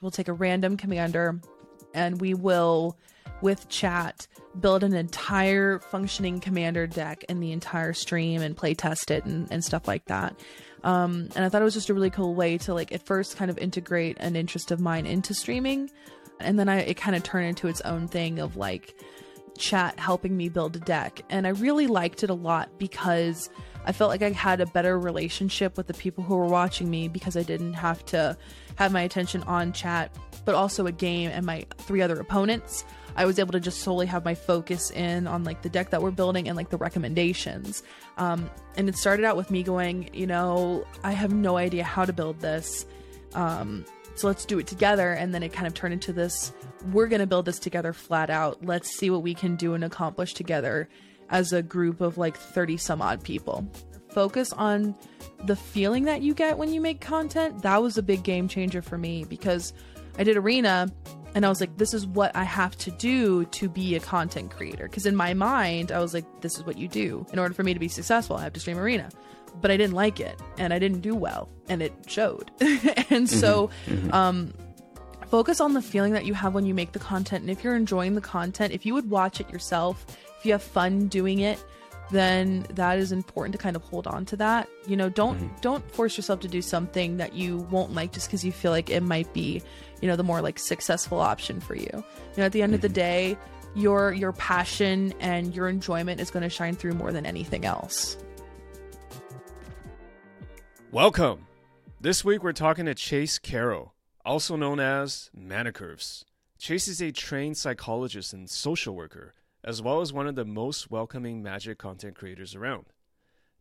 we'll take a random commander and we will with chat build an entire functioning commander deck in the entire stream and play test it and, and stuff like that. Um, and i thought it was just a really cool way to like at first kind of integrate an interest of mine into streaming. And then I, it kind of turned into its own thing of like chat helping me build a deck. And i really liked it a lot because i felt like i had a better relationship with the people who were watching me because i didn't have to have my attention on chat but also a game and my three other opponents I was able to just solely have my focus in on like the deck that we're building and like the recommendations. Um, and it started out with me going, you know, I have no idea how to build this. Um, so let's do it together. And then it kind of turned into this we're going to build this together flat out. Let's see what we can do and accomplish together as a group of like 30 some odd people. Focus on the feeling that you get when you make content. That was a big game changer for me because I did Arena and I was like, this is what I have to do to be a content creator. Because in my mind, I was like, this is what you do. In order for me to be successful, I have to stream Arena. But I didn't like it and I didn't do well and it showed. and so, mm-hmm. mm-hmm. um, focus on the feeling that you have when you make the content. And if you're enjoying the content, if you would watch it yourself, if you have fun doing it, then that is important to kind of hold on to that. You know, don't mm-hmm. don't force yourself to do something that you won't like just because you feel like it might be, you know, the more like successful option for you. You know, at the end mm-hmm. of the mm-hmm. day, your your passion and your enjoyment is going to shine through more than anything else. Welcome. This week we're talking to Chase Caro, also known as Manicurves. Chase is a trained psychologist and social worker as well as one of the most welcoming Magic content creators around.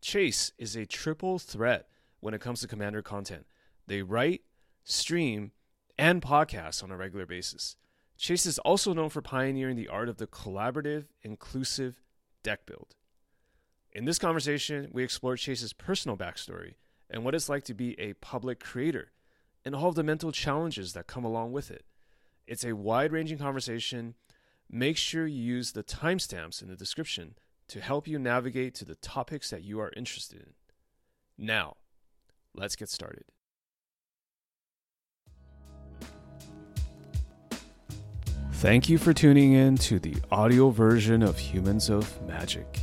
Chase is a triple threat when it comes to Commander content. They write, stream, and podcast on a regular basis. Chase is also known for pioneering the art of the collaborative, inclusive deck build. In this conversation, we explore Chase's personal backstory and what it's like to be a public creator and all of the mental challenges that come along with it. It's a wide ranging conversation Make sure you use the timestamps in the description to help you navigate to the topics that you are interested in. Now, let's get started. Thank you for tuning in to the audio version of Humans of Magic.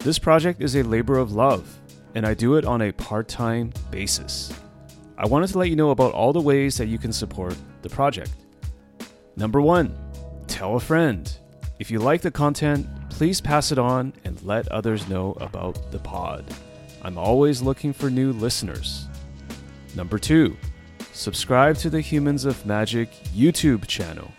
This project is a labor of love, and I do it on a part time basis. I wanted to let you know about all the ways that you can support the project. Number one, tell a friend. If you like the content, please pass it on and let others know about the pod. I'm always looking for new listeners. Number two, subscribe to the Humans of Magic YouTube channel.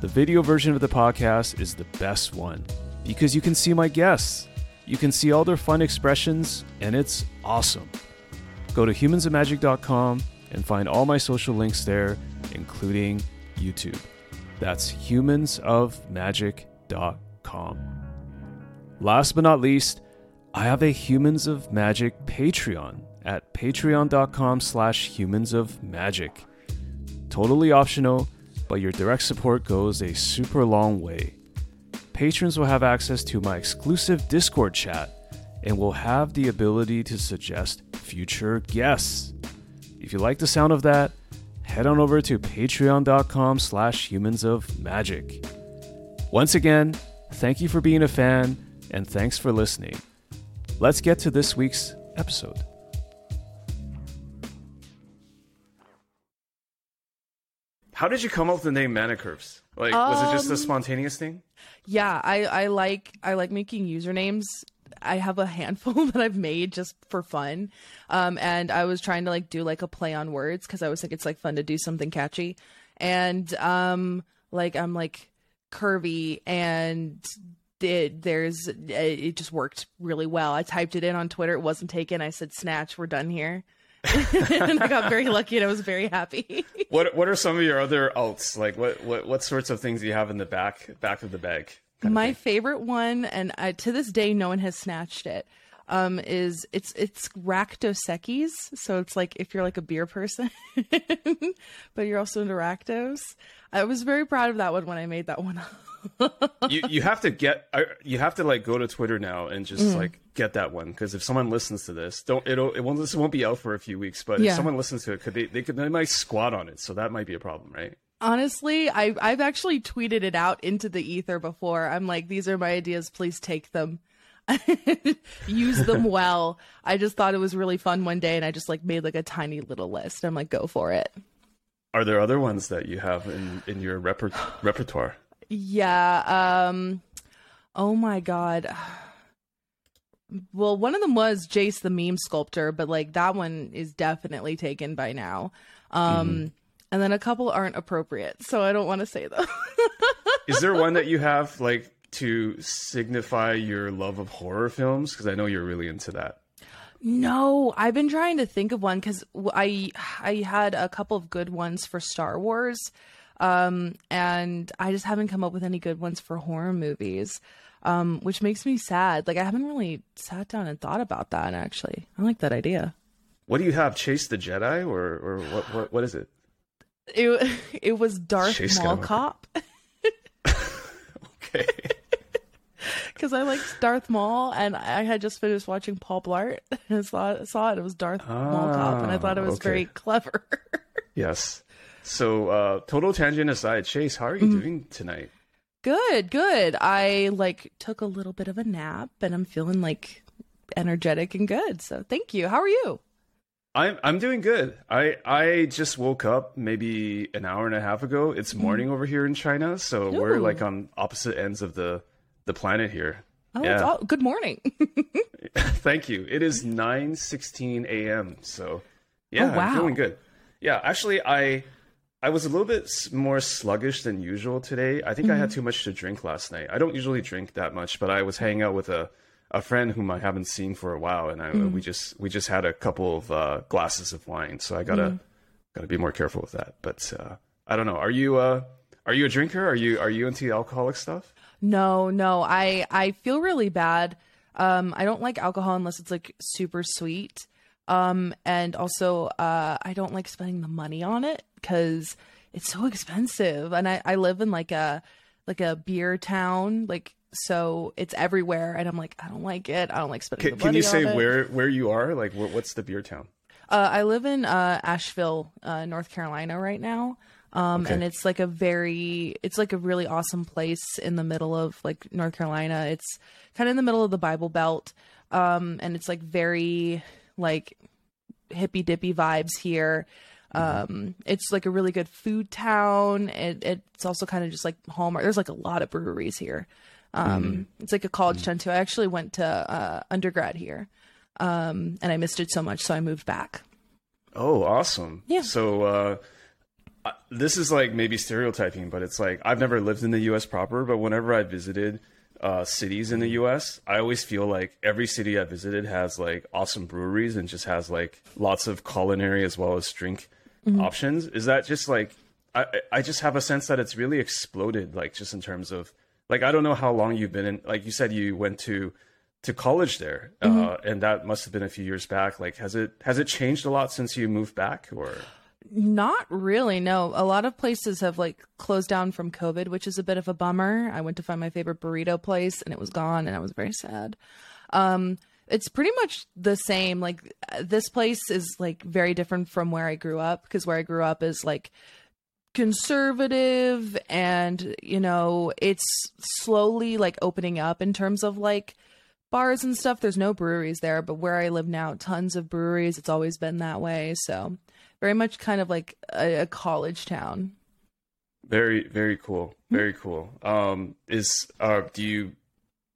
The video version of the podcast is the best one because you can see my guests. You can see all their fun expressions, and it's awesome. Go to humansofmagic.com and find all my social links there, including YouTube. That's humansofmagic.com. Last but not least, I have a Humans of Magic Patreon at patreon.com slash humans of magic. Totally optional, but your direct support goes a super long way. Patrons will have access to my exclusive Discord chat and will have the ability to suggest future guests. If you like the sound of that, head on over to patreon.com slash humans of magic. Once again, thank you for being a fan and thanks for listening. Let's get to this week's episode. How did you come up with the name Manicurves? Like, um, was it just a um, spontaneous thing? Yeah, I, I like I like making usernames I have a handful that I've made just for fun. Um, and I was trying to like do like a play on words because I was like it's like fun to do something catchy. And um, like I'm like curvy and it, there's it just worked really well. I typed it in on Twitter, it wasn't taken. I said snatch, we're done here. and I got very lucky and I was very happy. what what are some of your other alts? Like what, what what sorts of things do you have in the back back of the bag? My favorite one, and I, to this day, no one has snatched it. um, is it's it's Rakdos Equis. So it's like if you're like a beer person, but you're also into Rakdos. I was very proud of that one when I made that one you you have to get uh, you have to like go to Twitter now and just mm. like get that one because if someone listens to this, don't it'll it won't this won't be out for a few weeks, but yeah. if someone listens to it, could they they could they might squat on it, so that might be a problem, right? Honestly, I I've actually tweeted it out into the ether before. I'm like, these are my ideas, please take them. use them well. I just thought it was really fun one day and I just like made like a tiny little list. I'm like, go for it. Are there other ones that you have in in your reper- repertoire? Yeah. Um. Oh my god. Well, one of them was Jace the meme sculptor, but like that one is definitely taken by now. Um. Mm-hmm. And then a couple aren't appropriate, so I don't want to say them. is there one that you have like to signify your love of horror films? Because I know you're really into that. No, I've been trying to think of one because I I had a couple of good ones for Star Wars, um, and I just haven't come up with any good ones for horror movies, um, which makes me sad. Like I haven't really sat down and thought about that. Actually, I like that idea. What do you have? Chase the Jedi, or or what? What, what is it? It it was Darth Chase Mall Cop. okay. Because I like Darth Maul, and I had just finished watching Paul Blart, and I saw, saw it. It was Darth ah, Mall Cop, and I thought it was okay. very clever. yes. So, uh, total tangent aside, Chase, how are you mm. doing tonight? Good, good. I like took a little bit of a nap and I'm feeling like energetic and good. So, thank you. How are you? I'm I'm doing good. I I just woke up maybe an hour and a half ago. It's mm-hmm. morning mm. over here in China, so Ooh. we're like on opposite ends of the the planet here. Oh, yeah. all, good morning. Thank you. It is 9:16 a.m. So, yeah, oh, wow. I'm feeling good. Yeah, actually I I was a little bit more sluggish than usual today. I think mm-hmm. I had mm-hmm. too much to drink last night. I don't usually drink that much, but I was hanging out with a, a friend whom I haven't seen for a while, and I, mm. we just we just had a couple of uh, glasses of wine. So I gotta mm. gotta be more careful with that. But uh, I don't know. Are you uh, are you a drinker? Are you are you into alcoholic stuff? No, no. I I feel really bad. Um, I don't like alcohol unless it's like super sweet. Um, and also, uh, I don't like spending the money on it because it's so expensive. And I, I live in like a, like a beer town, like, so it's everywhere. And I'm like, I don't like it. I don't like spending can, the money Can you say where, where you are? Like, what's the beer town? Uh, I live in, uh, Asheville, uh, North Carolina right now. Um, okay. and it's like a very, it's like a really awesome place in the middle of like North Carolina. It's kind of in the middle of the Bible Belt. Um, and it's like very, like hippy dippy vibes here. Um, it's like a really good food town. It, it's also kind of just like Hallmark. There's like a lot of breweries here. Um, mm. It's like a college mm. town too. I actually went to uh, undergrad here, um, and I missed it so much, so I moved back. Oh, awesome! Yeah. So uh, this is like maybe stereotyping, but it's like I've never lived in the U.S. proper, but whenever I visited uh, cities in the U.S., I always feel like every city I visited has like awesome breweries and just has like lots of culinary as well as drink mm-hmm. options. Is that just like I I just have a sense that it's really exploded, like just in terms of like I don't know how long you've been in. Like you said, you went to to college there, mm-hmm. uh, and that must have been a few years back. Like has it has it changed a lot since you moved back, or? Not really. No, a lot of places have like closed down from COVID, which is a bit of a bummer. I went to find my favorite burrito place and it was gone, and I was very sad. Um, it's pretty much the same. Like this place is like very different from where I grew up because where I grew up is like conservative and you know it's slowly like opening up in terms of like bars and stuff there's no breweries there but where i live now tons of breweries it's always been that way so very much kind of like a, a college town. Very, very cool. Very cool. Um, is uh, do you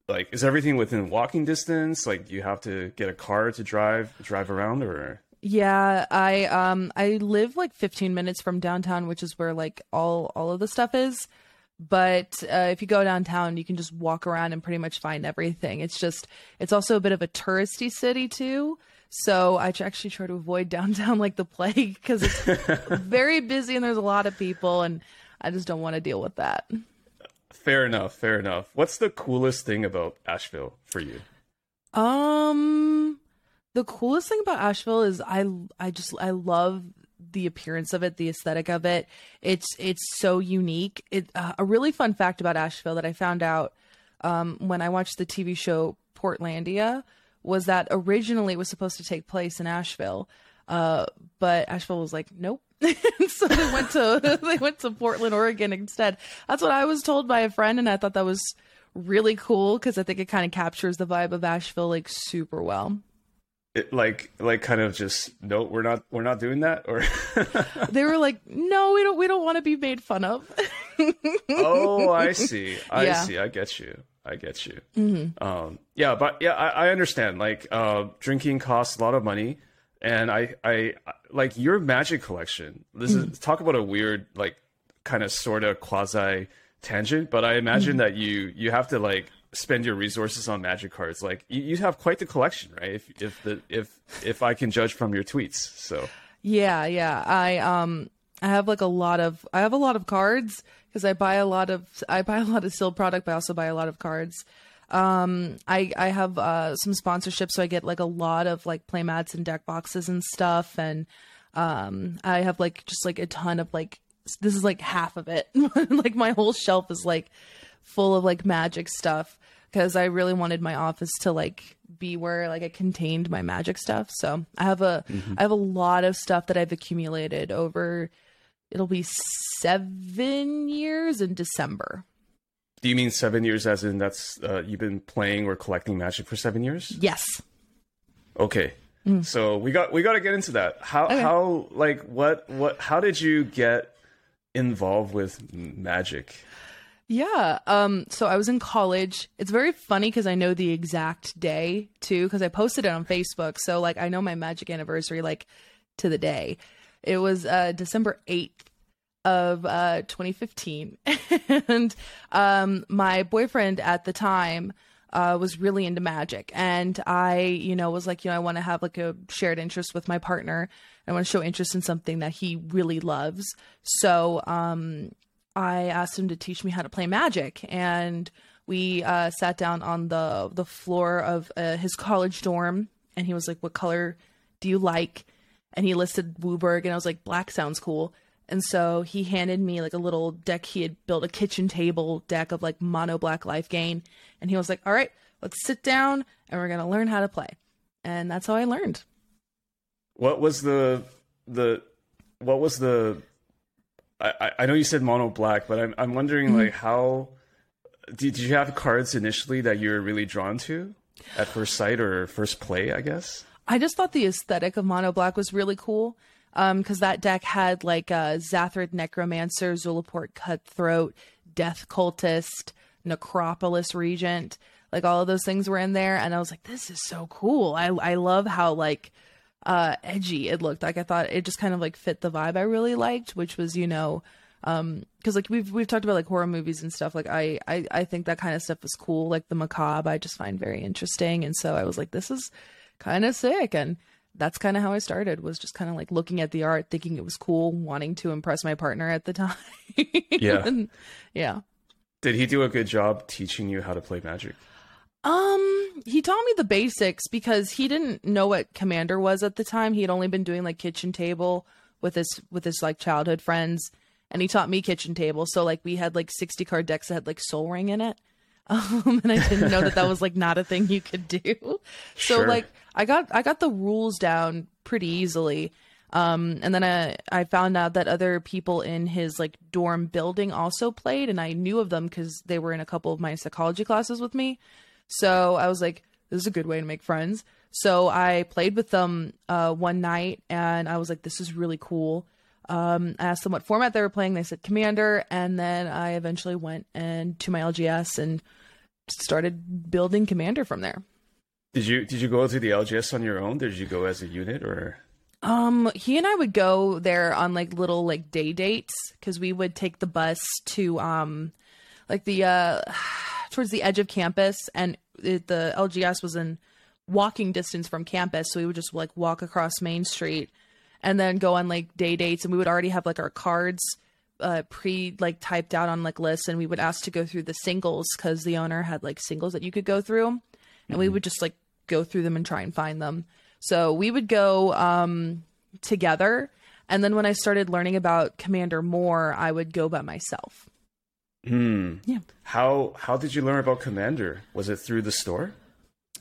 like is everything within walking distance? Like, do you have to get a car to drive drive around, or? Yeah, I um I live like 15 minutes from downtown, which is where like all all of the stuff is. But uh, if you go downtown, you can just walk around and pretty much find everything. It's just it's also a bit of a touristy city too. So I actually try to avoid downtown like the plague because it's very busy and there's a lot of people, and I just don't want to deal with that. Fair enough. Fair enough. What's the coolest thing about Asheville for you? Um, the coolest thing about Asheville is I I just I love the appearance of it, the aesthetic of it. It's it's so unique. It uh, a really fun fact about Asheville that I found out um, when I watched the TV show Portlandia was that originally it was supposed to take place in Asheville, uh, but Asheville was like, nope. so they went to they went to Portland, Oregon instead. That's what I was told by a friend, and I thought that was really cool because I think it kind of captures the vibe of Asheville like super well. It, like like kind of just no we're not we're not doing that or they were like no we don't we don't want to be made fun of oh i see i yeah. see i get you i get you mm-hmm. um yeah but yeah I, I understand like uh drinking costs a lot of money and i i like your magic collection this mm-hmm. is talk about a weird like kind of sort of quasi tangent but i imagine mm-hmm. that you you have to like spend your resources on magic cards. Like you, you have quite the collection, right? If if the if if I can judge from your tweets, so yeah, yeah. I um I have like a lot of I have a lot of cards because I buy a lot of I buy a lot of sealed product, but I also buy a lot of cards. Um, I I have uh some sponsorships, so I get like a lot of like playmats and deck boxes and stuff, and um I have like just like a ton of like this is like half of it. like my whole shelf is like full of like magic stuff because I really wanted my office to like be where like it contained my magic stuff. So I have a mm-hmm. I have a lot of stuff that I've accumulated over it'll be 7 years in December. Do you mean 7 years as in that's uh, you've been playing or collecting magic for 7 years? Yes. Okay. Mm. So we got we got to get into that. How okay. how like what what how did you get involved with magic? Yeah. Um, so I was in college. It's very funny because I know the exact day too, because I posted it on Facebook. So like I know my magic anniversary like to the day. It was uh December 8th of uh 2015. and um my boyfriend at the time uh, was really into magic and i you know was like you know i want to have like a shared interest with my partner i want to show interest in something that he really loves so um I asked him to teach me how to play magic, and we uh, sat down on the the floor of uh, his college dorm, and he was like, "What color do you like?" And he listed WUBRG, and I was like, "Black sounds cool." And so he handed me like a little deck. He had built a kitchen table deck of like mono black life gain, and he was like, "All right, let's sit down, and we're gonna learn how to play." And that's how I learned. What was the the what was the I, I know you said mono black, but I'm I'm wondering mm-hmm. like how did, did you have cards initially that you were really drawn to at first sight or first play? I guess. I just thought the aesthetic of mono black was really cool because um, that deck had like uh, Xathrid Necromancer, Zulaport Cutthroat, Death Cultist, Necropolis Regent, like all of those things were in there, and I was like, this is so cool. I I love how like uh, edgy it looked like. I thought it just kind of like fit the vibe I really liked, which was you know, um, because like we've we've talked about like horror movies and stuff. Like I, I I think that kind of stuff is cool. Like the macabre, I just find very interesting, and so I was like, this is kind of sick, and that's kind of how I started. Was just kind of like looking at the art, thinking it was cool, wanting to impress my partner at the time. yeah, and, yeah. Did he do a good job teaching you how to play Magic? Um, he taught me the basics because he didn't know what commander was at the time. He had only been doing like kitchen table with his with his like childhood friends, and he taught me kitchen table. So like we had like sixty card decks that had like Sol Ring in it, um, and I didn't know that that was like not a thing you could do. So sure. like I got I got the rules down pretty easily. Um, and then I, I found out that other people in his like dorm building also played, and I knew of them because they were in a couple of my psychology classes with me. So I was like, this is a good way to make friends. So I played with them uh, one night and I was like, this is really cool. Um, I asked them what format they were playing. They said Commander. And then I eventually went and to my LGS and started building Commander from there. Did you did you go to the LGS on your own? Did you go as a unit or? Um, he and I would go there on like little like day dates because we would take the bus to um, like the uh towards the edge of campus, and it, the LGS was in walking distance from campus, so we would just like walk across Main Street and then go on like day dates, and we would already have like our cards uh, pre like typed out on like lists, and we would ask to go through the singles because the owner had like singles that you could go through, and mm-hmm. we would just like go through them and try and find them. So we would go um, together. And then when I started learning about Commander more, I would go by myself. Hmm. Yeah. How how did you learn about Commander? Was it through the store?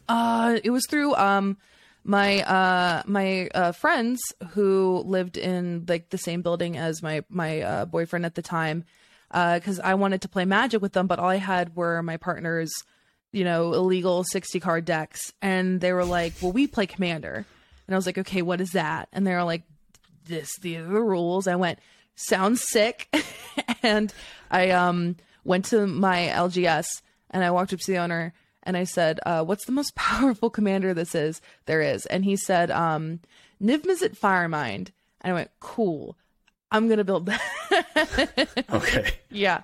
Uh, it was through um my uh my uh friends who lived in like the same building as my my uh, boyfriend at the time uh cuz I wanted to play magic with them but all I had were my partner's you know illegal 60 card decks and they were like well we play commander and I was like okay what is that and they were like this these are the rules I went sounds sick and I um went to my LGS and I walked up to the owner and I said, uh, "What's the most powerful commander this is there is?" And he said, um, "Niv Mizzet Firemind." And I went, "Cool, I'm gonna build that." Okay. yeah,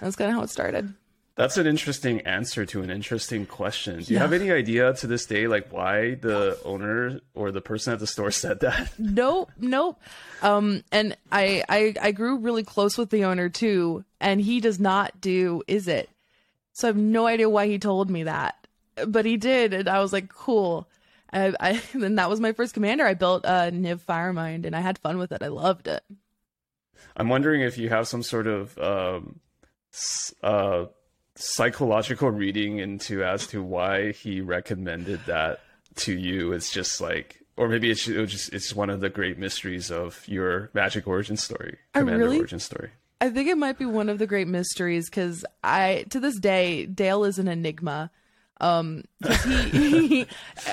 that's kind of how it started. That's an interesting answer to an interesting question. Do you Yeah. have any idea to this day, like why the owner or the person at the store said that? Nope, nope. Um, and I, I, I grew really close with the owner too, and he does not do is it. So I have no idea why he told me that, but he did, and I was like, cool. I, I then that was my first commander. I built uh, Niv Firemind, and I had fun with it. I loved it. I'm wondering if you have some sort of um, uh, psychological reading into as to why he recommended that to you. It's just like, or maybe it's it just it's one of the great mysteries of your Magic origin story, I Commander really- origin story. I think it might be one of the great mysteries because I, to this day, Dale is an enigma. um he, he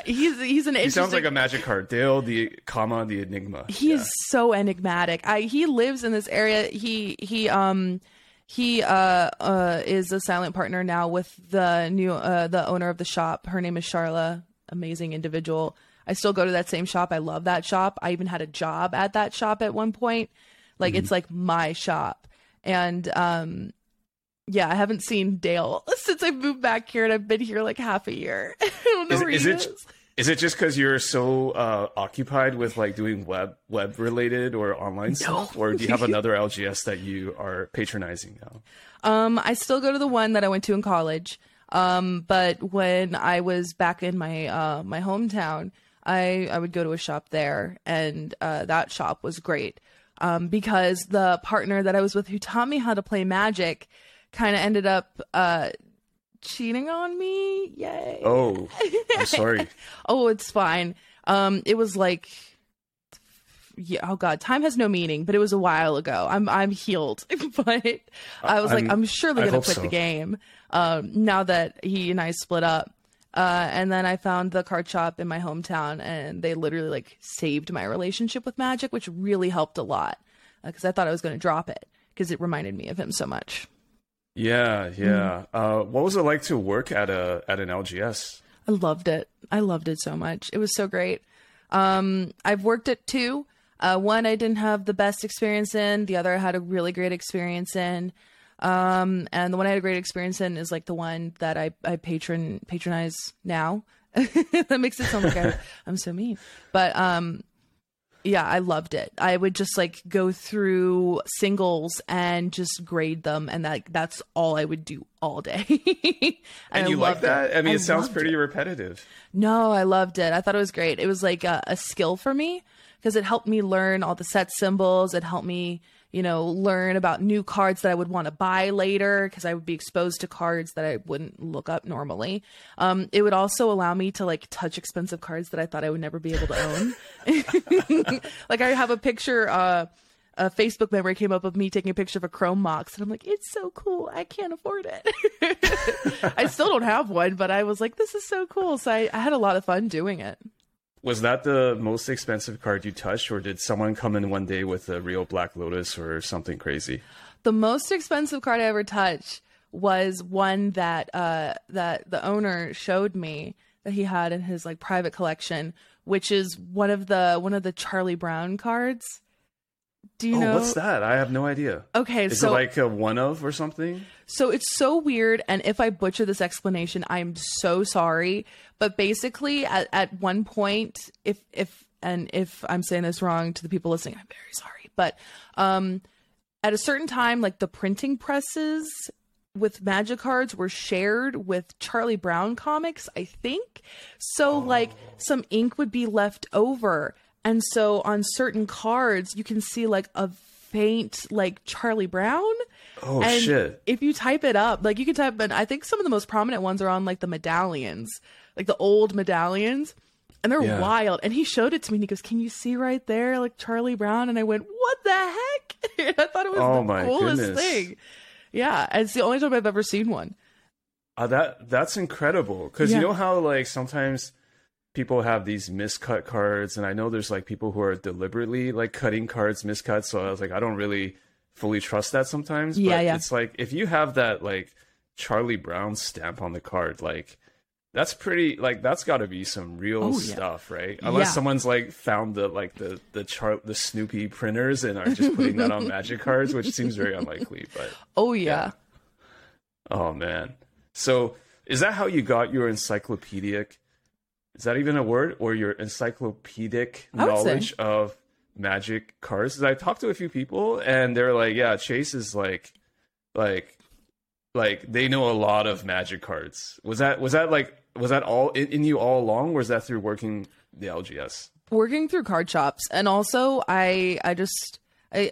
he's he's an He sounds like a magic card, Dale, the comma, the enigma. he Yeah. is so enigmatic. I he lives in this area. He he um he uh uh is a silent partner now with the new uh the owner of the shop. Her name is Charla. Amazing individual. I still go to that same shop. I love that shop. I even had a job at that shop at one point. Like it's like my shop. And um yeah, I haven't seen Dale since I moved back here and I've been here like half a year. I don't know Is, where is he it is. Is it just because you're so uh, occupied with like doing web web related or online stuff, or do you have another LGS that you are patronizing now? Um, I still go to the one that I went to in college. Um, but when I was back in my uh my hometown, I I would go to a shop there, and uh, that shop was great. Um, because the partner that I was with who taught me how to play Magic, kind of ended up uh cheating on me. Yay! Oh, I'm sorry. Oh, it's fine. Um, it was like, yeah, oh god, time has no meaning, but it was a while ago. I'm I'm healed, but I was like, I'm- I'm surely gonna hope quit so. the game. Um, now that he and I split up. Uh, and then I found the card shop in my hometown, and they literally like saved my relationship with Magic, which really helped a lot because I thought I was going to drop it because it reminded me of him so much. Yeah, yeah. Uh, what was it like to work at a at an LGS? I loved it. I loved it so much. It was so great. Um, I've worked at two. Uh, one I didn't have the best experience in. The other I had a really great experience in. Um, and the one I had a great experience in is like the one that I, I patron patronize now. that makes it sound like I, I'm so mean. But um, yeah, I loved it. I would just like go through singles and just grade them, and that that's all I would do all day. And I you like loved it. that? I mean, it sounds pretty it. repetitive. No, I loved it. I thought it was great. It was like a, a skill for me because it helped me learn all the set symbols. It helped me, you know, learn about new cards that I would want to buy later because I would be exposed to cards that I wouldn't look up normally. Um, it would also allow me to like touch expensive cards that I thought I would never be able to own. like I have a picture, uh, a Facebook memory came up of me taking a picture of a Chrome Mox, and I'm like, it's so cool. I can't afford it. I still don't have one, but I was like, this is so cool. So I, I had a lot of fun doing it. Was that the most expensive card you touched, or did someone come in one day with a real Black Lotus or something crazy? The most expensive card I ever touched was one that uh, that the owner showed me that he had in his like private collection, which is one of the one of the Charlie Brown cards. Do you oh, know what's that? I have no idea. Okay, Is so it like a one of or something? So it's so weird, and if I butcher this explanation, I'm so sorry. But basically, at, at one point, if if and if I'm saying this wrong to the people listening, I'm very sorry. But um, at a certain time, like the printing presses with magic cards were shared with Charlie Brown comics, I think. So like some ink would be left over. And so on certain cards you can see like a faint like Charlie Brown. Oh and shit. If you type it up, like you can type and I think some of the most prominent ones are on like the medallions, like the old medallions. And they're Yeah. wild. And he showed it to me and he goes, Can you see right there like Charlie Brown? And I went, What the heck? I thought it was Oh the my coolest goodness. thing. Yeah, it's the only time I've ever seen one. Uh, that that's incredible because Yeah. you know how like sometimes people have these miscut cards, and I know there's like people who are deliberately like cutting cards miscut. So I was like, I don't really fully trust that sometimes. Yeah, but yeah. It's like if you have that like Charlie Brown stamp on the card, like that's pretty like that's got to be some real Oh, yeah. stuff, right? Unless Yeah. someone's like found the like the the chart the Snoopy printers and are just putting that on magic cards, which seems very unlikely, but. Oh yeah. Oh man. So is that how you got your encyclopedic? Is that even a word or your encyclopedic would say. knowledge of magic cards? I talked to a few people and they're like, yeah, Chase is like, like, like they know a lot of magic cards. Was that was that like was that all in, in you all along? Or was that through working the LGS? Working through card shops, and also I I just I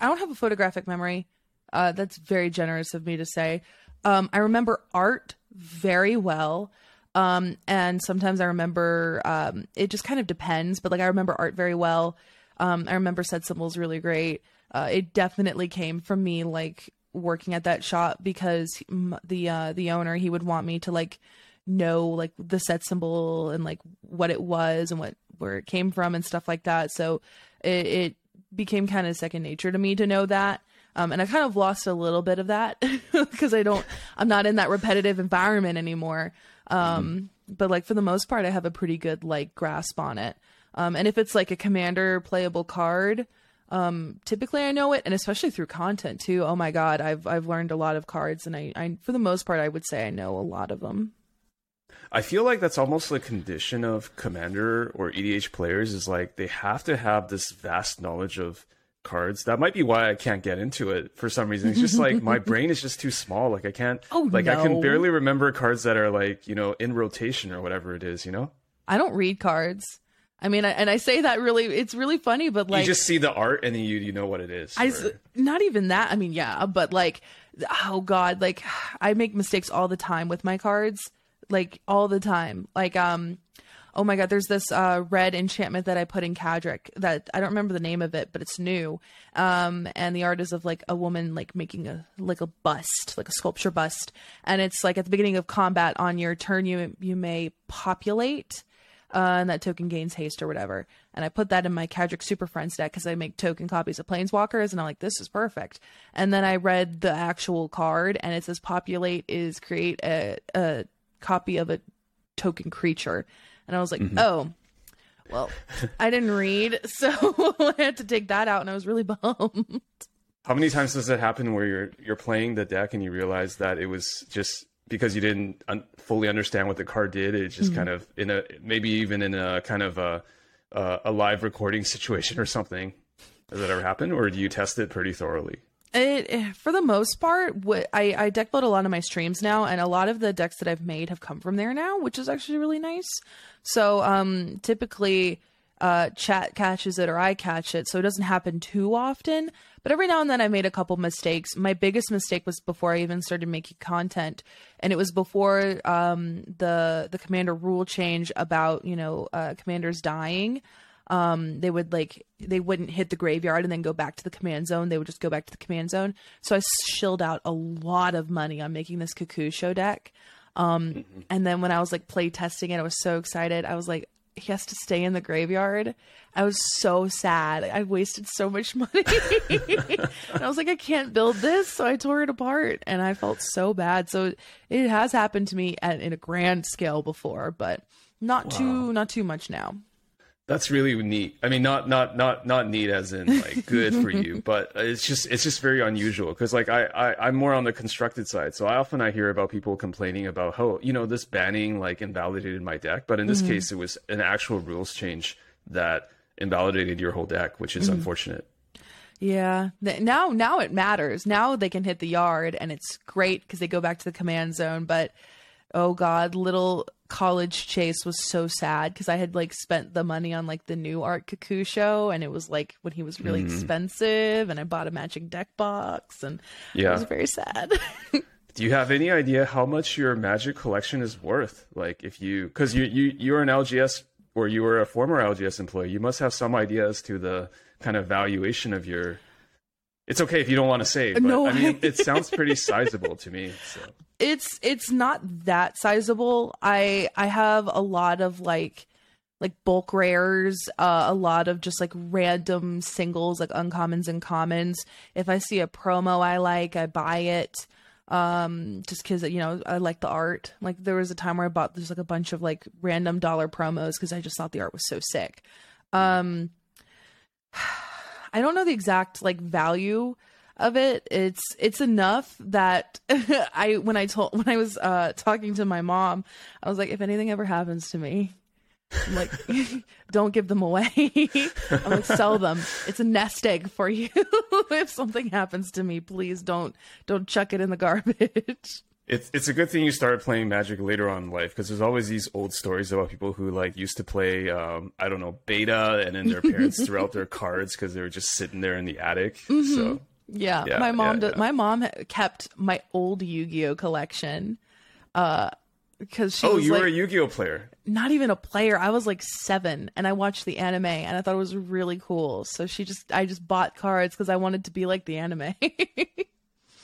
I don't have a photographic memory. Uh, that's very generous of me to say. Um, I remember art very well. Um, and sometimes I remember um, it just kind of depends, but like I remember art very well. Um, I remember set symbols really great. Uh, it definitely came from me like working at that shop because the uh, the owner he would want me to like know like the set symbol and like what it was and what where it came from and stuff like that. So it, it became kind of second nature to me to know that. Um, and I kind of lost a little bit of that because I don't, I'm not in that repetitive environment anymore. Um, but like for the most part, I have a pretty good like grasp on it. Um, and if it's like a commander playable card, um, typically I know it, and especially through content too. Oh my god, I've I've learned a lot of cards, and I, I for the most part, I would say I know a lot of them. I feel like that's almost a condition of commander or EDH players is like they have to have this vast knowledge of cards. That might be why I can't get into it for some reason. It's just like my brain is just too small. Like I can't Oh, like I can barely remember cards that are like, you know, in rotation or whatever it is, you know? I don't read cards. I mean, I- and I say that really, it's really funny, but like you just see the art and then you you know what it is. I or- not even that. I mean, yeah, but like, oh god, like I make mistakes all the time with my cards, like all the time. Like, um, oh my god, there's this uh red enchantment that I put in Cadric that I don't remember the name of it, but it's new. Um, and the art is of like a woman like making a like a bust, like a sculpture bust, and it's like at the beginning of combat on your turn, you you may populate uh, and that token gains haste or whatever. And I put that in my Cadric Super Friends deck because I make token copies of Planeswalkers, and I'm like, this is perfect. And then I read the actual card, and it says populate is create a, a copy of a token creature. And I was like, mm-hmm. oh, well, I didn't read, so I had to take that out, and I was really bummed. How many times does it happen where you're you're playing the deck and you realize that it was just because you didn't un- fully understand what the card did? It's just mm-hmm. kind of in a maybe even in a kind of a a, a live recording situation or something. Has that ever happened, or do you test it pretty thoroughly? It, for the most part, what I, I deck build a lot of my streams now, and a lot of the decks that I've made have come from there now, which is actually really nice. So, um, typically, uh, chat catches it or I catch it, so it doesn't happen too often. But every now and then, I made a couple mistakes. My biggest mistake was before I even started making content, and it was before um, the the commander rule change about you know uh, commanders dying um they would like they wouldn't hit the graveyard and then go back to the command zone. They would just go back to the command zone. So i shilled out a lot of money on making this Kokusho deck. Um and then when i was like play testing it i was so excited. I was like he has to stay in the graveyard. I was so sad. I wasted so much money. And i was like i can't build this. So i tore it apart and i felt so bad. So it has happened to me at in a grand scale before but not too not too much now That's really neat. I mean, not not not not neat as in like good for you, but it's just it's just very unusual because like I, I I'm more on the constructed side, so I often I hear about people complaining about how you know this banning like invalidated my deck, but in this mm-hmm. case it was an actual rules change that invalidated your whole deck, which is mm-hmm. unfortunate. Yeah. Now now it matters. Now they can hit the yard and it's great because they go back to the command zone. But oh god, little college Chase was so sad because I had like spent the money on like the new Art Kokusho and it was like when he was really mm-hmm. expensive and I bought a magic deck box and yeah. it was very sad. Do you have any idea how much your Magic collection is worth? Like, if you, because you you you're an LGS or you were a former LGS employee, you must have some idea as to the kind of valuation of your. It's okay if you don't want to say, but No, I mean, I- it sounds pretty sizable to me. So. It's it's not that sizable. I I have a lot of like like bulk rares, uh, a lot of just like random singles, like uncommons and commons. If I see a promo I like, I buy it. Um, just because you know I like the art. Like there was a time where I bought there's like a bunch of like random dollar promos because I just thought the art was so sick. Um, I don't know the exact like value of it. It's it's enough that I when I told when I was uh talking to my mom, I was like, if anything ever happens to me, I'm like, don't give them away. I'm like, sell them. It's a nest egg for you. if something happens to me, please don't don't chuck it in the garbage. It's it's a good thing you started playing Magic later on in life because there's always these old stories about people who like used to play um, I don't know beta and then their parents threw out their cards because they were just sitting there in the attic. So Yeah, Yeah, my mom. yeah. My mom kept my old Yu-Gi-Oh collection. Uh, because she oh, you like, were a Yu-Gi-Oh player. not even a player. I was like seven and I watched the anime and I thought it was really cool. So she just, I just bought cards because I wanted to be like the anime.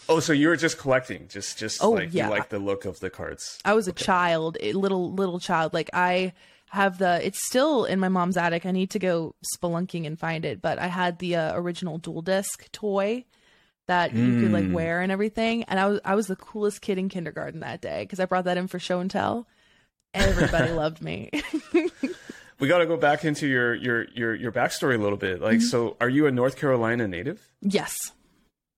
Oh, so you were just collecting, just just Oh, like yeah. you like the look of the cards. I was a child, a little, little child. Like I have the, it's still in my mom's attic. I need to go spelunking and find it. But I had the uh, original Duel Disk toy that you could like Mm. wear and everything. And I was, I was the coolest kid in kindergarten that day because I brought that in for show and tell. Everybody loved me. We got to go back into your your your your backstory a little bit. Like, Mm-hmm. so are you a North Carolina native? yes.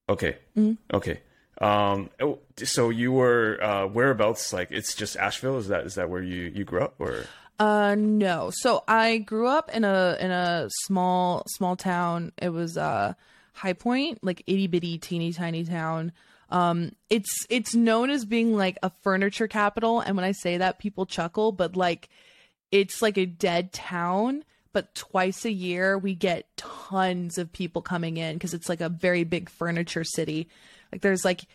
Okay, Mm-hmm. okay. Um, oh, so you were uh, whereabouts? Like, it's just Asheville. Is that is that where you you grew up or? Uh no. So I grew up in a in a small small town. It was uh High Point, like itty bitty teeny tiny town. Um it's it's known as being like a furniture capital and when I say that people chuckle, but like it's like a dead town, but twice a year we get tons of people coming in because it's like a very big furniture city. Like there's like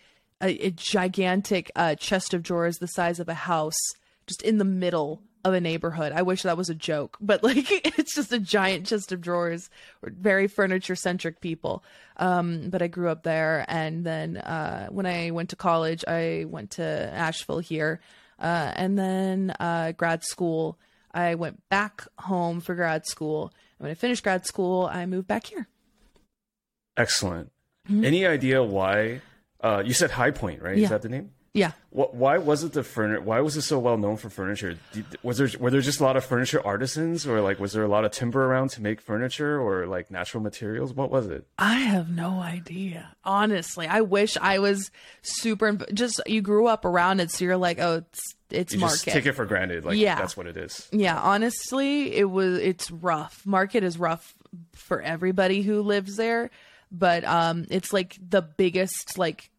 a, a gigantic uh, chest of drawers the size of a house just in the middle of a neighborhood. I wish that was a joke, but like it's just a giant chest of drawers. We're very furniture centric people. Um, but I grew up there, and then uh, when I went to college, I went to Asheville here, uh, and then uh, grad school. I went back home for grad school. And when I finished grad school, I moved back here. Excellent. Mm-hmm. Any idea why? Uh, you said High Point, right? Yeah. Is that the name? Yeah. What, why was it the furniture? Why was it so well known for furniture? Did, was there were there just a lot of furniture artisans, or like was there a lot of timber around to make furniture, or like natural materials? What was it? I have no idea. Honestly, I wish I was super. Just you grew up around it, so you're like, oh, it's it's You market. just take it for granted, like Yeah. that's what it is. yeah, honestly, it was. It's rough. Market is rough for everybody who lives there, but um, it's like the biggest like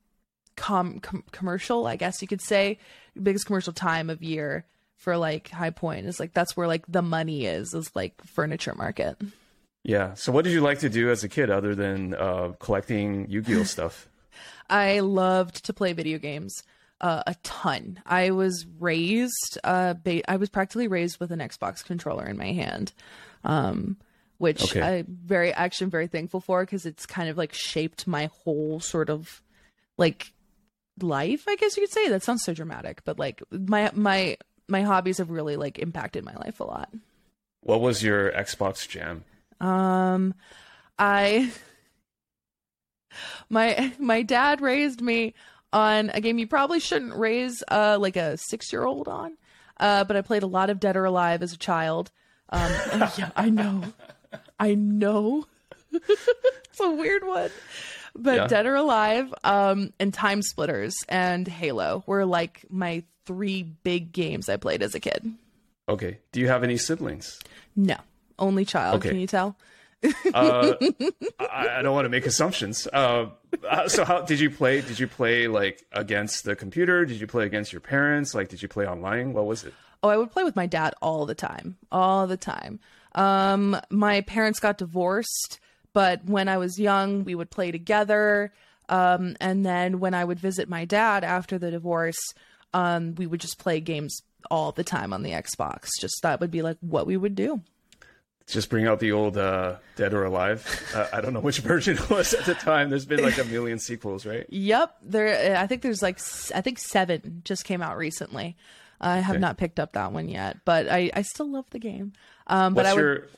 com, com commercial, I guess you could say, biggest commercial time of year for like High Point is like that's where like the money is is like furniture market. Yeah. So, what did you like to do as a kid other than uh, collecting Yu-Gi-Oh stuff? I loved to play video games uh, a ton. I was raised, uh, ba- I was practically raised with an Xbox controller in my hand, um, which Okay. I very actually am very thankful for because it's kind of like shaped my whole sort of like life. I guess you could say that sounds so dramatic, but like my my my hobbies have really like impacted my life a lot. What was your Xbox jam? Um, I my my dad raised me on a game you probably shouldn't raise uh like a six year old on. Uh, but I played a lot of Dead or Alive as a child. Um, yeah, I know, I know. it's a weird one, but Yeah. Dead or Alive, um, and Time Splitters and Halo were like my three big games I played as a kid. Okay. Do you have any siblings? No, only child. Okay. Can you tell? Uh, I, I, don't want to make assumptions. Uh, uh, so how did you play? Did you play like against the computer? Did you play against your parents? Like, did you play online? What was it? Oh, I would play with my dad all the time, all the time. Um, my parents got divorced, but when I was young, we would play together. Um, and then when I would visit my dad after the divorce, um, we would just play games all the time on the Xbox. Just that would be like what we would do. Just bring out the old uh, Dead or Alive. Uh, I don't know which version it was at the time. There's been like a million sequels, right? Yep, there. I think there's like I think seven just came out recently. I have okay. not picked up that one yet, but I, I still love the game. Um, but What's I would. Your...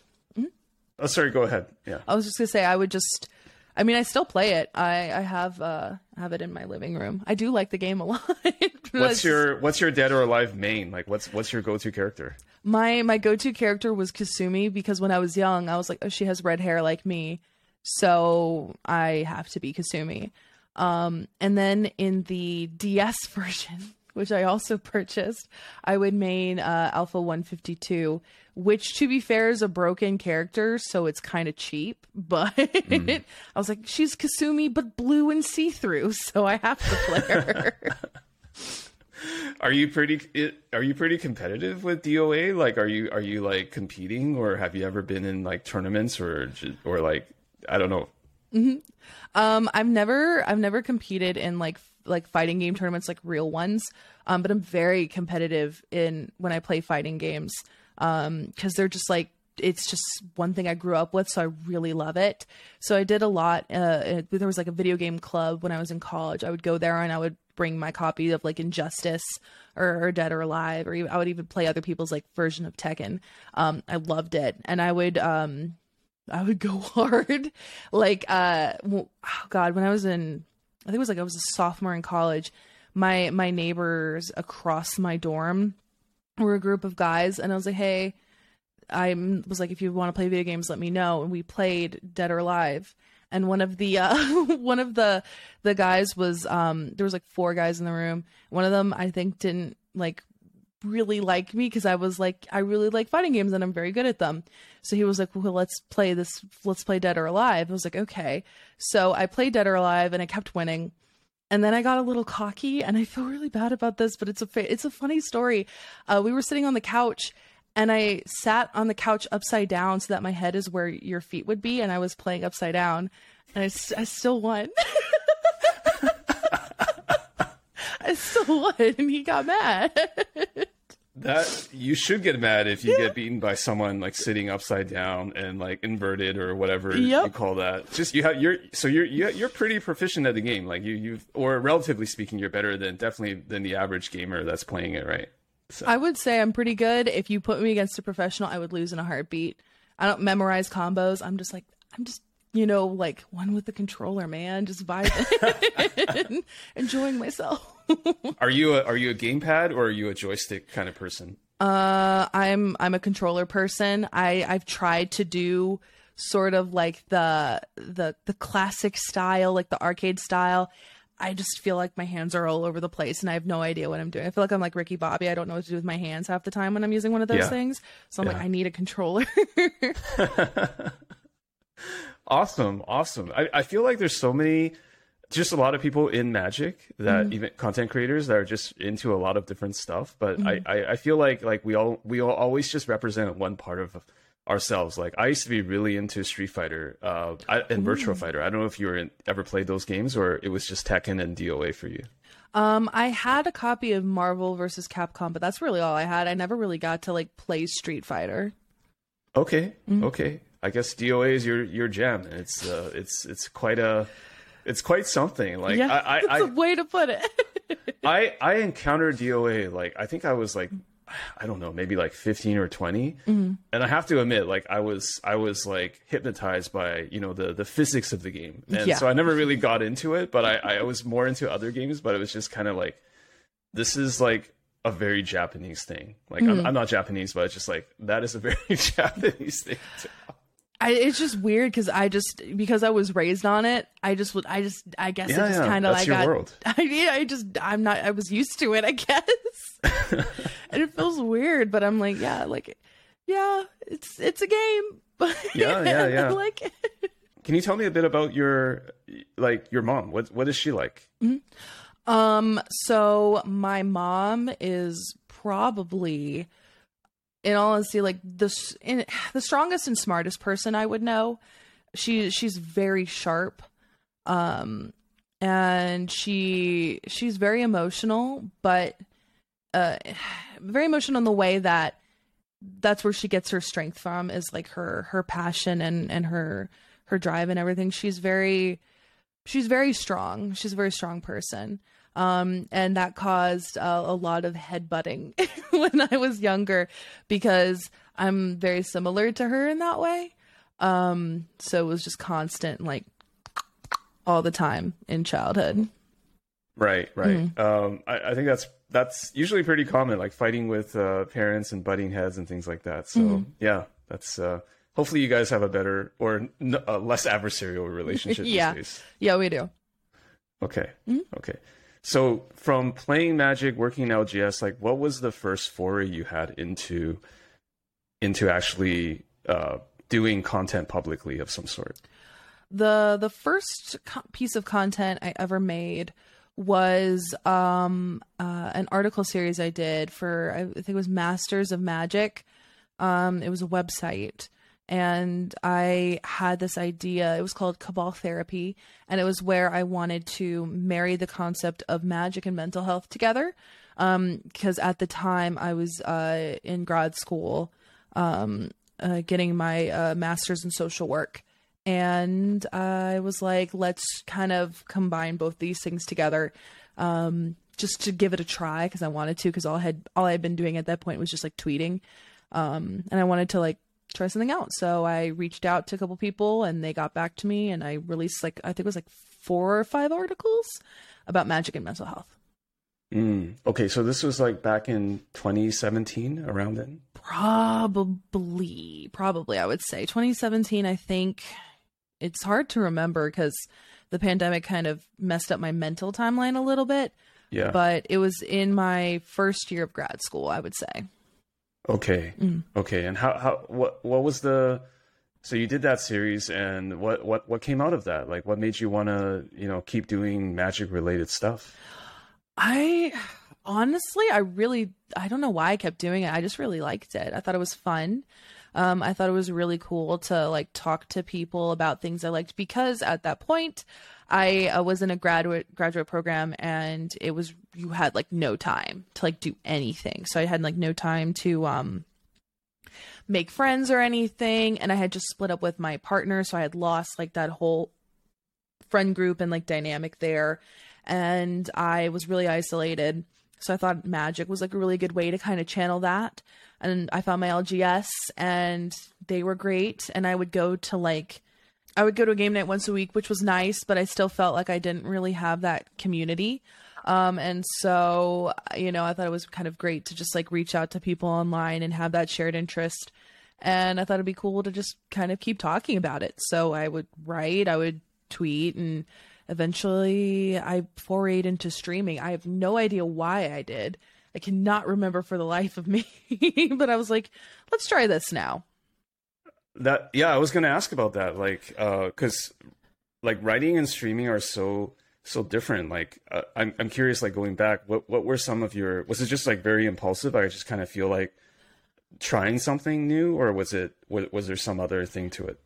Oh, sorry. Go ahead. Yeah. I was just gonna say I would just I mean, I still play it. I I have uh have it in my living room. I do like the game a lot. what's your What's your Dead or Alive main? Like, what's what's your go to character? My my go to character was Kasumi because when I was young, I was like, oh, she has red hair like me, so I have to be Kasumi. Um, and then in the DS version, which I also purchased, I would main uh, Alpha 152, which to be fair is a broken character, so it's kind of cheap. But mm. I was like, she's Kasumi, but blue and see through, so I have to play her. are you pretty? Are you pretty competitive with DOA? Like, are you are you like competing, or have you ever been in like tournaments, or or like I don't know. Mm-hmm. Um, I've never I've never competed in like like fighting game tournaments, like real ones. Um, but I'm very competitive in when I play fighting games um because they're just like it's just one thing I grew up with, so I really love it. So I did a lot. Uh, there was like a video game club when I was in college. I would go there and I would bring my copy of like Injustice or, or Dead or Alive, or even, I would even play other people's like version of Tekken. Um, I loved it, and I would um, I would go hard. like uh, oh god, when I was in, I think it was like I was a sophomore in college. My my neighbors across my dorm we're a group of guys, and I was like, hey, I was like, if you want to play video games, let me know. And we played Dead or Alive. And one of the uh, one of the the guys was um there was like four guys in the room. One of them I think didn't like really like me because I was like I really like fighting games and I'm very good at them. So he was like, "Well, let's play this. Let's play Dead or Alive." I was like, "Okay." So I played Dead or Alive and I kept winning and then I got a little cocky, and I feel really bad about this, but it's a it's a funny story. Uh, we were sitting on the couch, and I sat on the couch upside down so that my head is where your feet would be, and I was playing upside down, and I, I still won. I still won, and he got mad. That you should get mad if you yeah. get beaten by someone like sitting upside down and like inverted or whatever yep. you call that. Just you have you're so you're you're pretty proficient at the game. Like you you've or relatively speaking, you're better than definitely than the average gamer that's playing it, right? So. I would say I'm pretty good. If you put me against a professional, I would lose in a heartbeat. I don't memorize combos. I'm just like I'm just you know like one with the controller, man, just vibing, enjoying myself. are you a, are you a gamepad or are you a joystick kind of person? Uh, I'm I'm a controller person. I I've tried to do sort of like the the the classic style, like the arcade style. I just feel like my hands are all over the place and I have no idea what I'm doing. I feel like I'm like Ricky Bobby. I don't know what to do with my hands half the time when I'm using one of those yeah. things. So I'm yeah. like, I need a controller. Awesome, awesome. I, I feel like there's so many just a lot of people in magic that mm-hmm. even content creators that are just into a lot of different stuff but mm-hmm. I, I feel like like we all we all always just represent one part of ourselves like i used to be really into street fighter uh and virtua fighter i don't know if you were in, ever played those games or it was just tekken and doa for you um i had a copy of marvel versus capcom but that's really all i had i never really got to like play street fighter okay mm-hmm. okay i guess doa is your your jam it's uh it's it's quite a it's quite something. Like yeah, I, I, that's a way to put it. I I encountered DOA like I think I was like I don't know maybe like 15 or 20 mm-hmm. and I have to admit like I was I was like hypnotized by you know the the physics of the game and yeah. so I never really got into it but I I was more into other games but it was just kind of like this is like a very Japanese thing like mm-hmm. I'm, I'm not Japanese but it's just like that is a very Japanese thing to I, it's just weird because I just because I was raised on it. I just would. I just. I guess yeah, it just yeah, kind of like got. World. I, yeah, I just. I'm not. I was used to it. I guess. and it feels weird, but I'm like, yeah, like, yeah, it's it's a game. Yeah, yeah, yeah. like Can you tell me a bit about your like your mom? What what is she like? Um, so my mom is probably, in all honesty, like the in, the strongest and smartest person I would know. She she's very sharp, um, and she she's very emotional, but uh, very emotional in the way that that's where she gets her strength from is like her her passion and and her her drive and everything. She's very she's very strong. She's a very strong person. Um, and that caused uh, a lot of headbutting when I was younger because I'm very similar to her in that way. Um, so it was just constant, like all the time in childhood. Right, right. Um, I, I think that's that's usually pretty common, like fighting with uh, parents and butting heads and things like that. So yeah, that's uh, hopefully you guys have a better or n- a less adversarial relationship Yeah. these days. Yeah, we do. Okay, okay. So from playing Magic, working in LGS, like what was the first foray you had into into actually uh, doing content publicly of some sort? the the first co- piece of content I ever made was um uh, an article series I did for I think it was Masters of Magic. Um, it was a website, and I had this idea. It was called Cabal Therapy, and it was where I wanted to marry the concept of magic and mental health together. Um, because at the time I was uh in grad school, um, uh, getting my uh, master's in social work and I was like, let's kind of combine both these things together, um, just to give it a try because I wanted to. Because all I had all I had been doing at that point was just like tweeting, um, and I wanted to like try something out. So I reached out to a couple people, and they got back to me, and I released like I think it was like four or five articles about magic and mental health. Mm. Okay, so this was like back in 2017, around then. Probably, probably, I would say 2017. I think it's hard to remember because the pandemic kind of messed up my mental timeline a little bit. Yeah. But it was in my first year of grad school, I would say. Okay. Mm. Okay. And how how what what was the so you did that series and what what what came out of that? Like what made you want to, you know, keep doing magic related stuff? I honestly, I really, I don't know why I kept doing it. I just really liked it. I thought it was fun. Um, I thought it was really cool to like talk to people about things I liked because at that point, I uh, was in a graduate graduate program and it was you had like no time to like do anything. So I had like no time to um make friends or anything and I had just split up with my partner so I had lost like that whole friend group and like dynamic there and I was really isolated. So I thought magic was like a really good way to kind of channel that. And I found my LGS and they were great. And I would go to like, I would go to a game night once a week, which was nice, but I still felt like I didn't really have that community. Um, and so, you know, I thought it was kind of great to just like reach out to people online and have that shared interest. And I thought it'd be cool to just kind of keep talking about it. So I would write, I would tweet, and eventually I forayed into streaming. I have no idea why I did. I cannot remember for the life of me, but I was like, let's try this now. That yeah, I was going to ask about that like uh cuz like writing and streaming are so so different. Like uh, I'm I'm curious like going back what what were some of your was it just like very impulsive? I just kind of feel like trying something new or was it was, was there some other thing to it?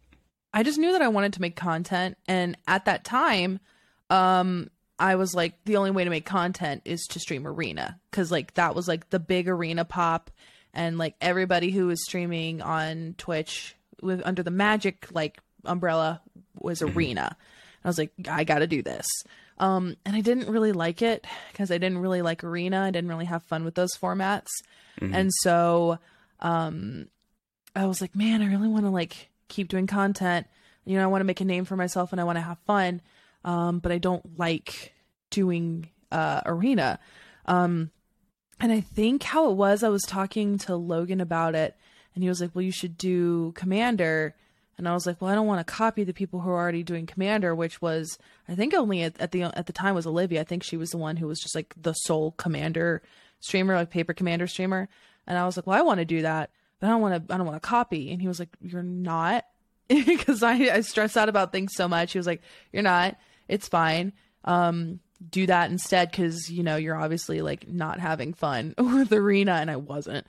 I just knew that I wanted to make content and at that time um I was like the only way to make content is to stream arena cuz like that was like the big arena pop and like everybody who was streaming on Twitch with under the magic like umbrella was arena. I was like I got to do this. Um and I didn't really like it cuz I didn't really like arena. I didn't really have fun with those formats. And so um I was like, man, I really want to like keep doing content. You know, I want to make a name for myself and I want to have fun. Um, but I don't like doing uh arena. Um and I think how it was, I was talking to Logan about it and he was like, Well, you should do Commander and I was like, Well, I don't want to copy the people who are already doing Commander, which was I think only at, at the at the time was Olivia. I think she was the one who was just like the sole commander streamer, like paper commander streamer. And I was like, Well, I want to do that but I don't want to, I don't want to copy. And he was like, you're not, because I, I stress out about things so much. He was like, you're not, it's fine. Um, do that instead because you know you're obviously like not having fun with arena and i wasn't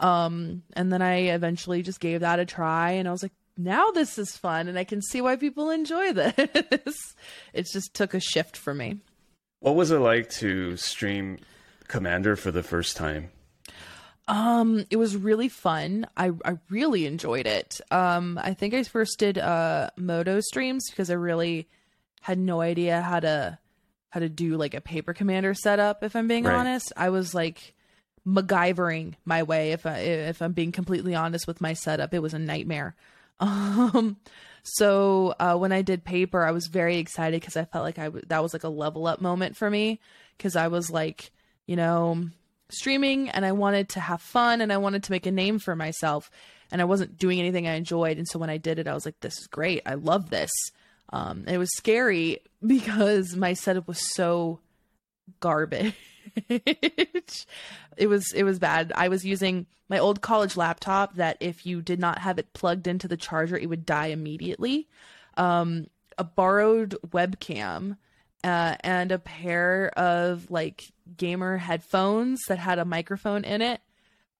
um and then i eventually just gave that a try and i was like now this is fun and i can see why people enjoy this. It just took a shift for me. What was it like to stream commander for the first time? Um it was really fun. I i really enjoyed it. Um i think i first did uh moto streams because i really had no idea how to how to do like a paper commander setup if i'm being right. honest. I was like MacGyvering my way if I if I'm being completely honest with my setup. It was a nightmare. Um, so uh, when I did paper, I was very excited because I felt like I w- that was like a level up moment for me because I was like, you know, streaming and I wanted to have fun and I wanted to make a name for myself and I wasn't doing anything I enjoyed. And so when I did it, I was like, this is great. I love this. Um, it was scary because my setup was so garbage. it was it was bad. I was using my old college laptop that if you did not have it plugged into the charger, it would die immediately. Um, a borrowed webcam uh, and a pair of like gamer headphones that had a microphone in it.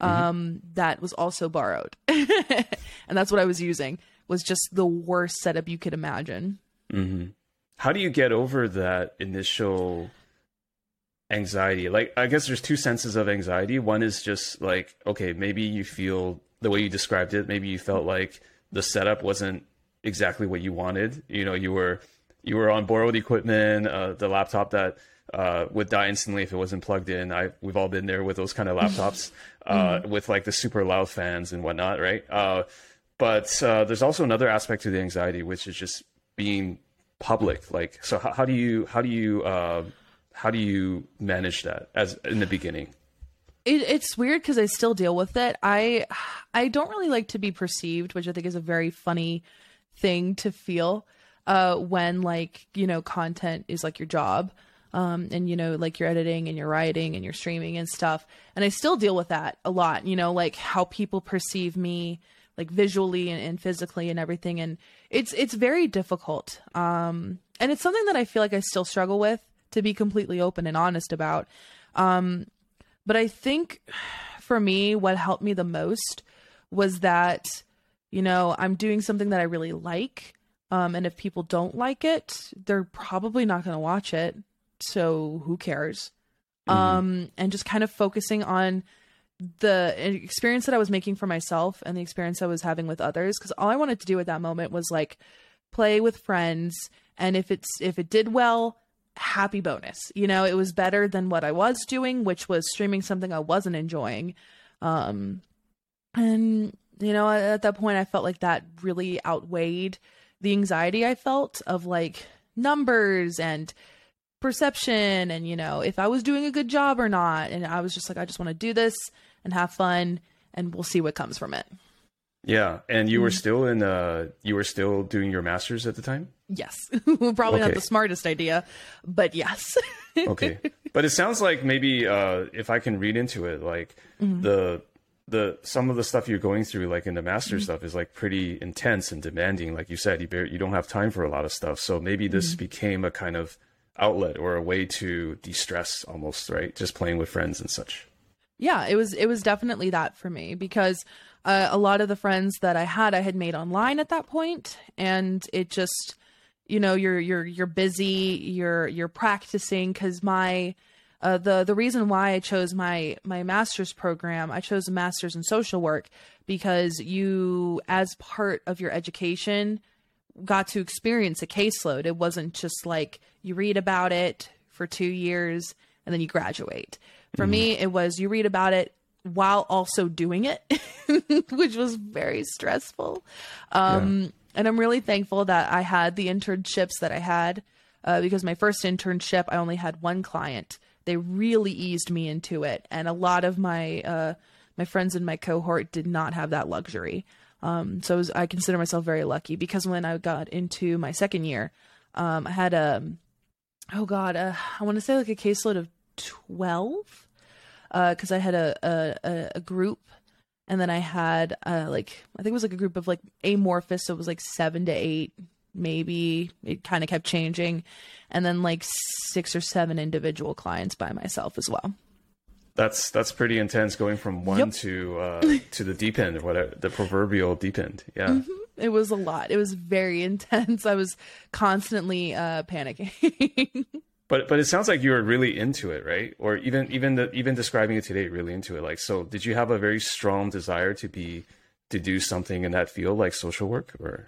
Mm-hmm. Um, mm-hmm. that was also borrowed, and that's what I was using. Was just the worst setup you could imagine. Mm-hmm. How do you get over that initial anxiety? Like, I guess there's two senses of anxiety. One is just like, okay, maybe you feel the way you described it. Maybe you felt like the setup wasn't exactly what you wanted. You know, you were you were on borrowed equipment, uh, the laptop that uh, would die instantly if it wasn't plugged in. I we've all been there with those kind of laptops, uh, mm-hmm. with like the super loud fans and whatnot, right? Uh, but uh, there's also another aspect to the anxiety, which is just being public. Like, so how, how do you how do you uh, how do you manage that as in the beginning? It, it's weird because I still deal with it. I I don't really like to be perceived, which I think is a very funny thing to feel uh, when like you know content is like your job. Um, and you know like you're editing and you're writing and you're streaming and stuff and i still deal with that a lot you know like how people perceive me like visually and, and, physically and everything and it's it's very difficult um and it's something that i feel like i still struggle with to be completely open and honest about. Um but i think for me what helped me the most was that you know i'm doing something that i really like. Um and if people don't like it they're probably not going to watch it. So who cares? Mm-hmm. um and just kind of focusing on the experience that I was making for myself and the experience I was having with others. Because all I wanted to do at that moment was like play with friends. And if it's if it did well happy bonus. You know it was better than what I was doing which was streaming something I wasn't enjoying. Um and you know at that point I felt like that really outweighed the anxiety I felt of like numbers and perception and you know if I was doing a good job or not. And I was just like I just want to do this and have fun and we'll see what comes from it. Yeah, and you were mm-hmm. still in uh you were still doing your masters at the time? Yes. Probably okay. not the smartest idea, but yes. okay. But it sounds like maybe uh if I can read into it like mm-hmm. the the some of the stuff you're going through like in the master mm-hmm. stuff is like pretty intense and demanding like you said you bear, you don't have time for a lot of stuff so maybe this mm-hmm. became a kind of outlet or a way to de-stress almost right just playing with friends and such yeah it was it was definitely that for me because uh, a lot of the friends that i had i had made online at that point and it just you know you're you're you're busy you're you're practicing because my uh, the the reason why I chose my my master's program, I chose a master's in social work because you, as part of your education, got to experience a caseload. It wasn't just like you read about it for two years and then you graduate. For mm-hmm. me, it was you read about it while also doing it, which was very stressful. Um, yeah. And I'm really thankful that I had the internships that I had uh, because my first internship, I only had one client. They really eased me into it, and a lot of my uh, my friends in my cohort did not have that luxury. Um, so I, was, I, consider myself very lucky because when I got into my second year, um, I had a, oh God, uh, I want to say like a caseload of 12 because uh, I had a, a, a group and then I had uh, like I think it was like a group of like amorphous, so it was like seven to eight, maybe. It kind of kept changing, and then like six or seven individual clients by myself as well. That's that's pretty intense, going from one yep. to uh, to the deep end, whatever the proverbial deep end. Yeah, mm-hmm. it was a lot. It was very intense. I was constantly uh, panicking. but but it sounds like you were really into it, right? Or even even the, even describing it today, really into it. Like, so did you have a very strong desire to be to do something in that field, like social work, or?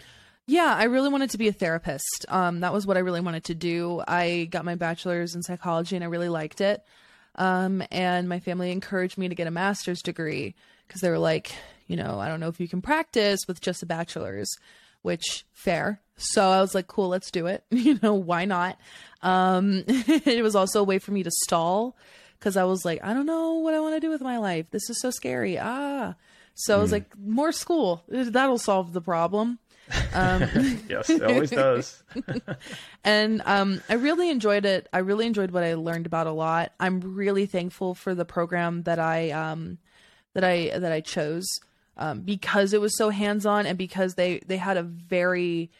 Yeah, I really wanted to be a therapist. Um, that was what I really wanted to do. I got my bachelor's in psychology and I really liked it. Um, and my family encouraged me to get a master's degree because they were like, you know, I don't know if you can practice with just a bachelor's, which fair. So I was like, cool, let's do it. you know, why not? Um, it was also a way for me to stall because I was like, I don't know what I want to do with my life. This is so scary. Ah. So mm. I was hmm. like, more school. That'll solve the problem. Um, yes, it always does. and um, I really enjoyed it. I really enjoyed what I learned about a lot. I'm really thankful for the program that I um, that I that I chose um, because it was so hands on and because they they had a very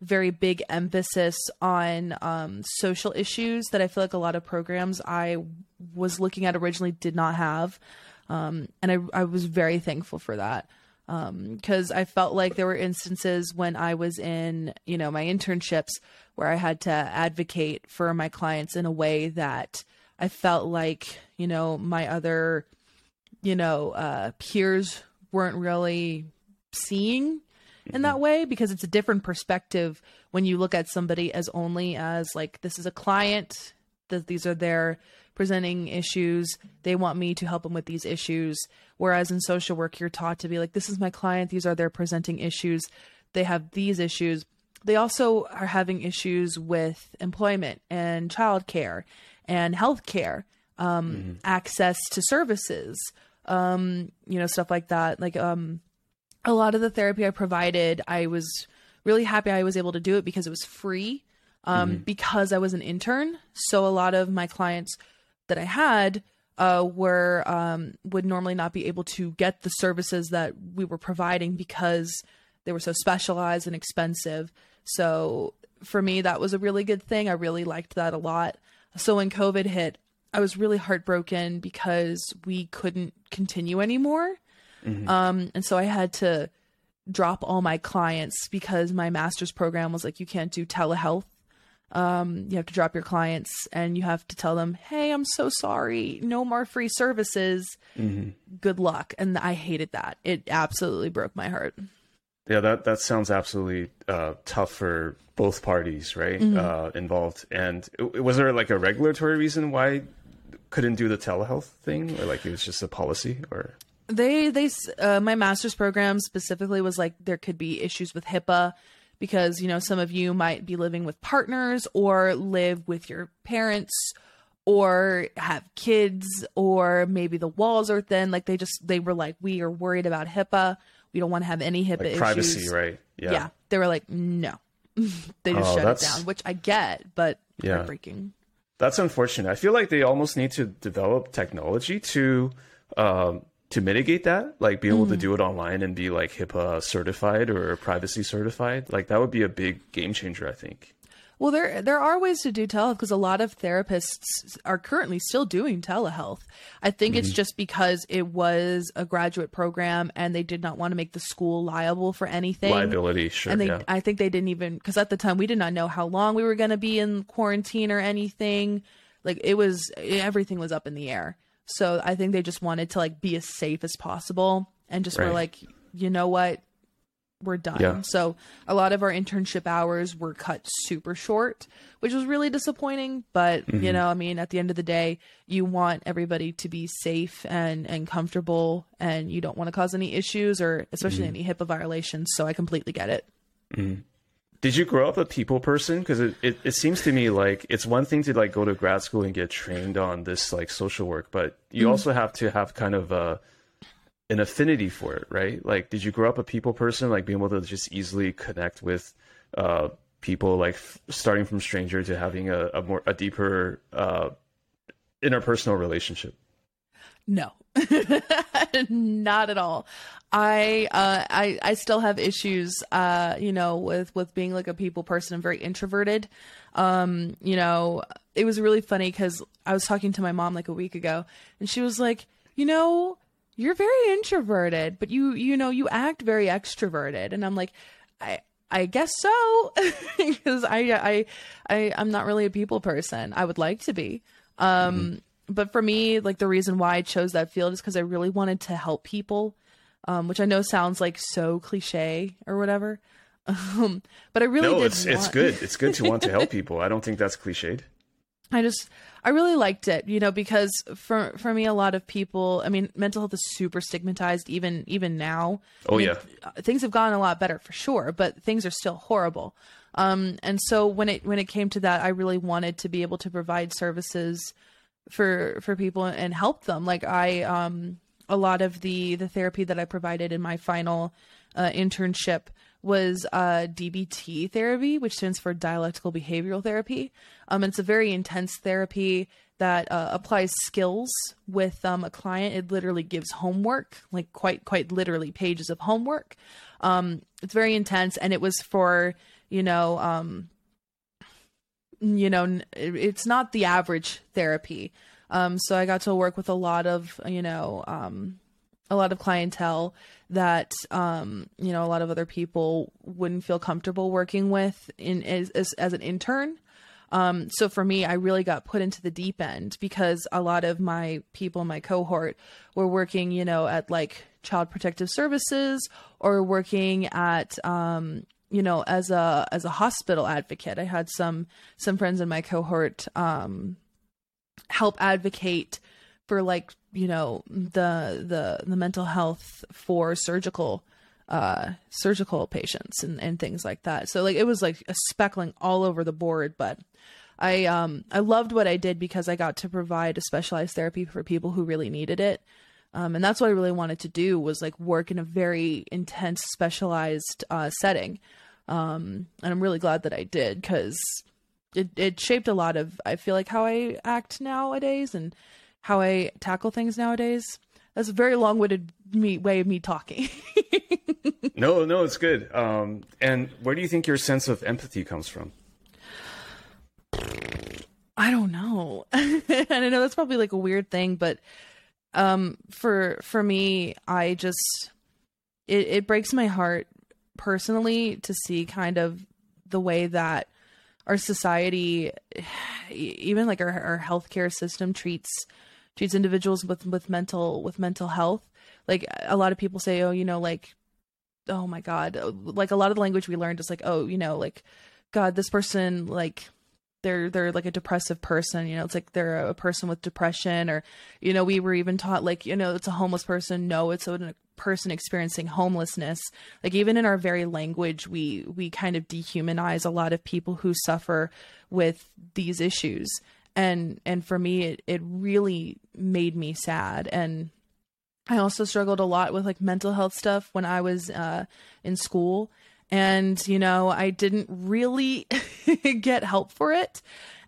very big emphasis on um, social issues that I feel like a lot of programs I was looking at originally did not have. Um, and I, I was very thankful for that because um, I felt like there were instances when I was in, you know, my internships where I had to advocate for my clients in a way that I felt like, you know, my other, you know, uh, peers weren't really seeing in that way because it's a different perspective when you look at somebody as only as like this is a client that these are their presenting issues they want me to help them with these issues. Whereas in social work you're taught to be like this is my client these are their presenting issues they have these issues. They also are having issues with employment and childcare and healthcare um, mm-hmm. access to services um, you know stuff like that. Like um a lot of the therapy I provided, I was really happy I was able to do it because it was free. Um, mm-hmm. because I was an intern. So a lot of my clients that I had uh, were um, would normally not be able to get the services that we were providing because they were so specialized and expensive. So for me, that was a really good thing. I really liked that a lot. So when COVID hit, I was really heartbroken because we couldn't continue anymore. Mm-hmm. Um, and so I had to drop all my clients because my master's program was like, you can't do telehealth. Um, you have to drop your clients and you have to tell them, hey, I'm so sorry. No more free services. Mm-hmm. Good luck. And I hated that. It absolutely broke my heart. Yeah, that, that sounds absolutely uh, tough for both parties, right? Mm-hmm. Uh, involved. And was there like a regulatory reason why couldn't do the telehealth thing or like it was just a policy or they they uh, my master's program specifically was like there could be issues with HIPAA because you know some of you might be living with partners or live with your parents or have kids or maybe the walls are thin. Like they just they were like we are worried about HIPAA. We don't want to have any HIPAA like issues. privacy right. Yeah. Yeah. They were like no. They just oh, shut it down which I get but yeah. heartbreaking. That's unfortunate. I feel like they almost need to develop technology to um, to mitigate that, like be able mm. to do it online and be like HIPAA certified or privacy certified, like that would be a big game changer, I think. Well, there there are ways to do telehealth because a lot of therapists are currently still doing telehealth. I think mm-hmm. it's just because it was a graduate program and they did not want to make the school liable for anything. Liability, sure. And they, yeah. I think they didn't even because at the time we did not know how long we were going to be in quarantine or anything. Like it was, everything was up in the air. So I think they just wanted to like be as safe as possible and just right. were like, you know what? We're done. Yeah. So a lot of our internship hours were cut super short, which was really disappointing. But mm-hmm. you know, I mean, at the end of the day, you want everybody to be safe and and comfortable, and you don't want to cause any issues or especially mm-hmm. any HIPAA violations. So I completely get it. Mm-hmm did you grow up a people person? Because it, it, it, seems to me like it's one thing to like go to grad school and get trained on this like social work but you mm also have to have kind of a an affinity for it right? Like did you grow up a people person like being able to just easily connect with uh, people like f- starting from stranger to having a, a more a deeper uh, interpersonal relationship? No, not at all. I uh, I I still have issues, uh, you know, with with being like a people person. I'm very introverted. Um, you know, it was really funny because I was talking to my mom like a week ago, and she was like, you know, you're very introverted, but you you know you act very extroverted, and I'm like, I I guess so because I I I I'm not really a people person. I would like to be. Um, mm-hmm but for me, like the reason why I chose that field is because I really wanted to help people, um, which I know sounds like so cliche or whatever. Um, but I really no, it's want... it's good. It's good to want to help people. I don't think that's cliched. I just I really liked it, you know, because for for me, a lot of people. I mean, mental health is super stigmatized, even even now. Oh I mean, yeah, things have gotten a lot better for sure, but things are still horrible. Um, and so when it when it came to that, I really wanted to be able to provide services for for people and help them like i um a lot of the the therapy that i provided in my final uh, internship was uh, DBT therapy, which stands for dialectical behavioral therapy. Um, it's a very intense therapy that uh, applies skills with um, a client. It literally gives homework, like quite quite literally pages of homework. Um, it's very intense, and it was for you know um, you know, it's not the average therapy. Um, so I got to work with a lot of, you know, um, a lot of clientele that, um, you know, a lot of other people wouldn't feel comfortable working with in as, as, as an intern. Um, so for me, I really got put into the deep end because a lot of my people my cohort were working, you know, at like child protective services or working at, um, you know, as a as a hospital advocate, I had some some friends in my cohort um, help advocate for like you know the the the mental health for surgical uh surgical patients and and things like that. So like it was like a speckling all over the board, but I um I loved what I did because I got to provide a specialized therapy for people who really needed it. Um, and that's what I really wanted to do was like work in a very intense, specialized uh, setting. Um, and I'm really glad that I did because it it shaped a lot of I feel like how I act nowadays and how I tackle things nowadays. That's a very long-winded me way of me talking. no, no, it's good. Um, and where do you think your sense of empathy comes from? I don't know. and I know that's probably like a weird thing, but um for for me i just it, it breaks my heart personally to see kind of the way that our society even like our, our healthcare system treats treats individuals with with mental with mental health. Like a lot of people say oh you know like oh my god like a lot of the language we learned is like oh you know like god this person like they're they're like a depressive person you know it's like they're a person with depression or you know we were even taught like you know it's a homeless person. No it's a person experiencing homelessness. Like even in our very language we we kind of dehumanize a lot of people who suffer with these issues. And and for me it, it really made me sad. And i also struggled a lot with like mental health stuff when i was uh in school and you know i didn't really get help for it.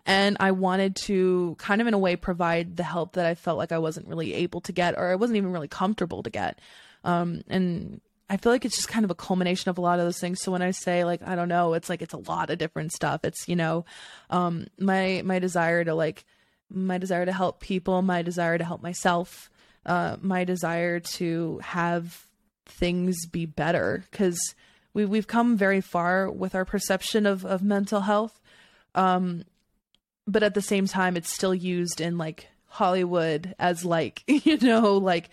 And i wanted to kind of in a way provide the help that i felt like i wasn't really able to get or i wasn't even really comfortable to get. Um, and i feel like it's just kind of a culmination of a lot of those things. So when i say like i don't know it's like it's a lot of different stuff. It's you know um, my my desire to like my desire to help people my desire to help myself uh, my desire to have things be better. Because we we've come very far with our perception of of mental health um but at the same time it's still used in like Hollywood as like you know like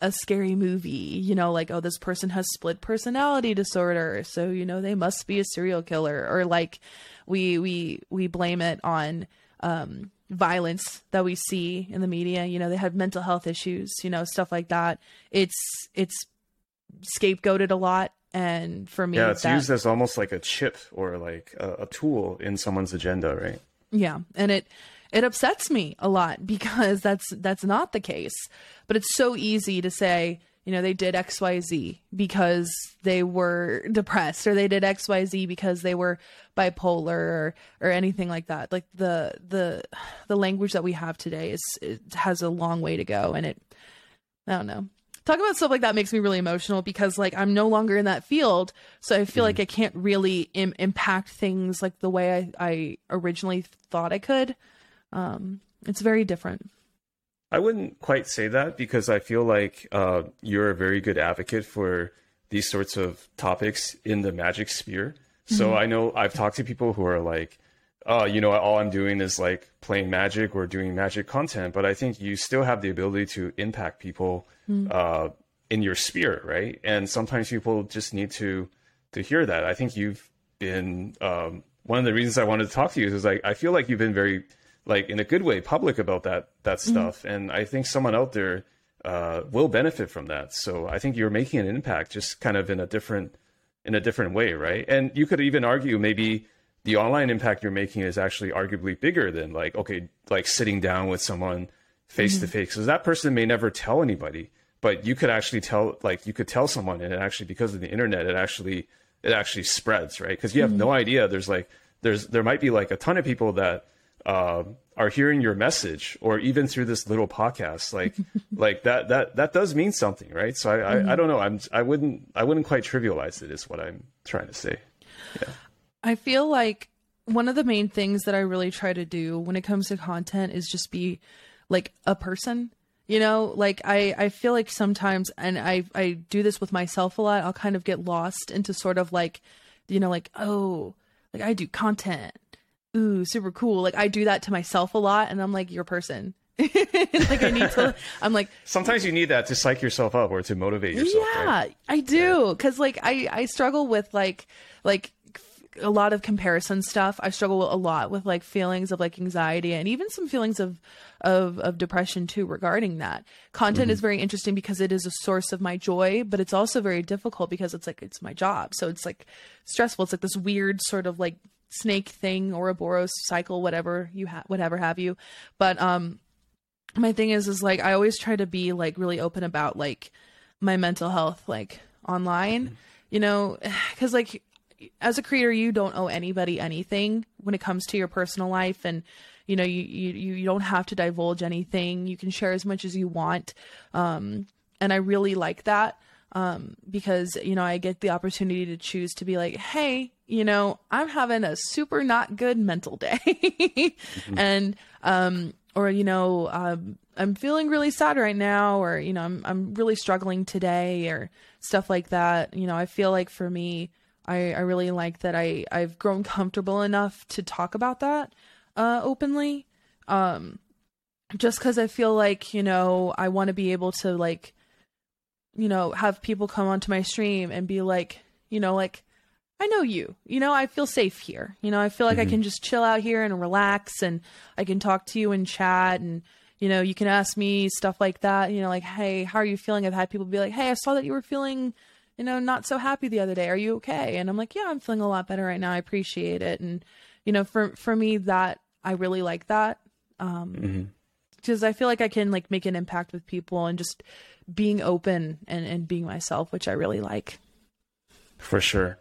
a scary movie you know like oh this person has split personality disorder so you know they must be a serial killer or like we we we blame it on um violence that we see in the media you know they have mental health issues you know stuff like that. It's it's scapegoated a lot and for me yeah it's that, used as almost like a chip or like a, a tool in someone's agenda right yeah and it it upsets me a lot because that's that's not the case but it's so easy to say you know, they did XYZ because they were depressed or they did XYZ because they were bipolar or, or anything like that. Like the the the language that we have today is it has a long way to go and it I don't know. Talk about stuff like that makes me really emotional because like I'm no longer in that field, so I feel mm like I can't really Im- impact things like the way I, I originally thought I could. Um, it's very different. I wouldn't quite say that because I feel like uh, you're a very good advocate for these sorts of topics in the magic sphere. So mm-hmm. I know I've talked to people who are like, oh, you know, all I'm doing is like playing magic or doing magic content. But I think you still have the ability to impact people mm-hmm. uh, in your sphere, right? And sometimes people just need to to hear that. I think you've been um, one of the reasons I wanted to talk to you is like I feel like you've been very like in a good way public about that that mm-hmm. stuff mm-hmm. and i think someone out there uh, will benefit from that so i think you're making an impact just kind of in a different in a different way right and you could even argue maybe the online impact you're making is actually arguably bigger than like okay like sitting down with someone face to face. Because that person may never tell anybody but you could actually tell like you could tell someone and it actually because of the internet it actually it actually spreads right? Because you have mm-hmm. no idea. There's like there's there might be like a ton of people that uh, are hearing your message or even through this little podcast. Like like that that that does mean something right? So I, mm-hmm. I, I mm-hmm. don't know. I'm i wouldn't i wouldn't quite trivialize it is what i'm trying to say. Yeah i feel like one of the main things that i really try to do when it comes to content is just be like a person you know like i i feel like sometimes and i i do this with myself a lot i'll kind of get lost into sort of like you know like oh like i do content ooh, super cool. Like I do that to myself a lot, and I'm like, you're person. like I need to. I'm like. Sometimes you need that to psych yourself up or to motivate yourself. Yeah, right? I do, because like I I struggle with like like a lot of comparison stuff. I struggle a lot with like feelings of like anxiety and even some feelings of of of depression too regarding that. Content mm-hmm. is very interesting because it is a source of my joy, but it's also very difficult because it's like it's my job. So it's like stressful. It's like this weird sort of like snake thing, or ouroboros cycle, whatever you have, whatever have you. But um, my thing is, is like I always try to be like really open about like my mental health, like online, mm-hmm. you know, because like as a creator, you don't owe anybody anything when it comes to your personal life and you know you, you you don't have to divulge anything you can share as much as you want um and i really like that um because you know i get the opportunity to choose to be like hey you know, I'm having a super not good mental day. mm-hmm. And, um, or, you know, um, I'm feeling really sad right now, or, you know, I'm, I'm really struggling today, or stuff like that. You know, I feel like for me, I, I really like that I, I've grown comfortable enough to talk about that, uh, openly. Um, just cause I feel like, you know, I want to be able to like, you know, have people come onto my stream and be like, you know, like, I know you. You know, I feel safe here. You know, I feel like mm-hmm. I can just chill out here and relax and I can talk to you and chat and you know, you can ask me stuff like that, you know, like, "Hey, how are you feeling?" I've had people be like, "Hey, I saw that you were feeling, you know, not so happy the other day. Are you okay?" And I'm like, "Yeah, I'm feeling a lot better right now. I appreciate it." And you know, for for me that I really like that. Um mm-hmm because I feel like I can like make an impact with people and just being open and, and being myself, which I really like. For sure.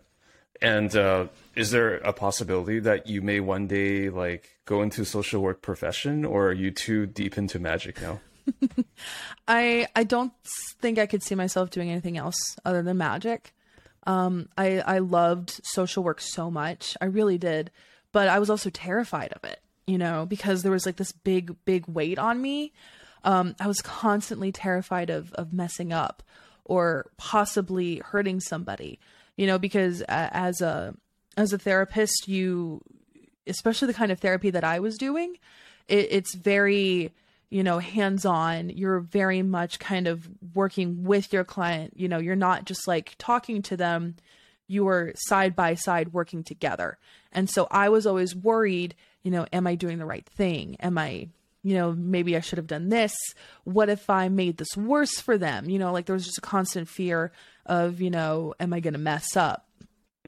And uh, is there a possibility that you may one day like go into social work profession, or are you too deep into magic now? I I don't think I could see myself doing anything else other than magic. Um, I I loved social work so much, I really did, but I was also terrified of it, you know, because there was like this big big weight on me. Um, I was constantly terrified of of messing up or possibly hurting somebody you know because uh, as a as a therapist you especially the kind of therapy that i was doing it, it's very you know hands on you're very much kind of working with your client. You know you're not just like talking to them. You're side by side working together. And so i was always worried you know am i doing the right thing? Am i you know maybe i should have done this? What if i made this worse for them? You know like there was just a constant fear of, you know, am I going to mess up?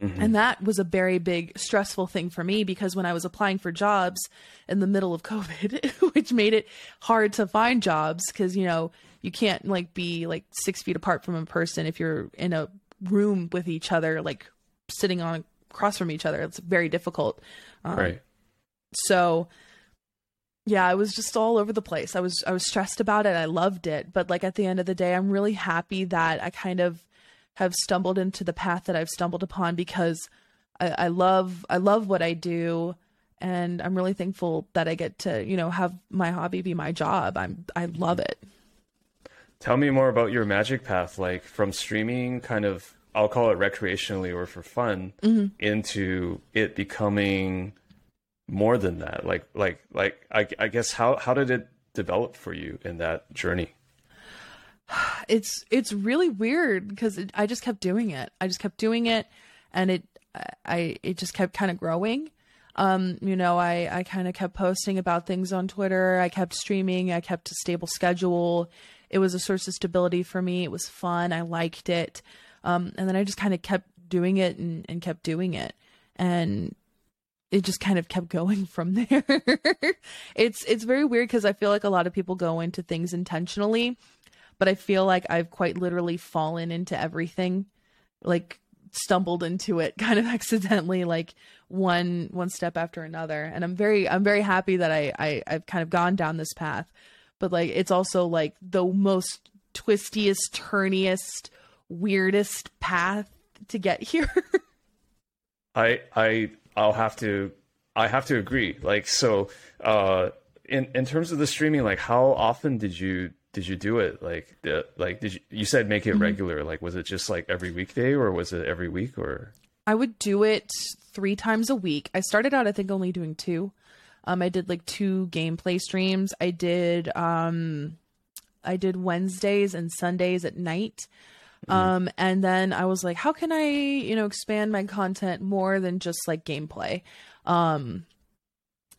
Mm-hmm. And that was a very big stressful thing for me because when I was applying for jobs in the middle of COVID, which made it hard to find jobs because, you know, you can't like be like six feet apart from a person if you're in a room with each other, like sitting on across from each other. It's very difficult. Um, right. So yeah, I was just all over the place. I was I was stressed about it. I loved it, but like at the end of the day, I'm really happy that I kind of have stumbled into the path that I've stumbled upon because I, I love I love what I do, and I'm really thankful that I get to you know have my hobby be my job. I'm I love it. Tell me more about your magic path, like from streaming, kind of I'll call it recreationally or for fun, mm-hmm. into it becoming more than that like like like i, I guess how how did it develop for you in that journey it's it's really weird because i just kept doing it. I just kept doing it and it i it just kept kind of growing. Um you know i i kind of kept posting about things on twitter. I kept streaming. I kept a stable schedule. It was a source of stability for me. It was fun. I liked it. Um and then i just kind of kept doing it and, and kept doing it. And it just kind of kept going from there. it's it's very weird because I feel like a lot of people go into things intentionally, but I feel like I've quite literally fallen into everything, like stumbled into it kind of accidentally, like one one step after another. And I'm very I'm very happy that I, I I've kind of gone down this path, but like it's also like the most twistiest, turniest, weirdest path to get here. I I I'll have to I have to agree. Like so uh in in terms of the streaming like how often did you did you do it like the, like did you you said make it mm-hmm. regular like was it just like every weekday or was it every week or I would do it 3 times a week. I started out I think only doing 2. Um I did like two gameplay streams. I did um I did Wednesdays and Sundays at night. Mm-hmm. Um, and then I was like, how can I, you know, expand my content more than just like gameplay? Um,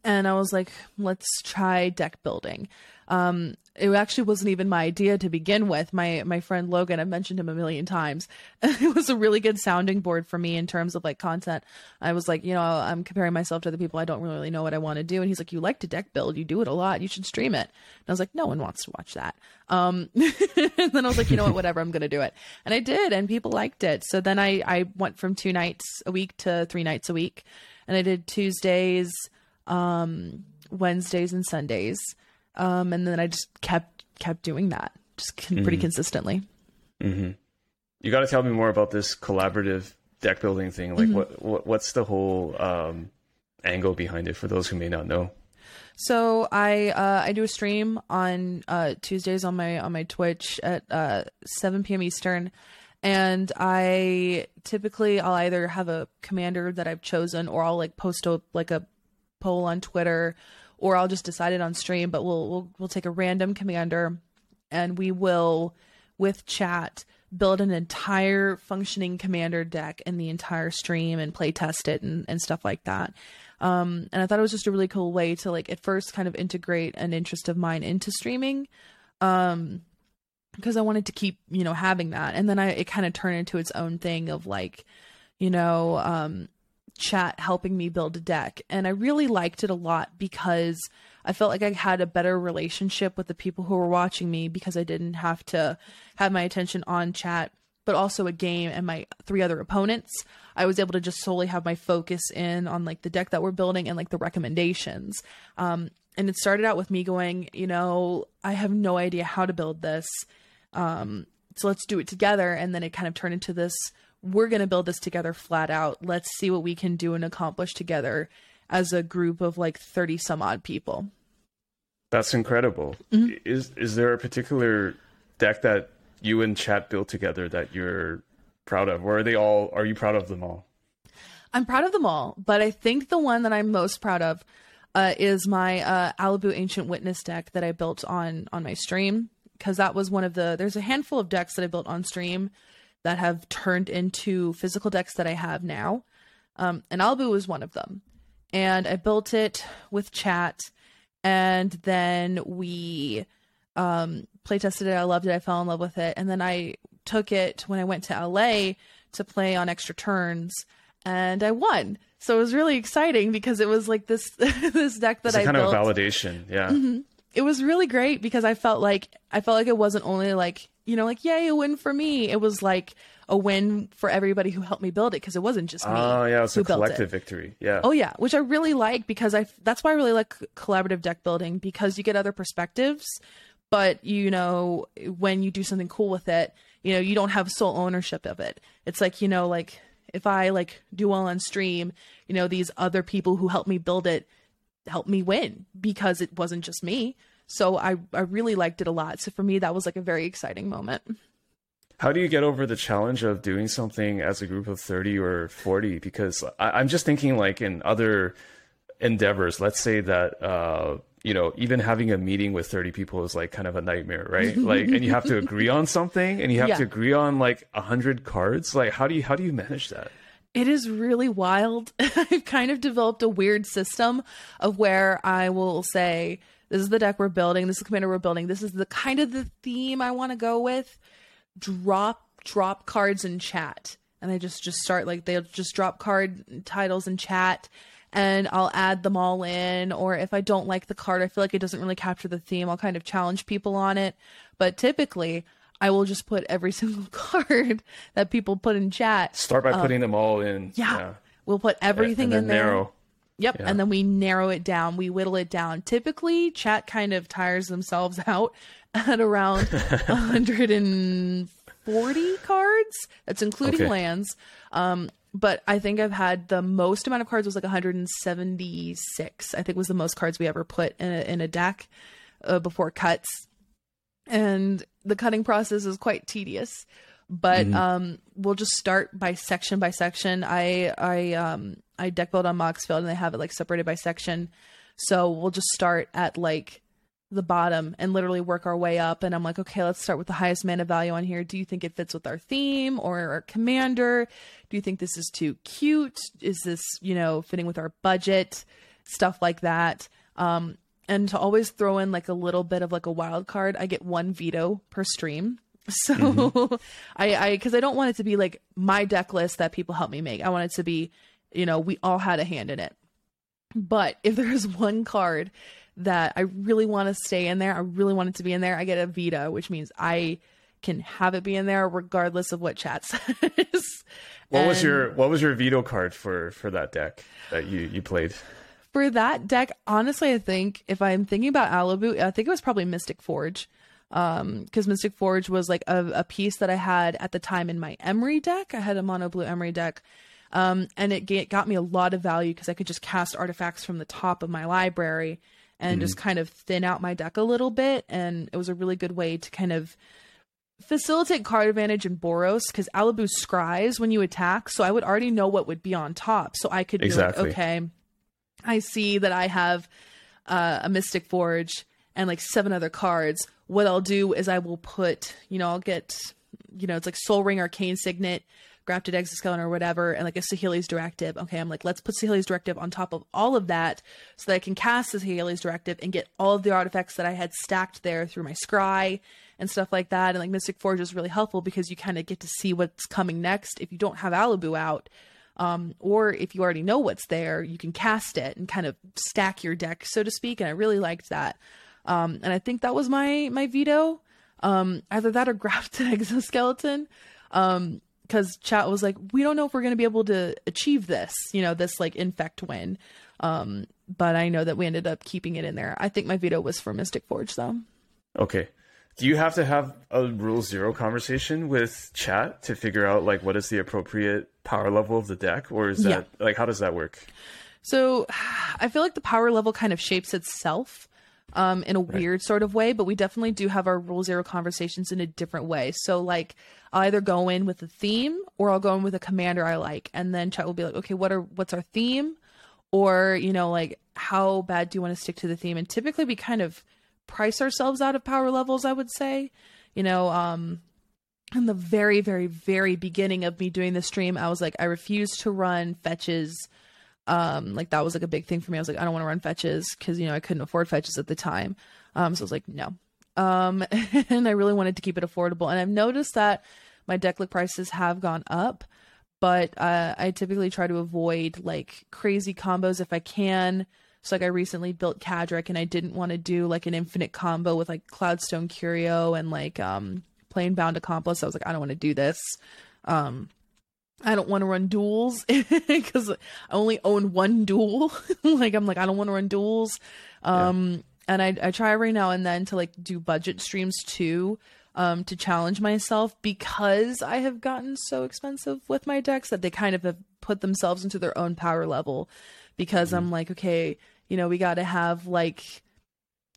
and I was like, let's try deck building. Um, it actually wasn't even my idea to begin with. My my friend Logan, I've mentioned him a million times. it was a really good sounding board for me in terms of like content. I was like, you know, I'm comparing myself to the people I don't really know what I want to do, and he's like, you like to deck build, you do it a lot, you should stream it. And I was like, no one wants to watch that. Um, and then I was like, you know what, whatever, I'm gonna do it, and I did, and people liked it. So then I I went from two nights a week to three nights a week, and I did Tuesdays, um, Wednesdays, and Sundays um, and then I just kept kept doing that, just mm-hmm. pretty consistently. Mm-hmm. You got to tell me more about this collaborative deck building thing. Like, mm-hmm. what, what what's the whole um, angle behind it for those who may not know? So I uh, I do a stream on uh, Tuesdays on my on my Twitch at uh, 7 p.m. Eastern, and I typically I'll either have a commander that I've chosen, or I'll like post a like a poll on Twitter or I'll just decide it on stream. But we'll we'll we'll take a random commander, and we will with chat build an entire functioning commander deck in the entire stream and play test it and, and stuff like that. Um, and I thought it was just a really cool way to like at first kind of integrate an interest of mine into streaming. Um, because I wanted to keep, you know, having that. And then I it kind of turned into its own thing of like, you know, um, chat helping me build a deck. And I really liked it a lot because I felt like I had a better relationship with the people who were watching me because I didn't have to have my attention on chat, but also a game and my three other opponents. I was able to just solely have my focus in on like the deck that we're building and like the recommendations. Um, and it started out with me going, you know, I have no idea how to build this. Um, so let's do it together. And then it kind of turned into this we're going to build this together flat out. Let's see what we can do and accomplish together as a group of like 30 some odd people. That's incredible. Mm-hmm. Is is there a particular deck that you and chat built together that you're proud of? Or are they all are you proud of them all? I'm proud of them all, but I think the one that I'm most proud of uh, is my uh, Alibou Ancient Witness deck that I built on on my stream because that was one of the there's a handful of decks that I built on stream that have turned into physical decks that I have now. Um, and Alibou was one of them. And I built it with chat, and then we um, play tested it. I loved it. I fell in love with it. And then I took it when I went to LA to play on extra turns. and I won. So it was really exciting because it was like this this deck that it's I kind built. of validation. Yeah. Mm-hmm. It was really great because I felt like I felt like it wasn't only like you know like yay a win for me. It was like a win for everybody who helped me build it because it wasn't just me. Oh yeah, it's who a collective victory. Yeah. Oh yeah, which I really like because I that's why I really like collaborative deck building because you get other perspectives, but you know when you do something cool with it, you know you don't have sole ownership of it. It's like you know like if I like do well on stream, you know these other people who helped me build it helped me win because it wasn't just me. So I I really liked it a lot. So for me that was like a very exciting moment. How do you get over the challenge of doing something as a group of 30 or 40? Because I, am just thinking like in other endeavors, let's say that, uh, you know, even having a meeting with 30 people is like kind of a nightmare, right? like, and you have to agree on something and you have Yeah. to agree on like a hundred cards. Like, how do you, how do you manage that? It is really wild. I've kind of developed a weird system of where I will say, this is the deck we're building, this is the commander we're building, this is the kind of the theme I want to go with. Drop drop cards in chat. And they just just start like they'll just drop card titles in chat and I'll add them all in or if I don't like the card, I feel like it doesn't really capture the theme, I'll kind of challenge people on it. But typically I will just put every single card that people put in chat Start by putting them all in. Uh, yeah. We'll put everything in there. narrow. Yep. Yeah. And then we narrow it down. We whittle it down. Typically, chat kind of tires themselves out at around 140 cards. That's including Okay. lands. Um, but I think I've had the most amount of cards was like 176. I think was the most cards we ever put in a, in a deck uh, before cuts. And the cutting process is quite tedious but um we'll just start by section by section i i um i deck build on moxfield and they have it like separated by section. So we'll just start at like the bottom and literally work our way up. And i'm like okay let's start with the highest mana value on here. Do you think it fits with our theme or our commander? Do you think this is too cute? Is this you know fitting with our budget? Stuff like that. Um and to always throw in like a little bit of like a wild card i get one veto per stream. So I I because I don't want it to be like my deck list that people help me make. I want it to be, you know, we all had a hand in it. But if there's one card that I really want to stay in there, I really want it to be in there, I get a veto, which means I can have it be in there regardless of what chat says. What was your, what was your veto card for, for that deck that you, you played? for that deck, honestly, I think if I'm thinking about Alibou, I think it was probably Mystic Forge. Um, because Mystic Forge was like a, a piece that I had at the time in my Emry deck. I had a mono blue Emry deck. Um, and it ga- got me a lot of value because I could just cast artifacts from the top of my library and just kind of thin out my deck a little bit. And it was a really good way to kind of facilitate card advantage in Boros because Alibou scries when you attack. So I would already know what would be on top. So I could be Exactly. like, okay, I see that I have uh, a Mystic Forge and like seven other cards. What I'll do is I will put, you know, I'll get, you know, it's like Sol Ring, Arcane Signet, Grafted Exoskeleton, or whatever, and like a Saheeli's Directive. Okay, I'm like, let's put Saheeli's Directive on top of all of that so that I can cast the Saheeli's Directive and get all of the artifacts that I had stacked there through my scry and stuff like that. And like Mystic Forge is really helpful because you kind of get to see what's coming next if you don't have Alibou out um, or if you already know what's there, you can cast it and kind of stack your deck, so to speak. And I really liked that. Um, and I think that was my my veto. Um, either that or grafted exoskeleton. Um, because chat was like, we don't know if we're going to be able to achieve this, you know, this like infect win. Um, but I know that we ended up keeping it in there. I think my veto was for Mystic Forge though. Okay. Do you have to have a rule zero conversation with chat to figure out like what is the appropriate power level of the deck, or is that like how does that work? So I feel like the power level kind of shapes itself um, in a weird sort of way, but we definitely do have our rule zero conversations in a different way. So like I'll either go in with a theme or I'll go in with a commander I like, and then chat will be like, okay, what are what's our theme, or you know like how bad do you want to stick to the theme? And typically we kind of price ourselves out of power levels. I would say, you know, um, in the very very very beginning of me doing the stream, I was like, I refuse to run fetches um like that was like a big thing for me i was like i don't want to run fetches because you know i couldn't afford fetches at the time um so i was like no um and i really wanted to keep it affordable and i've noticed that my deck look prices have gone up but uh, I typically try to avoid like crazy combos if I can. So like I recently built Kadric and I didn't want to do like an infinite combo with like Cloudstone Curio and like um Planebound Accomplice. I was like, I don't want to do this. Um I don't want to run duels because I only own one duel. like I'm like I don't want to run duels. Um yeah. and I I try every now and then to like do budget streams too um, to challenge myself because I have gotten so expensive with my decks that they kind of have put themselves into their own power level. Because mm-hmm. I'm like, okay, you know, we got to have like,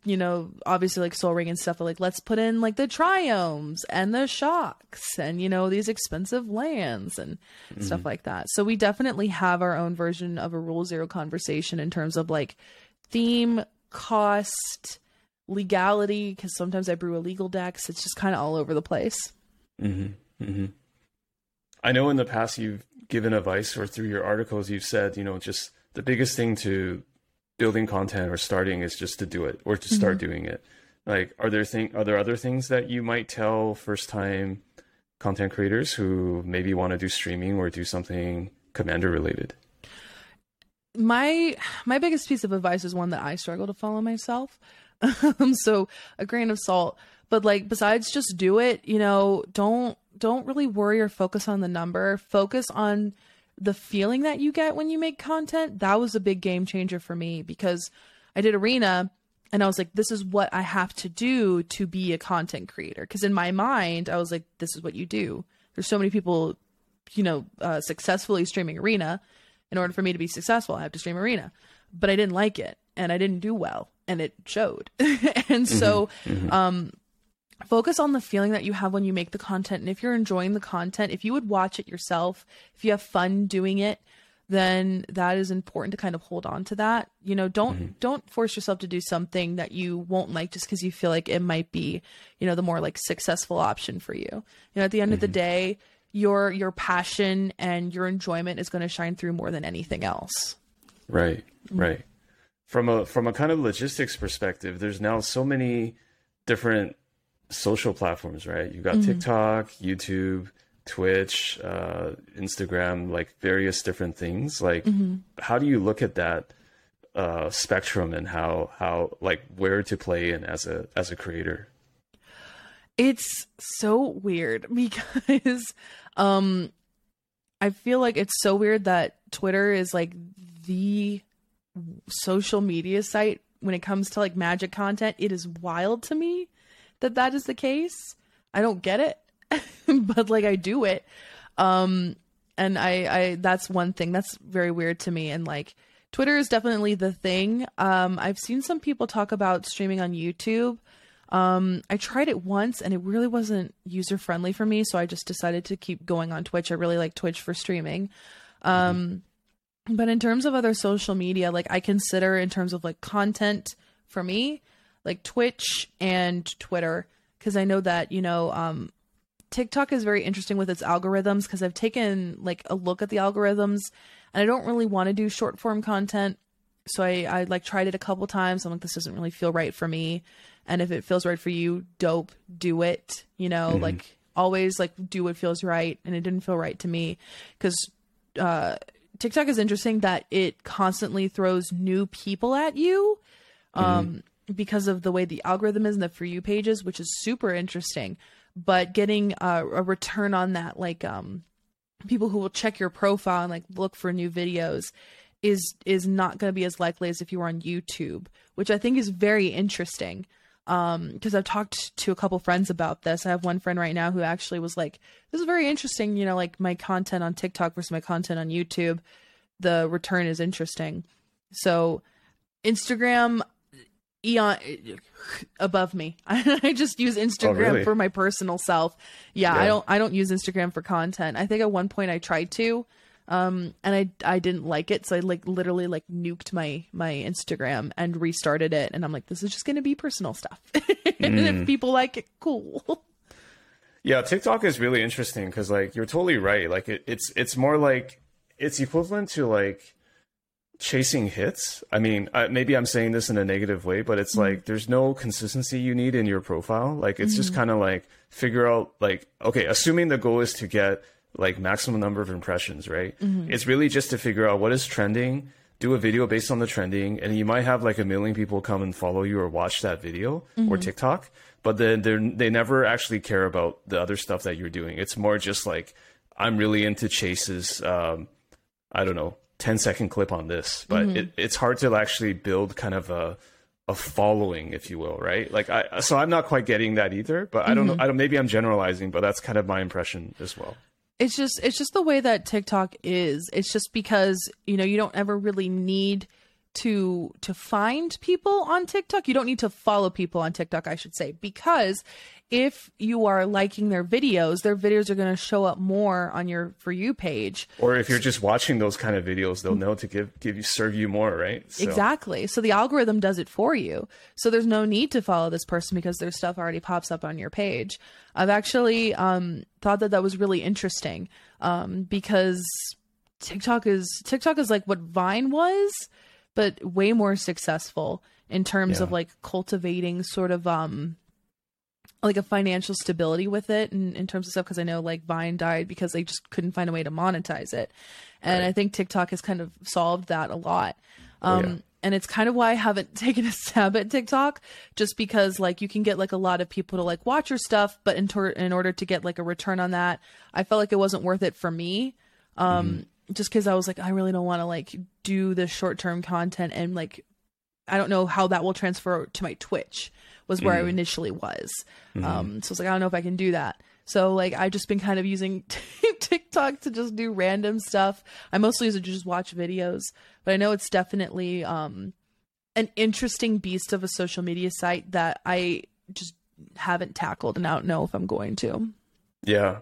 you know, obviously like Sol Ring and stuff, but like let's put in like the triomes and the shocks and you know these expensive lands and mm-hmm. stuff like that. So we definitely have our own version of a rule zero conversation in terms of like theme, cost, legality because sometimes I brew illegal decks. It's just kind of all over the place. Mm-hmm. Mm-hmm. I know in the past you've given advice or through your articles you've said, you know, just the biggest thing to building content or starting is just to do it or to start mm-hmm. doing it. Like, are there thing are there other things that you might tell first time content creators who maybe want to do streaming or do something commander related? My my biggest piece of advice is one that I struggle to follow myself, so a grain of salt. But like besides just do it, you know, don't don't really worry or focus on the number. Focus on the feeling that you get when you make content. That was a big game changer for me because I did arena and I was like, this is what I have to do to be a content creator. Because in my mind, I was like, this is what you do. There's so many people, you know, uh, successfully streaming arena. In order for me to be successful, I have to stream arena. But I didn't like it and I didn't do well and it showed. and so mm-hmm, mm-hmm. um focus on the feeling that you have when you make the content and if you're enjoying the content, if you would watch it yourself, if you have fun doing it, then that is important to kind of hold on to that. You know, don't mm-hmm. don't force yourself to do something that you won't like just because you feel like it might be, you know, the more like successful option for you. You know, at the end mm-hmm. of the mm-hmm. day, your your passion and your enjoyment is going to shine through more than anything else. Right. Mm-hmm. Right from a from a kind of logistics perspective, there's now so many different social platforms, right? You've got mm-hmm. TikTok, YouTube, Twitch, uh, Instagram, like various different things. Like, mm-hmm. how do you look at that uh, spectrum and how how like where to play in as a as a creator? It's so weird because um I feel like it's so weird that Twitter is like the social media site when it comes to like magic content, it is wild to me that that is the case. I don't get it, but like I do it. Um and I I that's one thing that's very weird to me and like Twitter is definitely the thing. Um I've seen some people talk about streaming on YouTube. Um I tried it once and it really wasn't user friendly for me, so I just decided to keep going on Twitch. I really like Twitch for streaming. Um mm-hmm but in terms of other social media, like I consider in terms of like content for me, like Twitch and Twitter, because I know that, you know, um, TikTok is very interesting with its algorithms because I've taken like a look at the algorithms and I don't really want to do short form content. So I, I like tried it a couple times. I'm like, this doesn't really feel right for me. And if it feels right for you, dope, do it. You know, mm-hmm. like always like do what feels right. And it didn't feel right to me because, uh, TikTok is interesting that it constantly throws new people at you um, mm-hmm. Because of the way the algorithm is in the for you pages, which is super interesting. But getting a, a return on that, like um, people who will check your profile and like look for new videos, is is not going to be as likely as if you were on YouTube, which I think is very interesting. Um because i've talked to a couple friends about this. I have one friend right now who actually was like this is very interesting you know like my content on tiktok versus my content on youtube. The return is interesting. So instagram eon above me. I just use instagram oh, really? for my personal self. Yeah, yeah. i don't i don't use instagram for content. I think at one point i tried to um and i i didn't like it so i like literally like nuked my my instagram and restarted it and i'm like this is just gonna be personal stuff. And if mm. people like it cool. Yeah tiktok is really interesting because like you're totally right. Like it, it's it's more like it's equivalent to like chasing hits i mean I, maybe i'm saying this in a negative way but it's mm-hmm. like there's no consistency you need in your profile like it's mm-hmm. just kind of like figure out like okay assuming the goal is to get like maximum number of impressions, right? It's really just to figure out what is trending, do a video based on the trending, and you might have like a million people come and follow you or watch that video or TikTok, but then they they never actually care about the other stuff that you're doing. It's more just like I'm really into Chase's, um, I don't know, 10 second clip on this, but mm-hmm. it, it's hard to actually build kind of a a following, if you will, right? Like I, so I'm not quite getting that either, but I don't know. Mm-hmm. I don't. Maybe I'm generalizing, but that's kind of my impression as well. it's just it's just the way that TikTok is. It's just because you know you don't ever really need to to find people on TikTok. You don't need to follow people on TikTok, I should say, because if you are liking their videos, their videos are going to show up more on your for you page. Or if you're just watching those kind of videos, they'll know to give give you serve you more, right? So, Exactly. So the algorithm does it for you. So there's no need to follow this person because their stuff already pops up on your page. I've actually um, thought that that was really interesting um, because TikTok is TikTok is like what Vine was, but way more successful in terms of like cultivating sort of um like a financial stability with it in, in terms of stuff because I know like Vine died because they just couldn't find a way to monetize it. And I think TikTok has kind of solved that a lot. Um yeah. and it's kind of why I haven't taken a stab at TikTok just because like you can get like a lot of people to like watch your stuff, but in, tor- in order to get like a return on that, I felt like it wasn't worth it for me. Um just cuz I was like I really don't want to like do the short-term content and like I don't know how that will transfer to my Twitch was where I initially was. Um, so I was like, I don't know if I can do that. So like I've just been kind of using TikTok to just do random stuff. I mostly use it to just watch videos, but I know it's definitely um, an interesting beast of a social media site that I just haven't tackled and I don't know if I'm going to. Yeah.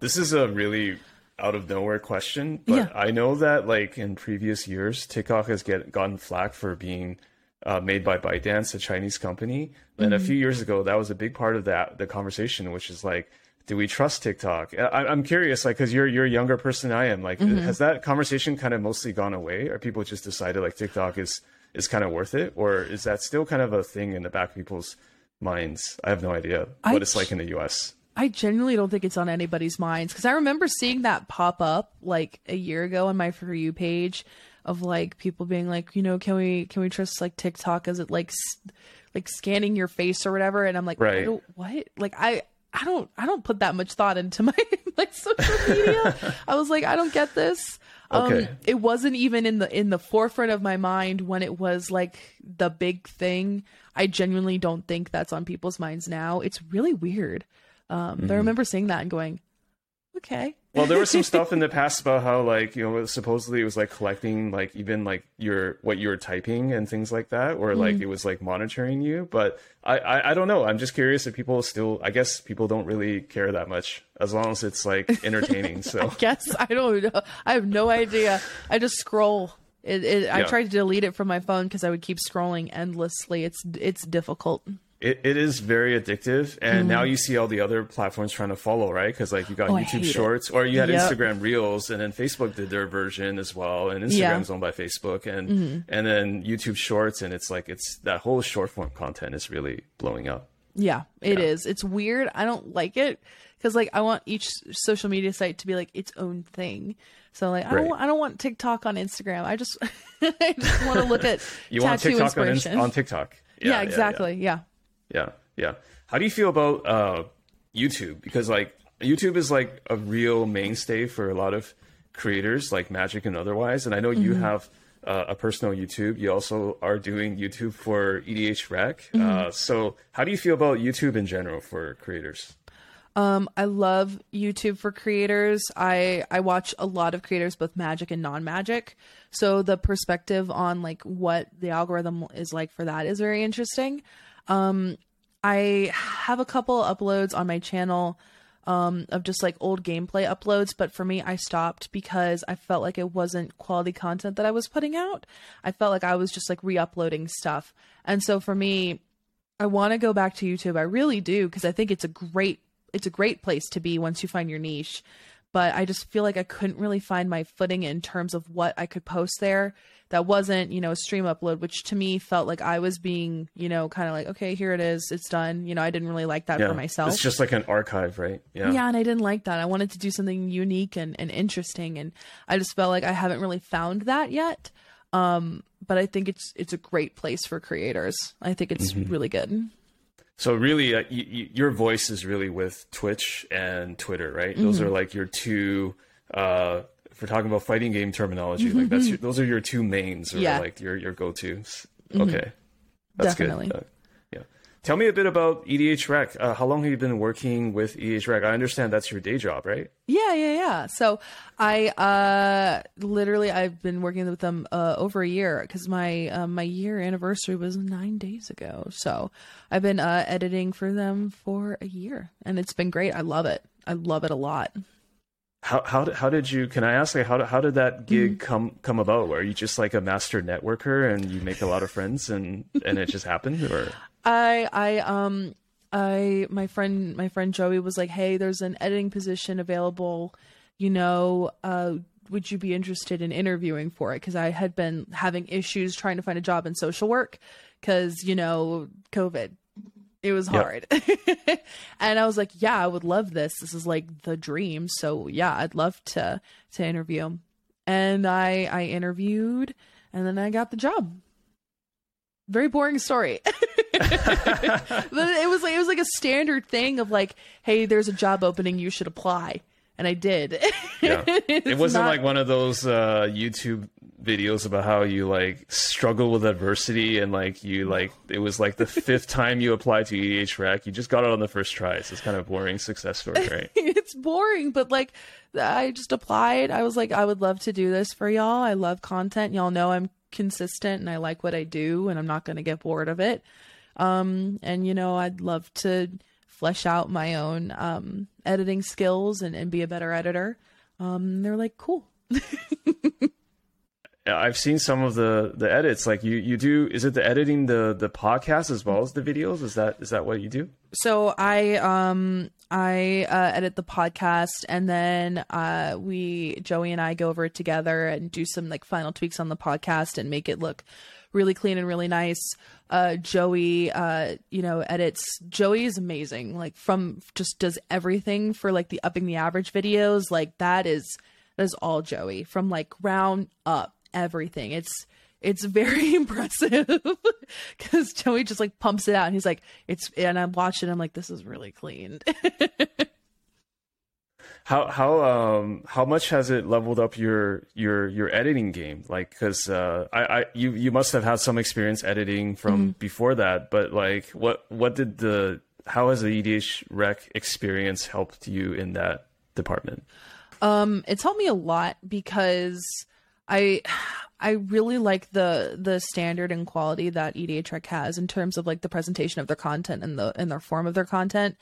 This is a really out of nowhere question, but Yeah. I know that like in previous years, TikTok has get gotten flack for being uh, made by ByteDance, a Chinese company. And a few years ago, that was a big part of that the conversation, which is like, do we trust TikTok? I, I'm curious, like, because you're you're a younger person than I am. Like, has that conversation kind of mostly gone away, or people just decided like TikTok is is kind of worth it, or is that still kind of a thing in the back of people's minds? I have no idea I what it's like in the U.S. I genuinely don't think it's on anybody's minds because I remember seeing that pop up like a year ago on my for you page of like people being like, you know, can we can we trust like TikTok? as it like s- like scanning your face or whatever? And I'm like, I Right. don't, what? Like I I don't I don't put that much thought into my like social media. I was like, I don't get this. Um, it wasn't even in the in the forefront of my mind when it was like the big thing. I genuinely don't think that's on people's minds now. It's really weird. Um, but I remember seeing that and going, okay. Well, there was some stuff in the past about how like you know supposedly it was like collecting like even like your what you were typing and things like that, or like it was like monitoring you. But I, I I don't know. I'm just curious if people still. I guess people don't really care that much as long as it's like entertaining. So I Guess I don't know. I have no idea. I just scroll. It, it, I Yeah. tried to delete it from my phone because I would keep scrolling endlessly. It's it's difficult. It, it is very addictive, and now you see all the other platforms trying to follow, right? Because like you got Mm-hmm. Oh, YouTube hate it. Shorts, or you had Yep. Instagram Reels, and then Facebook did their version as well, and Yeah. Mm-hmm. Instagram's owned by Facebook, and and then YouTube Shorts, and it's like it's that whole short form content is really blowing up. Yeah, it is. It's weird. I don't like it because like I want each social media site to be like its own thing. So like I don't want, I don't want TikTok on Instagram. I just I just want to look at You want TikTok on, on TikTok? yeah, exactly. Yeah. Yeah, yeah. Yeah. How do you feel about uh, YouTube? Because like YouTube is like a real mainstay for a lot of creators, like Magic and otherwise. And I know you Mm-hmm. have uh, a personal YouTube. You also are doing YouTube for EDH Rec. Mm-hmm. Uh, so how do you feel about YouTube in general for creators? Um, I love YouTube for creators. I I watch a lot of creators, both magic and non-magic. So the perspective on like what the algorithm is like for that is very interesting. Um, I have a couple uploads on my channel um, of just like old gameplay uploads, but for me, I stopped because I felt like it wasn't quality content that I was putting out. I felt like I was just like re-uploading stuff, and so for me, I want to go back to YouTube. I really do because I think it's a great it's a great place to be once you find your niche. But I just feel like I couldn't really find my footing in terms of what I could post there that wasn't, you know, a stream upload, which to me felt like I was being, you know, kind of like, okay, here it is, it's done. You know, I didn't really like that yeah. for myself. It's just like an archive, right? Yeah. Yeah, and I didn't like that. I wanted to do something unique and, and interesting, and I just felt like I haven't really found that yet. Um, but I think it's it's a great place for creators. I think it's mm-hmm. really good. So really, uh, y- y- your voice is really with Twitch and Twitter, right? Mm-hmm. Those are like your two uh, if we're talking about fighting game terminology, mm-hmm. like that's your, those are your two mains or yeah. like your your go tos. Mm-hmm. Okay, that's Definitely. good. Tell me a bit about EDH Rec. Uh, how long have you been working with EDH Rec? I understand that's your day job, right? Yeah, yeah, yeah. So I uh literally I've been working with them uh, over a year because my uh, my year anniversary was nine days ago. So I've been uh, editing for them for a year, and it's been great. I love it. I love it a lot how how how did you? Can I ask like how how did that gig mm-hmm. come come about? Are you just like a master networker and you make a lot of friends and and it just happened? Or I I um I my friend my friend Joey was like, hey, there's an editing position available. You know, uh, would you be interested in interviewing for it? Because I had been having issues trying to find a job in social work because you know COVID it was hard. Yep. and I was like, yeah, I would love this. This is like the dream. So yeah, I'd love to to interview. And I I interviewed and then I got the job. Very boring story. but it was like it was like a standard thing of like, hey, there's a job opening, you should apply. And I did. yeah. It wasn't not... like one of those uh, YouTube videos about how you like struggle with adversity and like you like it was like the fifth time you applied to EDH Rec. You just got it on the first try. So it's kind of boring success story, right? it's boring, but like I just applied. I was like, I would love to do this for y'all. I love content. Y'all know I'm consistent and I like what I do and I'm not gonna get bored of it. Um and you know, I'd love to flesh out my own um editing skills and, and be a better editor. Um they're like, cool. I've seen some of the the edits. Like you you do is it the editing the the podcast as well as the videos? Is that is that what you do? So I um I uh, edit the podcast and then uh we Joey and I go over it together and do some like final tweaks on the podcast and make it look really clean and really nice. Uh Joey uh you know edits Joey is amazing. Like from just does everything for like the upping the average videos. Like that is that is all Joey from like round up everything. It's it's very impressive because Joey just like pumps it out and he's like, it's and I'm watching. I'm like, this is really clean. how how um how much has it leveled up your your your editing game? Like, because uh, I I you you must have had some experience editing from mm-hmm. before that, but like, what what did the how has the EDH Rec experience helped you in that department? Um, it's helped me a lot because I I really like the the standard and quality that Rec has in terms of like the presentation of their content and the and their form of their content.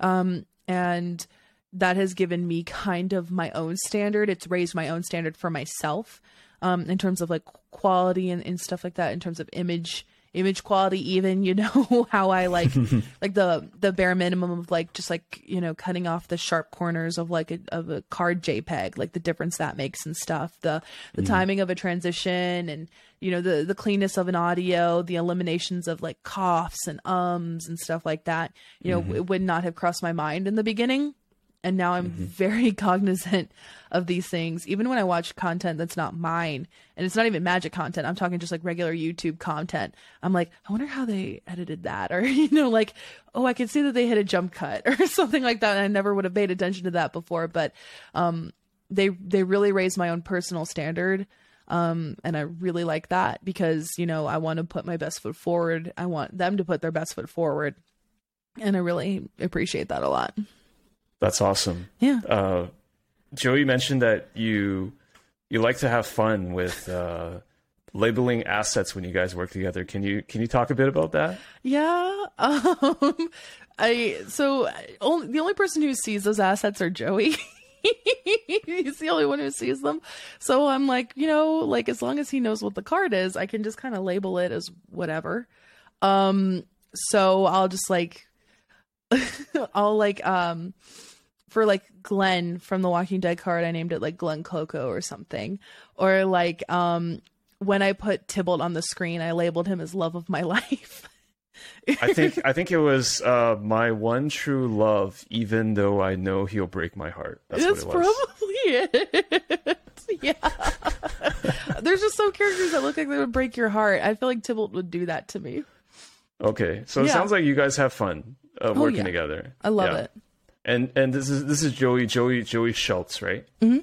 Um and that has given me kind of my own standard. It's raised my own standard for myself um in terms of like quality and, and stuff like that in terms of image image quality even you know how i like like the the bare minimum of like just like you know cutting off the sharp corners of like a, of a card jpeg like the difference that makes and stuff the the mm. timing of a transition and you know the the cleanness of an audio the eliminations of like coughs and ums and stuff like that you know mm-hmm. it would not have crossed my mind in the beginning and now I'm mm-hmm. very cognizant of these things. Even when I watch content that's not mine, and it's not even magic content, I'm talking just like regular YouTube content. I'm like, I wonder how they edited that, or you know, like, oh, I can see that they hit a jump cut or something like that. And I never would have paid attention to that before, but um, they they really raised my own personal standard. Um, and I really like that because you know I want to put my best foot forward. I want them to put their best foot forward, and I really appreciate that a lot. That's awesome. Yeah. Uh, Joey mentioned that you you like to have fun with uh, labeling assets when you guys work together. Can you can you talk a bit about that? Yeah. Um, I so only, the only person who sees those assets are Joey. He's the only one who sees them. So I'm like, you know, like as long as he knows what the card is, I can just kind of label it as whatever. Um so I'll just like I'll like um for like Glenn from the Walking Dead card, I named it like Glenn Coco or something. Or like um when I put Tibalt on the screen, I labeled him as love of my life. I think I think it was uh, my one true love, even though I know he'll break my heart. That's, That's what it was. probably it. yeah. There's just some characters that look like they would break your heart. I feel like Tibalt would do that to me. Okay, so it Yeah. sounds like you guys have fun uh, Oh, working yeah. together. I love Yeah. it. And and this is this is Joey Joey Joey Schultz, right? Mm-hmm.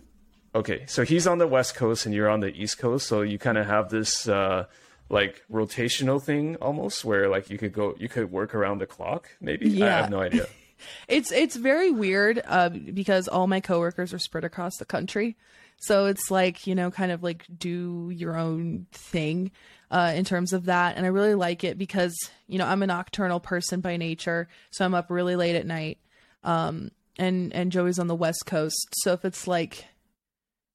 Okay, so he's on the west coast and you're on the east coast, so you kind of have this uh, like rotational thing almost, where like you could go, you could work around the clock. Maybe yeah. I have no idea. It's it's very weird uh, because all my coworkers are spread across the country, so it's like you know, kind of like do your own thing uh, in terms of that, and I really like it because you know I'm a nocturnal person by nature, so I'm up really late at night, um, and and Joey's on the West Coast, so if it's like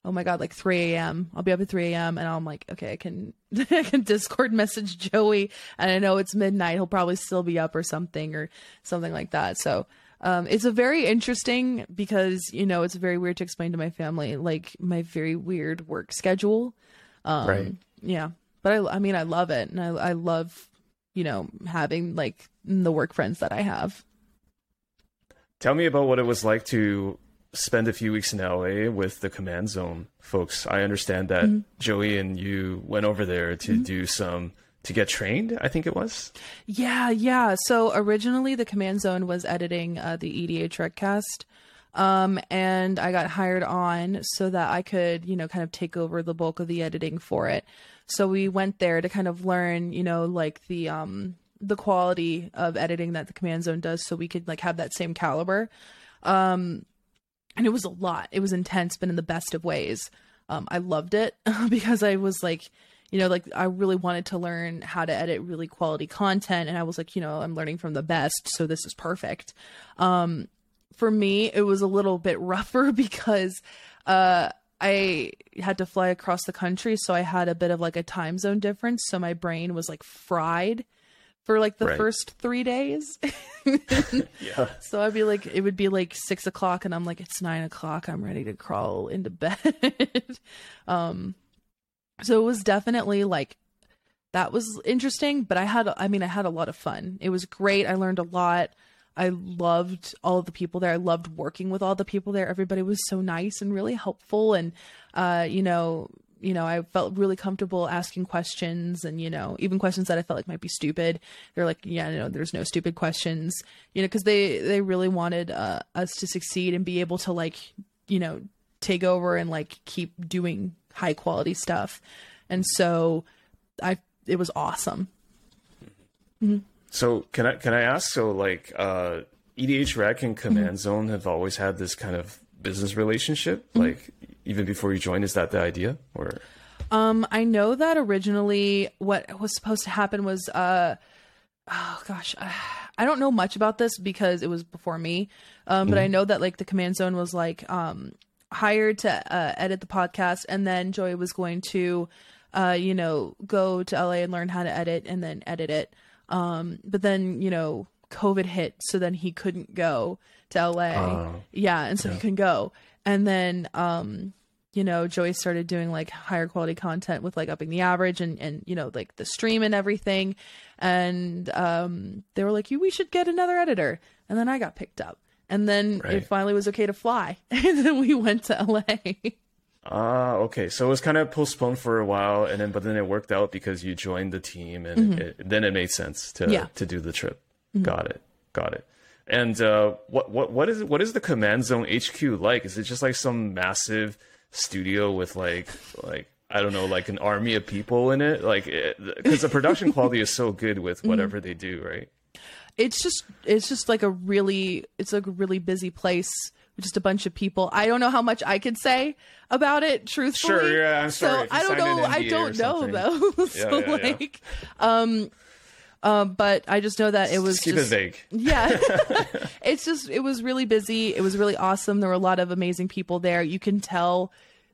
oh my god like 3 a.m i'll be up at 3 a.m and i'm like okay i can i can discord message joey and i know it's midnight. He'll probably still be up or something or something like that. So um, it's a very interesting because you know it's very weird to explain to my family like my very weird work schedule. Um, Right. yeah but I, I mean i love it and I, I love you know having like the work friends that i have Tell me about what it was like to spend a few weeks in LA with the Command Zone folks. I understand that Mm-hmm. Joey and you went over there to do some to get trained. I think it was. Yeah, yeah. So originally, the Command Zone was editing uh, the EDHRECast, um, and I got hired on so that I could, you know, kind of take over the bulk of the editing for it. So we went there to kind of learn, you know, like the um the quality of editing that the Command Zone does, so we could like have that same caliber. Um, and it was a lot. It was intense, but in the best of ways. Um, I loved it because I was like, you know, like I really wanted to learn how to edit really quality content, and I was like, you know, I'm learning from the best, so this is perfect. Um, for me, it was a little bit rougher because uh, I had to fly across the country, so I had a bit of like a time zone difference, so my brain was like fried for like the Right. first three days. Yeah. So I'd be like, it would be like six o'clock, and I'm like, it's nine o'clock. I'm ready to crawl into bed. um, so it was definitely like that was interesting, but I had, I mean, I had a lot of fun. It was great. I learned a lot. I loved all of the people there. I loved working with all the people there. Everybody was so nice and really helpful, and uh, you know, you know, I felt really comfortable asking questions and, you know, even questions that I felt like might be stupid. They're like, yeah, no, there's no stupid questions, you know, because they, they really wanted uh, us to succeed and be able to, like, you know, take over and, like, keep doing high quality stuff. And so I, it was awesome. So can I can I ask? So like uh, EDH Rec and Command Zone have always had this kind of business relationship. Like even before you joined, is that the idea? Or Um, I know that originally what was supposed to happen was, uh, oh gosh, uh, I don't know much about this because it was before me. Um, but I know that like the command zone was like, um, hired to, uh, edit the podcast and then Joey was going to, uh, you know, go to LA and learn how to edit and then edit it. Um, but then, you know, COVID hit, so then he couldn't go to LA. Oh. yeah, and so he couldn't go. And then, um, you know, Joey started doing like higher quality content with like upping the average and and you know like the stream and everything. And um, they were like, "You, we should get another editor." And then I got picked up. And then Right. it finally was okay to fly. and then we went to LA. ah, okay. So it was kind of postponed for a while, and then but then it worked out because you joined the team, and it, then it made sense to Yeah. to do the trip. Got it. Got it. And uh, what what what is what is the Command Zone HQ like? Is it just like some massive studio with like like I don't know like an army of people in it? Like because the production quality is so good with whatever they do, right? it's just it's just like a really it's like a really busy place just a bunch of people. I don't know how much I could say about it truthfully. Sure, yeah, I'm sorry So I don't know. I don't know though. so yeah, yeah. like, um, um, but I just know that it was Keep just it vague. yeah it's just it was really busy it was really awesome there were a lot of amazing people there you can tell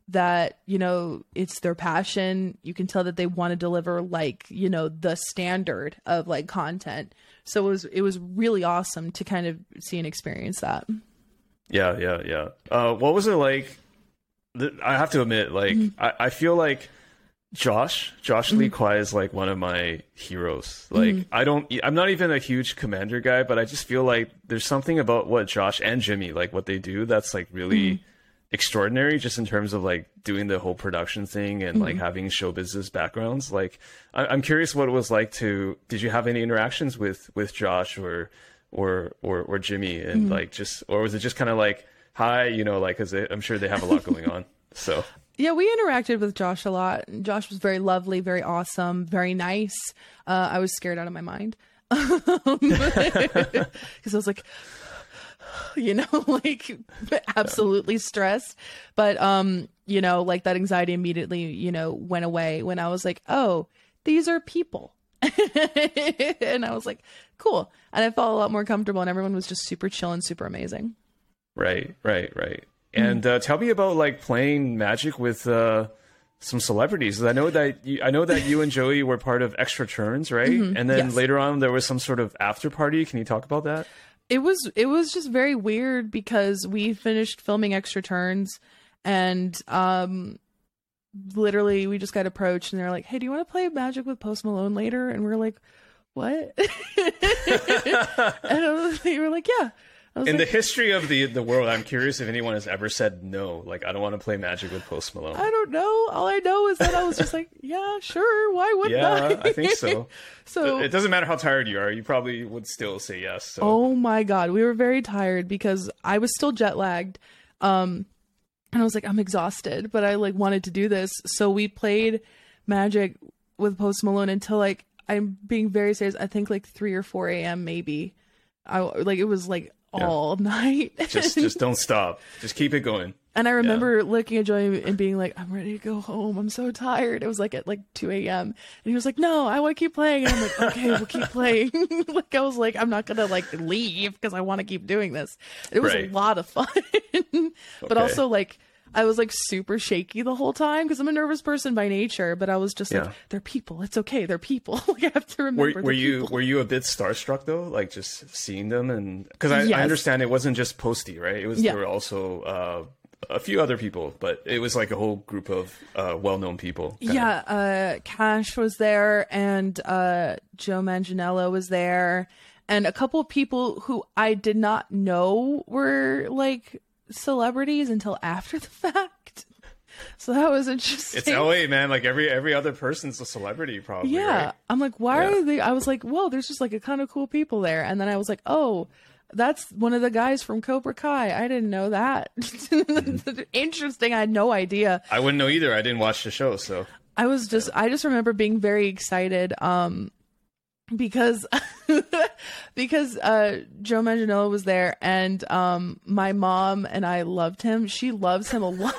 that you know it's their passion you can tell that they want to deliver like you know the standard of like content so it was it was really awesome to kind of see and experience that Yeah, yeah, yeah. Uh, what was it like? I have to admit, like, mm-hmm. I, I feel like Josh, Josh mm-hmm. Lee Kwai is like one of my heroes. Like, mm-hmm. I don't, I'm not even a huge commander guy, but I just feel like there's something about what Josh and Jimmy, like, what they do that's like really extraordinary just in terms of like doing the whole production thing and like having show business backgrounds. Like, I, I'm curious what it was like to, did you have any interactions with, with Josh or, or, or, or Jimmy and like just, or was it just kind of like, hi, you know, like, cause I'm sure they have a lot going on. So, Yeah, we interacted with Josh a lot. Josh was very lovely, very awesome, very nice. Uh, I was scared out of my mind because I was like, you know, like absolutely stressed. But um, you know, like that anxiety immediately, you know, went away when I was like, oh, these are people. and I was like, cool. And I felt a lot more comfortable, and everyone was just super chill and super amazing. Right, right, right. And uh, tell me about like playing Magic with uh, some celebrities. I know that you, I know that you and Joey were part of Extra Turns, right? And then yes. later on, there was some sort of after party. Can you talk about that? it was it was just very weird because we finished filming extra turns and um literally we just got approached and they're like hey do you want to play magic with post malone later and we're like what and they were like yeah In the history of the the world, I'm curious if anyone has ever said no. Like, I don't want to play Magic with Post Malone. I don't know. All I know is that I was just like, yeah, sure. Why wouldn't yeah, I? I think so. so It doesn't matter how tired you are; you probably would still say yes. So. Oh my god, we were very tired because I was still jet lagged. Um and I was like I'm exhausted, but I like wanted to do this. So we played Magic with Post Malone until like I'm being very serious, I think like 3 or 4 a.m. maybe. I like it was like all night. just just don't stop. Just keep it going. And I remember looking at Joey and being like, I'm ready to go home. I'm so tired. It was like at like 2 a.m. And he was like, No, I want to keep playing. And I'm like, Okay, we'll keep playing. like, I was like, I'm not going to like leave because I want to keep doing this. It was Right. a lot of fun. but Okay. also, like, I was like super shaky the whole time because I'm a nervous person by nature. But I was just Yeah. like, they're people. It's okay. They're people. like, I have to remember. Were, were you people. were you a bit starstruck though, like just seeing them and because I, Yes. I understand it wasn't just Posty, right? It was Yeah. there were also uh, a few other people, but it was like a whole group of uh, well-known people. Yeah, uh, Cash was there, and uh, Joe Manganiello was there, and a couple of people who I did not know were like celebrities until after the fact. So that was interesting. It's LA, man. Like every every other person's a celebrity, probably. yeah, right? I'm like, why Yeah. are they? I was like, whoa, there's just like a kind of cool people there, and then I was like, oh. That's one of the guys from Cobra Kai. I didn't know that. Interesting. I had no idea. I wouldn't know either. I didn't watch the show, so I was just I just remember being very excited um because because uh Joe Manganiello was there and um my mom and I loved him. She loves him a lot.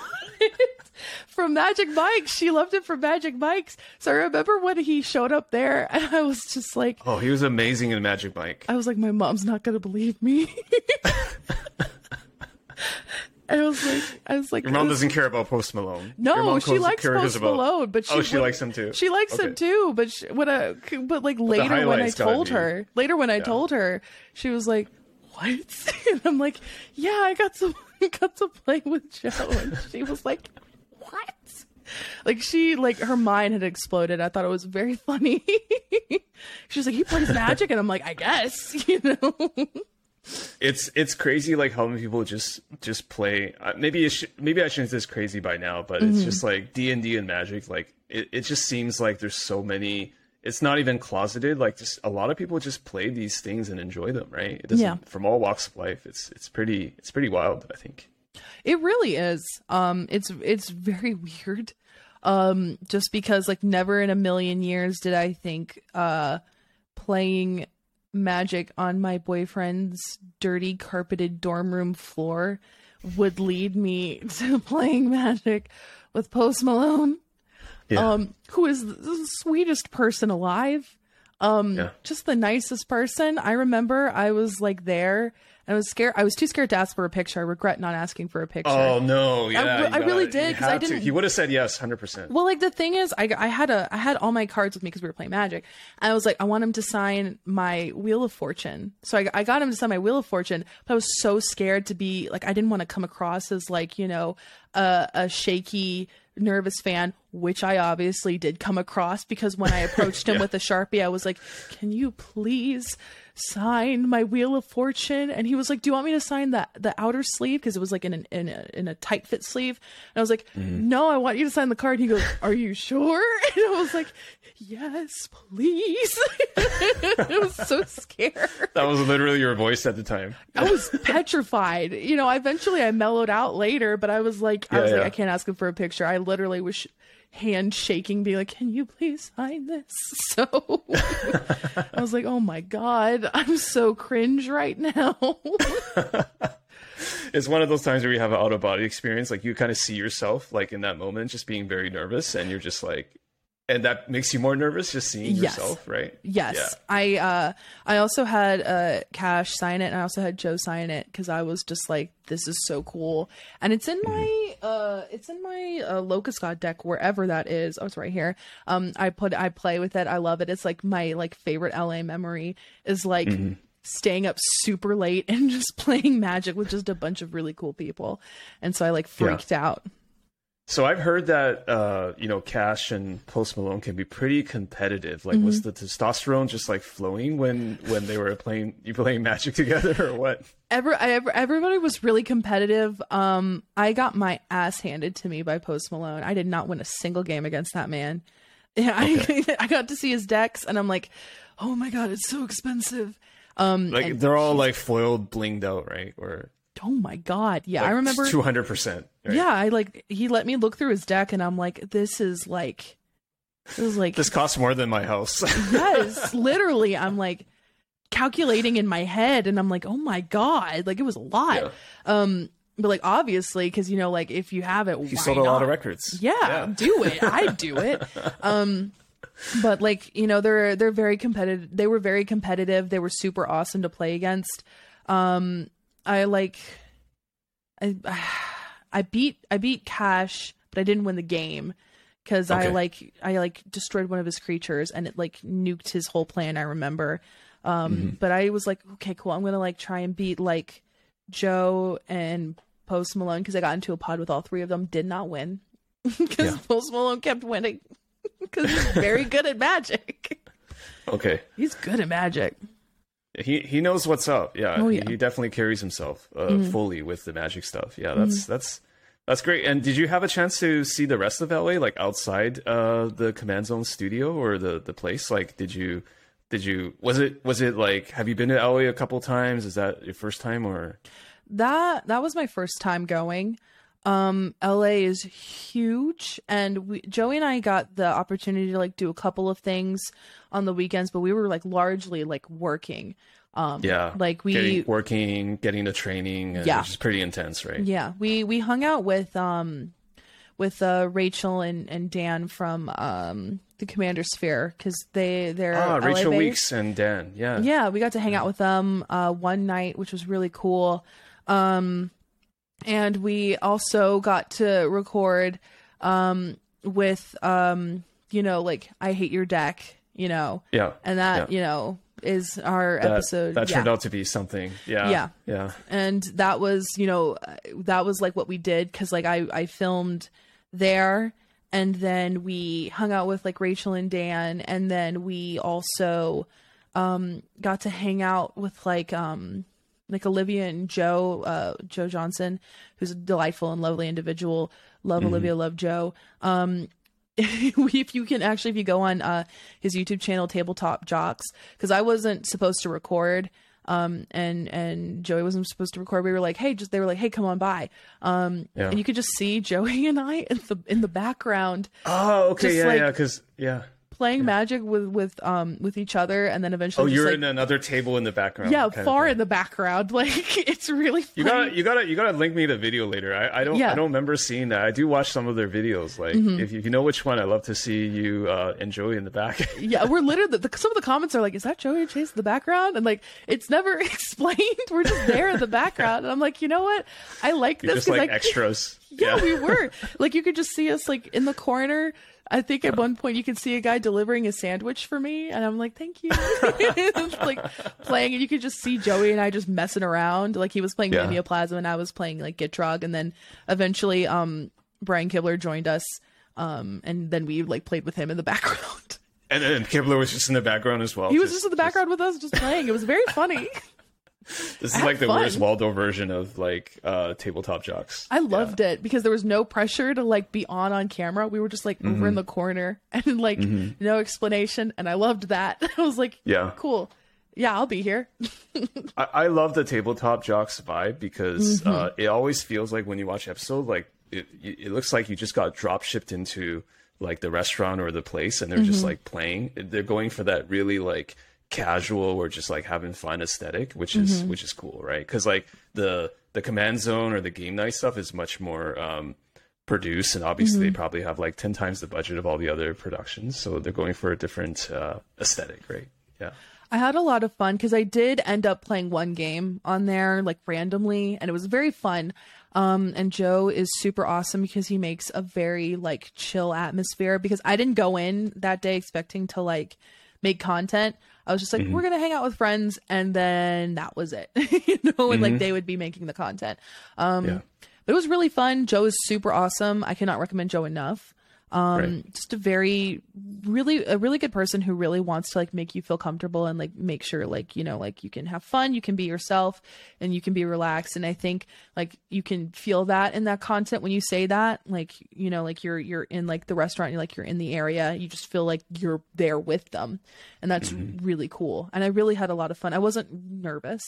From Magic Mike, she loved him from Magic Mike's. So I remember when he showed up there, and I was just like, oh, he was amazing in Magic Mike. I was like, my mom's not gonna believe me. and I was like, I was like, Your mom was- doesn't care about Post Malone. No, she likes Post about- Malone, but she Oh, she likes him too. She likes Okay. him too, but she, when I, but like later when I told be- her, later when I told her, she was like, "What?" And I'm like, "Yeah, I got to got to play with Joe," and she was like? Like she, like her mind had exploded. I thought it was very funny. she was like, "He plays magic," and I'm like, "I guess," you know. it's it's crazy like how many people just just play uh, maybe it sh- maybe i shouldn't say this crazy by now but it's just Mm-hmm. like d&d and magic like it, it just seems like there's so many it's not even closeted like just a lot of people just play these things and enjoy them right it doesn't Yeah. from all walks of life it's it's pretty it's pretty wild i think It really is. Um, it's it's very weird. Um, just because like never in a million years did I think uh playing magic on my boyfriend's dirty carpeted dorm room floor would lead me to playing magic with Post Malone, yeah um, who is the sweetest person alive. Um, Yeah. just the nicest person. I remember I was like there I was scared. I was too scared to ask for a picture. I regret not asking for a picture. Oh no! Yeah, I really gotta- did, because I didn't- He would have said yes, hundred percent. Well, like the thing is, I, I had a I had all my cards with me because we were playing Magic, and I was like, I want him to sign my Wheel of Fortune. So I, I got him to sign my Wheel of Fortune, but I was so scared to be like I didn't want to come across as like you know a, a shaky, nervous fan, which I obviously did come across because when I approached him Yeah. with a sharpie, I was like, "Can you please?" sign my wheel of fortune? And he was like do you want me to sign the the outer sleeve? Because it was like in an in a, in a tight fit sleeve. And i was like mm-hmm. no i want you to sign the card. He goes are you sure? And i was like yes please. I was so scared. That was literally your voice at the time. i was petrified. You know eventually i mellowed out later but i was like i Yeah, was like i can't ask him for a picture. I literally was hand shaking being like can you please sign this so i was like oh my god i'm so cringe right now It's one of those times where you have an out of body experience. Like you kind of see yourself, like in that moment, just being very nervous, and you're just like, and that makes you more nervous just seeing Yes. yourself, right? Yes, Yeah. I uh, I also had uh, Cash sign it, and I also had Joe sign it because I was just like, "This is so cool," and it's in my uh, it's in my uh, Locust God deck wherever that is. Oh, it's right here. Um, I put I play with it. I love it. It's like my like favorite LA memory is like. Staying up super late and just playing magic with just a bunch of really cool people, and so I like freaked out. So I've heard that uh, you know Cash and Post Malone can be pretty competitive. Like, was Mm-hmm. the testosterone just like flowing when when they were playing you playing Magic together, or what? Every, I, ever- everybody was really competitive. Um, I got my ass handed to me by Post Malone. I did not win a single game against that man. Yeah, I, I got to see his decks, and I'm like, oh my god, it's so expensive. Um, Like they're all like foiled, blinged out, right? Or oh my god, yeah, I remember. two hundred percent. Yeah, I like he let me look through his deck, and I'm like, this is like, this is like This costs more than my house. yes, literally. I'm like calculating in my head, and I'm like, oh my god, like it was a lot. Yeah. Um, but like obviously, because you know, like if you have it, He sold a lot of records. Yeah, do it. I do it. Um, but like you know, they're they're very competitive. They were very competitive. They were super awesome to play against. Um, I like, I I beat I beat Cash, but I didn't win the game because I like I like destroyed one of his creatures and it like nuked his whole plan. I remember. Um, Mm-hmm. but I was like, okay, cool. I'm gonna like try and beat like Joe and Post Malone because I got into a pod with all three of them. Did not win because Yeah. Post Malone kept winning because he's very good at magic. Okay. He's good at magic. He he knows what's up. Yeah, Oh, he- yeah. Mm-hmm. He, definitely carries himself uh, fully with the magic stuff. Yeah, that's that's that's great. And did you have a chance to see the rest of LA, like outside uh, the Command Zone studio or the the place? Like, did you did you was it was it like have you been to LA a couple times? Is that your first time or? That that was my first time going. Um, LA is huge, and we, Joey and I got the opportunity to like do a couple of things on the weekends, but we were like largely like working. Um, Yeah, like we getting, working, getting the training, and Yeah. which is pretty intense, right? Yeah, we we hung out with um with uh Rachel and and Dan from um the Commander Sphere because they they're Ah, LA Rachel based. Weeks and Dan. Yeah. Yeah, we got to hang out with them uh one night, which was really cool. Um and we also got to record um with um you know like I hate your deck, you know. Yeah. And that, Yeah. you know, is our That, episode. that yeah. turned out to be something. Yeah. Yeah. Yeah. and that was you know that was like what we did because like i i filmed there and then we hung out with like rachel and dan and then we also um got to hang out with like um like olivia and joe uh joe johnson who's a delightful and lovely individual love olivia love joe um if you can actually if you go on uh his youtube channel tabletop jocks because i wasn't supposed to record um and and joey wasn't supposed to record we were like hey just they were like hey come on by um Yeah. and you could just see joey and i in the in the background Oh, okay. Yeah. like- yeah. Because yeah. Playing magic with with um with each other and then eventually Oh, you're like, in another table in the background. yeah far in the background like it's really funny. You gotta, you gotta, you gotta link me the video later. I, I don't, Yeah. Mm-hmm. I don't remember seeing that. I do watch some of their videos. Like, if you, if you know which one, I love to see you uh, and Joey in the back. yeah we're literally the, some of the comments are like is that joey and chase in the background and like it's never explained we're just there in the background and i'm like you know what i like You're this just like I, extras. yeah, we were like you could just see us like in the corner i think at one point you could see a guy delivering a sandwich for me and i'm like thank you. Like playing and you could just see joey and i just messing around. Like he was playing Yeah. Mimeoplasm and i was playing like gitrog and then eventually um brian kibler joined us um and then we like played with him in the background. And then Kibler was just in the background as well. he was just in the background with us just playing. It was very funny This is like the fun. Where's Waldo version of like uh, tabletop jocks. I loved it because there was no pressure to like be on on camera. We were just like over in the corner and like no explanation, and I loved that. I was like, Yeah. cool, yeah, I'll be here. I, I love the tabletop jocks vibe because Mm-hmm. uh, it always feels like when you watch episode, like it, it looks like you just got drop shipped into like the restaurant or the place, and they're just Mm-hmm. like playing. They're going for that really like casual or just like having fun aesthetic, which is Mm-hmm. which is cool, right? Because like the the command zone or the game night stuff is much more. Um, produced and obviously Mm-hmm. they probably have like 10 times the budget of all the other productions so they're going for a different uh, aesthetic right yeah I had a lot of fun because I did end up playing one game on there like randomly, and it was very fun. Um, and Joe is super awesome because he makes a very like chill atmosphere. Because I didn't go in that day expecting to like make content. I was just like, we're gonna hang out with friends, and then that was it, you know. And like they would be making the content. Um, yeah but it was really fun. Joe is super awesome. I cannot recommend Joe enough. Um, Right. just a very, really, a really good person who really wants to like make you feel comfortable and like make sure like you know like you can have fun, you can be yourself, and you can be relaxed. And I think like you can feel that in that content when you say that, like you know, like you're you're in like the restaurant, you're like you're in the area, you just feel like you're there with them, and that's really cool. And I really had a lot of fun. I wasn't nervous.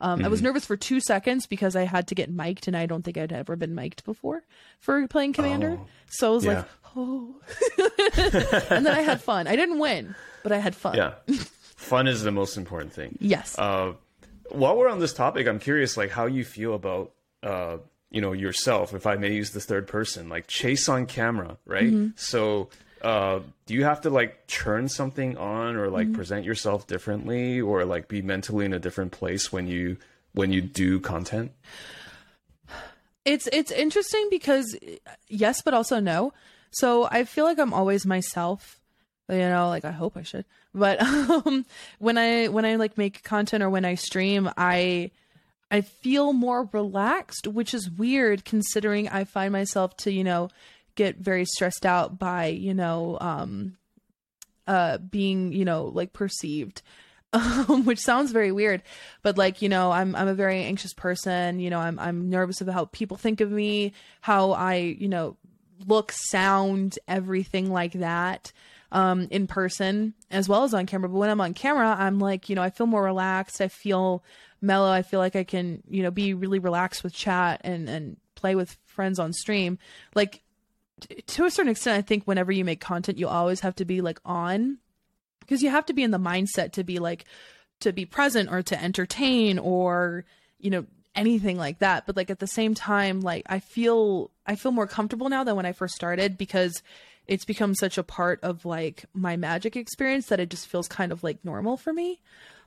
Um, I was nervous for two seconds because I had to get mic'd, and I don't think I'd ever been mic'd before for playing Commander. Oh, so I was yeah. like, oh. and then I had fun. I didn't win, but I had fun. yeah fun is the most important thing Yes. uh, while we're on this topic i'm curious like how you feel about uh, you know yourself if i may use the third person like chase on camera right Mm-hmm. so uh, do you have to like turn something on or Mm-hmm. like present yourself differently or like be mentally in a different place when you when you do content It's it's interesting because yes, but also no. So I feel like I'm always myself. You know, like I hope I should. But um when I when I like make content or when I stream, I I feel more relaxed, which is weird considering I find myself to, you know, get very stressed out by, you know, um uh being, you know, like perceived. Um, which sounds very weird, but like you know, I'm I'm a very anxious person. You know, I'm I'm nervous about how people think of me, how I you know look, sound, everything like that um, in person as well as on camera. But when I'm on camera, I'm like, you know, I feel more relaxed. I feel mellow. I feel like I can, you know, be really relaxed with chat and and play with friends on stream. Like to a certain extent, I think whenever you make content, you always have to be like on because you have to be in the mindset to be like to be present or to entertain or you know anything like that. But like at the same time like i feel i feel more comfortable now than when i first started because it's become such a part of like my magic experience that it just feels kind of like normal for me.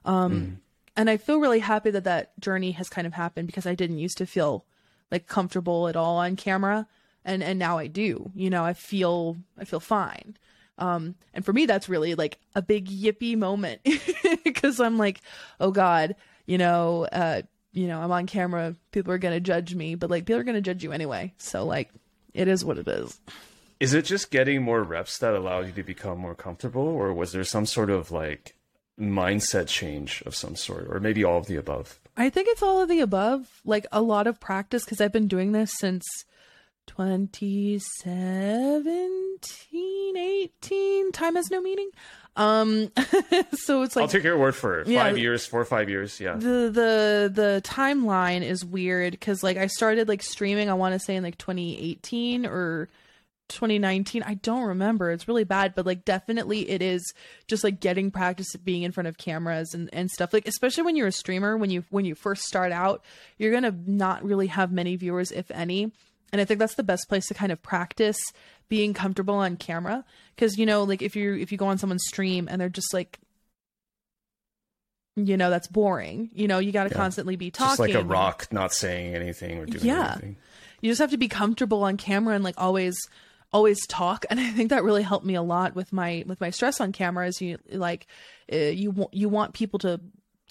Um and i feel really happy that that journey has kind of happened because i didn't used to feel like comfortable at all on camera and and now i do you know i feel i feel fine um, and for me, that's really like a big yippee moment because I'm like, oh God, you know, uh, you know, I'm on camera. People are gonna judge me, but like people are gonna judge you anyway. So like, it is what it is. Is it just getting more reps that allowed you to become more comfortable, or was there some sort of like mindset change of some sort, or maybe all of the above? I think it's all of the above. Like a lot of practice because I've been doing this since 2017, 18. Time has no meaning. Um, so it's like I'll take your word for it. Yeah. Five years, four or five years, yeah. the the the timeline is weird because like I started like streaming I want to say in like 2018 or 2019 i don't remember it's really bad but like definitely it is just like getting practice at being in front of cameras and, and stuff like especially when you're a streamer when you when you first start out you're gonna not really have many viewers if any and i think that's the best place to kind of practice being comfortable on camera because you know like if you if you go on someone's stream and they're just like you know that's boring you know you got to Yeah. constantly be talking Just like a rock, not saying anything or doing Yeah. anything. you just have to be comfortable on camera and like always always talk and i think that really helped me a lot with my with my stress on camera is you like uh, you want you want people to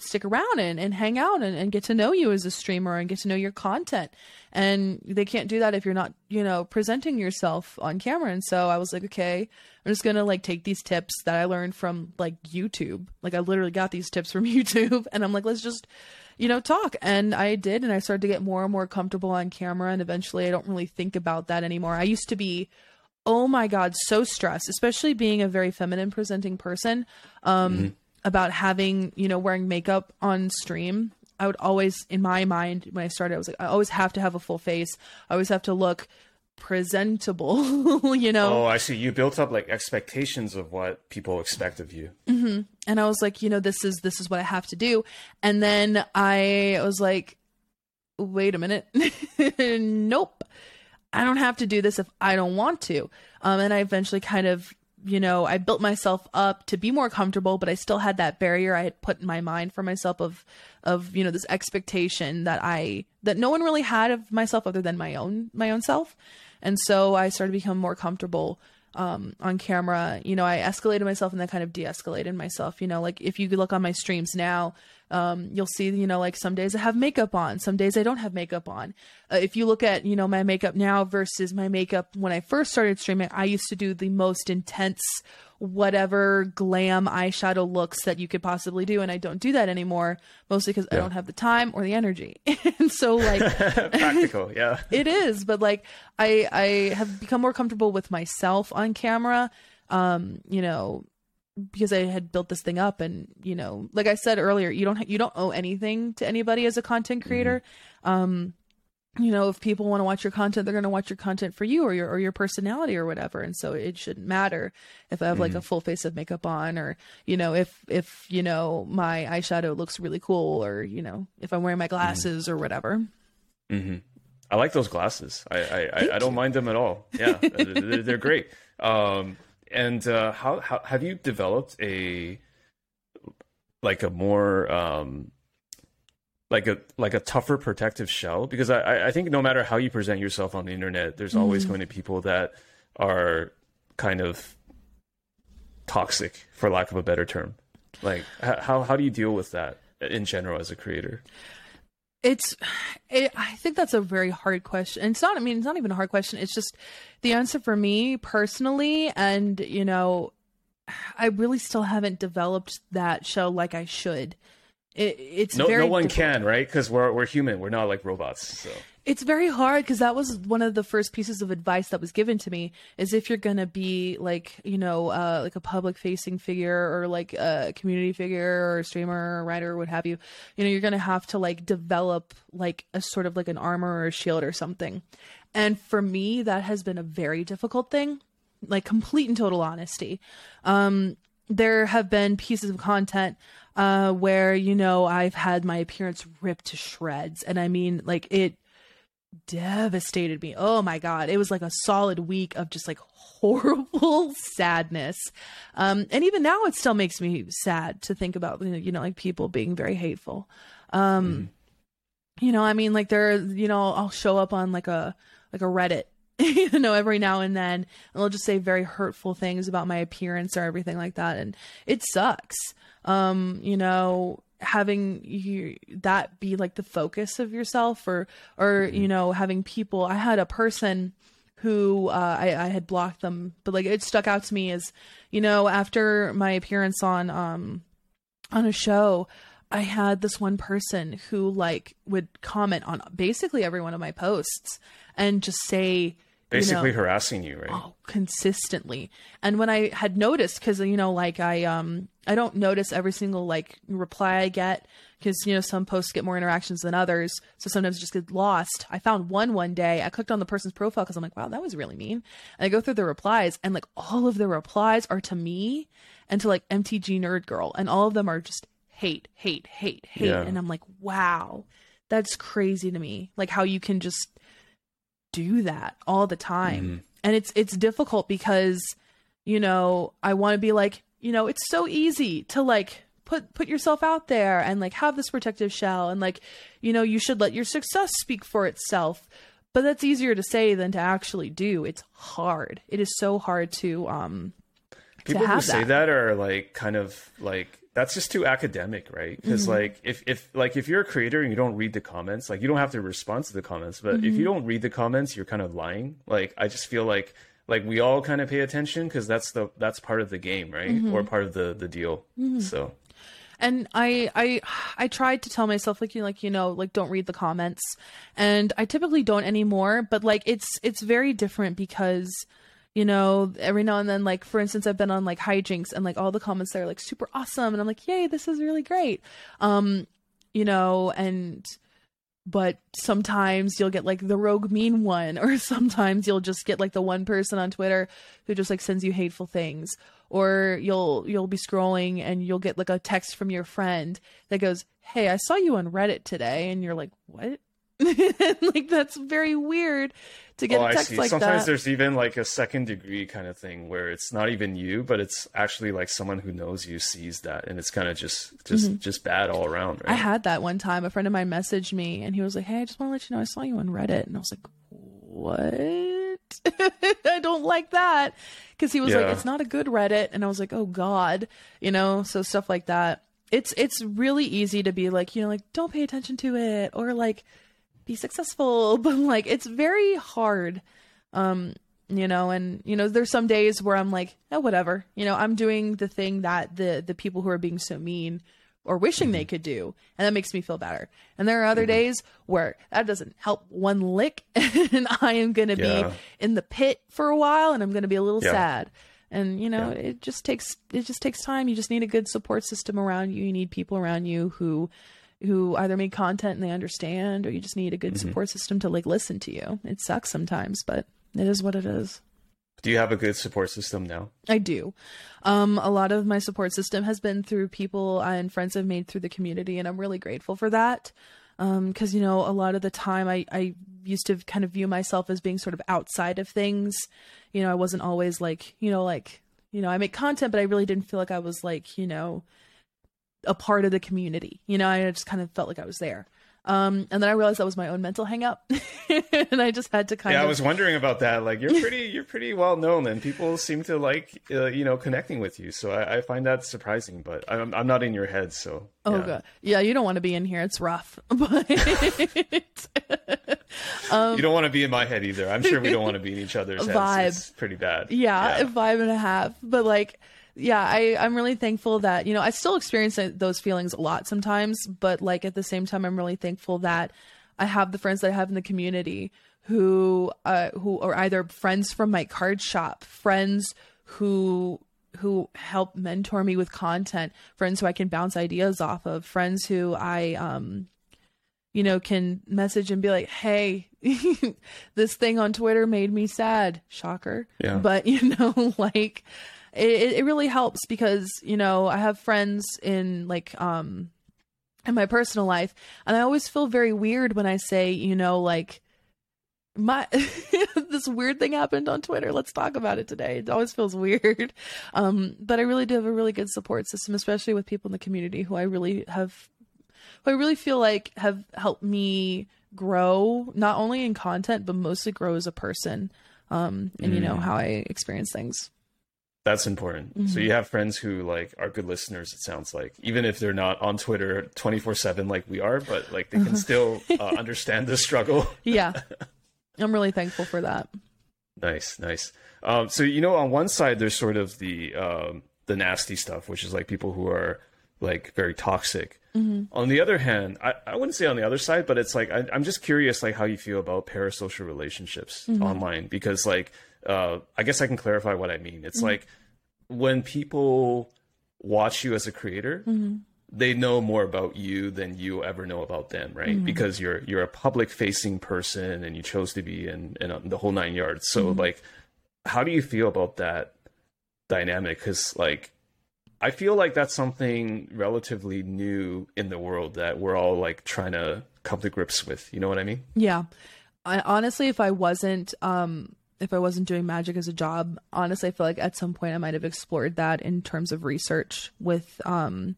stick around and, and hang out and, and get to know you as a streamer and get to know your content and they can't do that if you're not you know presenting yourself on camera and so i was like okay i'm just gonna like take these tips that i learned from like youtube like i literally got these tips from youtube and i'm like let's just you know, talk. And I did, and I started to get more and more comfortable on camera. And eventually, I don't really think about that anymore. I used to be, oh my God, so stressed, especially being a very feminine presenting person, um, about having, you know, wearing makeup on stream. I would always, in my mind, when I started, I was like, I always have to have a full face. I always have to look presentable, you know? Oh, I see. You built up like expectations of what people expect of you. and I was like, you know, this is this is what I have to do. And then I was like, wait a minute, nope, I don't have to do this if I don't want to. Um, and I eventually kind of, you know, I built myself up to be more comfortable, but I still had that barrier I had put in my mind for myself of, of you know, this expectation that I that no one really had of myself other than my own my own self. And so I started to become more comfortable um, on camera. You know, I escalated myself and then kind of de-escalated myself. You know, like if you look on my streams now, um, you'll see, you know, like some days I have makeup on, some days I don't have makeup on. Uh, if you look at, you know, my makeup now versus my makeup when I first started streaming, I used to do the most intense, whatever glam eyeshadow looks that you could possibly do, and I don't do that anymore, mostly because I don't have the time or the energy. and so, like, Practical, yeah. it is but like i i have become more comfortable with myself on camera um you know because i had built this thing up and you know like i said earlier you don't you don't owe anything to anybody as a content creator. Um you know if people want to watch your content they're going to watch your content for you or your or your personality or whatever and so it shouldn't matter if i have like a full face of makeup on or you know if if you know my eyeshadow looks really cool or you know if i'm wearing my glasses or whatever. I like those glasses. I I, I, I don't mind them at all. Yeah, they're, they're great. Um, and uh, how how have you developed a like a more um like a like a tougher protective shell? Because I I- I think no matter how you present yourself on the internet, there's always going to be people that are kind of toxic, for lack of a better term. Like how how do you deal with that in general as a creator? It's, it, I think that's a very hard question. It's not, I mean, it's not even a hard question. It's just the answer for me personally. And, you know, I really still haven't developed that show like I should. It, it's No, very no one difficult. can, right? Because we're we're human. We're not like robots. So It's very hard because that was one of the first pieces of advice that was given to me is if you're gonna be like you know uh, like a public facing figure or like a community figure or a streamer or writer or what have you, you know you're gonna have to like develop like a sort of like an armor or a shield or something. And for me, that has been a very difficult thing, like complete and total honesty. Um, there have been pieces of content uh, where you know I've had my appearance ripped to shreds, and I mean like it devastated me. Oh my god, it was like a solid week of just like horrible sadness. Um, and even now, it still makes me sad to think about you know, you know like people being very hateful. Um, You know, I mean, like there, you know, I'll show up on like a like a Reddit. You know, every now and then, and they'll just say very hurtful things about my appearance or everything like that, and it sucks. Um, you know, having you that be like the focus of yourself or or you know having people i had a person who uh, I, I had blocked them but like it stuck out to me as you know after my appearance on um on a show i had this one person who like would comment on basically every one of my posts and just say basically you know, harassing you, right? Oh, consistently. And when I had noticed, because you know, like I um I don't notice every single like reply I get because you know some posts get more interactions than others, so sometimes just get lost. I found one one day. I clicked on the person's profile because I'm like, wow, that was really mean. And I go through the replies, and like all of the replies are to me and to like MTG Nerd Girl, and all of them are just hate, hate, hate, hate. Yeah. And I'm like, wow, that's crazy to me. Like how you can just do that all the time. Mm-hmm. And it's it's difficult because you know, I want to be like, you know, it's so easy to like put put yourself out there and like have this protective shell and like, you know, you should let your success speak for itself. But that's easier to say than to actually do. It's hard. It is so hard to um people who say that are like kind of like that's just too academic, right? Because mm-hmm. like if if like if you're a creator and you don't read the comments, like you don't have to respond to the comments, but mm-hmm. if you don't read the comments, you're kind of lying. Like I just feel like like we all kind of pay attention because that's the that's part of the game, right? Mm-hmm. Or part of the the deal. Mm-hmm. So and I I I tried to tell myself like you like you know like don't read the comments and I typically don't anymore but like it's it's very different because you know, every now and then, like for instance, I've been on like hijinks and like all the comments there are like super awesome, and I'm like, yay, this is really great. Um, you know, and but sometimes you'll get like the rogue mean one, or sometimes you'll just get like the one person on Twitter who just like sends you hateful things, or you'll you'll be scrolling and you'll get like a text from your friend that goes, "Hey, I saw you on Reddit today," and you're like, "What?" like that's very weird to get oh, a text like Sometimes that. Sometimes there's even like a second degree kind of thing where it's not even you, but it's actually like someone who knows you sees that, and it's kind of just just mm-hmm. just bad all around. Right? I had that one time. A friend of mine messaged me, and he was like, "Hey, I just want to let you know I saw you on Reddit," and I was like, "What? I don't like that," because he was yeah. like, "It's not a good Reddit," and I was like, "Oh God," you know. So stuff like that. It's it's really easy to be like, you know, like don't pay attention to it, or like be successful but like it's very hard um you know and you know there's some days where i'm like oh whatever you know i'm doing the thing that the the people who are being so mean or wishing mm-hmm. they could do and that makes me feel better and there are other mm-hmm. days where that doesn't help one lick and i am going to yeah. be in the pit for a while and i'm going to be a little yeah. sad and you know yeah. it just takes it just takes time you just need a good support system around you you need people around you who who either make content and they understand or you just need a good mm-hmm. support system to like listen to you. It sucks sometimes, but it is what it is. Do you have a good support system now? I do. Um, a lot of my support system has been through people and friends I've made through the community, and I'm really grateful for that. Because, um, you know, a lot of the time I, I used to kind of view myself as being sort of outside of things. You know, I wasn't always like, you know, like, you know, I make content, but I really didn't feel like I was like, you know, a part of the community. You know, I just kind of felt like I was there. Um, and then I realized that was my own mental hangup, and I just had to kind yeah, of. Yeah, I was wondering about that. Like, you're pretty, you're pretty well known, and people seem to like, uh, you know, connecting with you. So I, I find that surprising. But I'm, I'm not in your head, so. Oh yeah. god, yeah, you don't want to be in here. It's rough, but. um, you don't want to be in my head either. I'm sure we don't want to be in each other's heads. Vibe. It's pretty bad. Yeah, yeah, vibe and a half. But like yeah, I, I'm really thankful that, you know, I still experience those feelings a lot sometimes, but like at the same time, I'm really thankful that I have the friends that I have in the community who, uh, who are either friends from my card shop, friends who, who help mentor me with content, friends who I can bounce ideas off of, friends who I, um, you know, can message and be like, hey, this thing on Twitter made me sad. Shocker. Yeah. But, you know, like, it, it really helps because you know I have friends in like um in my personal life and I always feel very weird when I say you know like my this weird thing happened on Twitter. Let's talk about it today. It always feels weird. Um, but I really do have a really good support system, especially with people in the community who I really have who I really feel like have helped me grow, not only in content, but mostly grow as a person. Um, and mm. you know, mm. how I experience things. That's important. Mm-hmm. So you have friends who like are good listeners. It sounds like even if they're not on Twitter twenty four seven like we are, but like they can uh-huh. still uh, understand the struggle. yeah, I'm really thankful for that. Nice, nice. Um, so you know, on one side there's sort of the um, the nasty stuff, which is like people who are like very toxic, On the other hand, I, I wouldn't say on the other side, but it's like I, I'm just curious, like how you feel about parasocial relationships online, because like uh, I guess I can clarify what I mean. It's mm-hmm. like when people watch you as a creator, mm-hmm. they know more about you than you ever know about them, right? Mm-hmm. Because you're you're a public facing person and you chose to be in, in uh, the whole nine yards. So like, how do you feel about that dynamic? Because like, I feel like that's something relatively new in the world that we're all like trying to come to grips with. You know what I mean? Yeah. I, honestly, if I wasn't, um, if I wasn't doing magic as a job, honestly, I feel like at some point I might have explored that in terms of research with, um,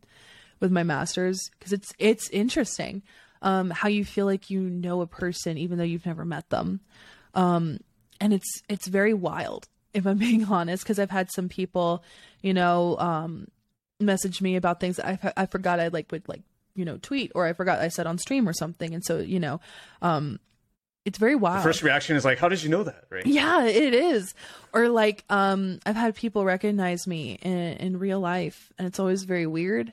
with my masters because it's it's interesting, um, how you feel like you know a person even though you've never met them, um, and it's it's very wild if I'm being honest because I've had some people, you know, um, message me about things I I forgot I like would like you know tweet or I forgot I said on stream or something, and so you know, um, it's very wild. The First reaction is like, how did you know that? Right? Yeah, it is. Or like, um, I've had people recognize me in, in real life, and it's always very weird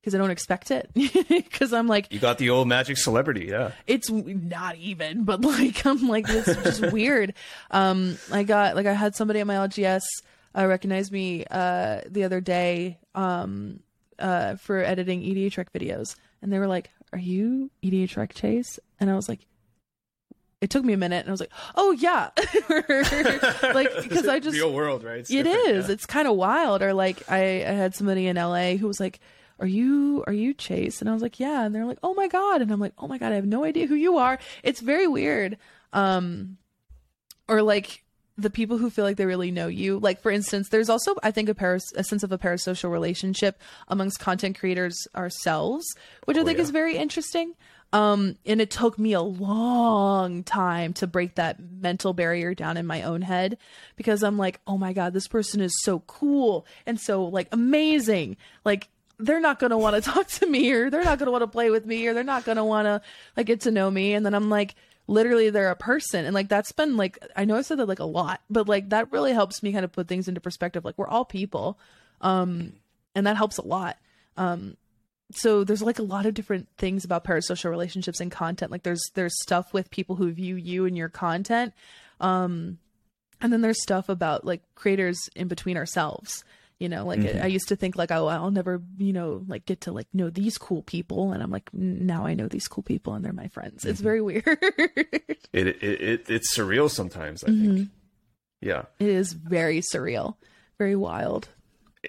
because I don't expect it. Because I'm like, You got the old magic celebrity, yeah. it's not even, but like, I'm like, this is just weird. Um, I got like, I had somebody at my LGS uh, recognize me uh the other day, um, uh, for editing EDHREC videos, and they were like, "Are you EDHREC Chase?" And I was like. It took me a minute, and I was like, "Oh yeah," like because I just real world, right? It's it is. yeah. It's kind of wild. Or like I, I had somebody in LA who was like, "Are you are you Chase?" And I was like, "Yeah." And they're like, "Oh my god!" And I'm like, "Oh my god, I have no idea who you are." It's very weird. Um, or like the people who feel like they really know you. Like for instance, there's also I think a paras- a sense of a parasocial relationship amongst content creators ourselves, which I think yeah. is very interesting. Um, and it took me a long time to break that mental barrier down in my own head because I'm like, oh my god, this person is so cool and so like amazing. Like they're not gonna want to talk to me or they're not gonna want to play with me or they're not gonna want to like get to know me. And then I'm like, literally they're a person and like that's been like i know i said that like a lot but like that really helps me kind of put things into perspective like we're all people um and that helps a lot um so there's like a lot of different things about parasocial relationships and content like there's there's stuff with people who view you and your content um and then there's stuff about like creators in between ourselves you know like i used to think like oh i'll never you know like get to like know these cool people and i'm like now i know these cool people and they're my friends it's very weird it It, it, it it's surreal sometimes. I Mm-hmm. think. Yeah. it is very surreal very wild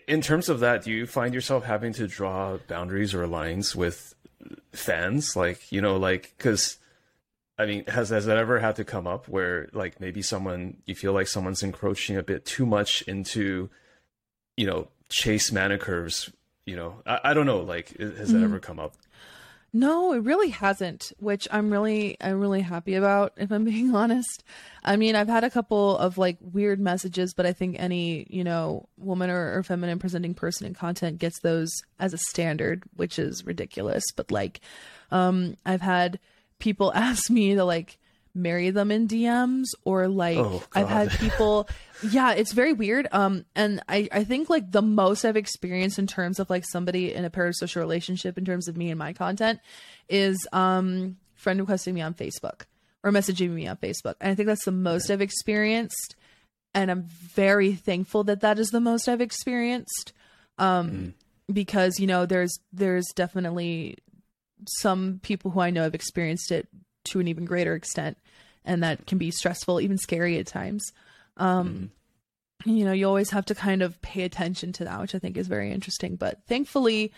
In terms of that, do you find yourself having to draw boundaries or lines with fans? Like you know, like because. I mean, has has that ever had to come up where like maybe someone you feel like someone's encroaching a bit too much into, you know, chase mana curves? You know, I, I don't know. Like, has Mm-hmm. that ever come up? No, it really hasn't, which I'm really I'm really happy about if I'm being honest. I mean, I've had a couple of like weird messages, but I think any, you know, woman or, or feminine presenting person in content gets those as a standard, which is ridiculous, but like um I've had people ask me to like marry them in DMs or like Oh, I've had people yeah it's very weird um and i i think like the most i've experienced in terms of like somebody in a parasocial relationship in terms of me and my content is um friend requesting me on facebook or messaging me on facebook and i think that's the most i've experienced and i'm very thankful that that is the most i've experienced um because you know there's there's definitely some people who i know have experienced it to an even greater extent and that can be stressful even scary at times. Um you know you always have to kind of pay attention to that which i think is very interesting but thankfully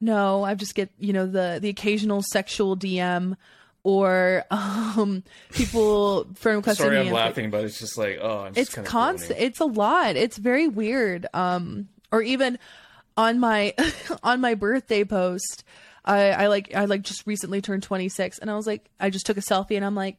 no i just get you know the the occasional sexual dm or um people friend requesting Sorry, I'm laughing, but it's just like, oh, just it's constant it's a lot. It's very weird. Um or even on my on my birthday post i i like i like just recently turned 26 and i was like i just took a selfie and i'm like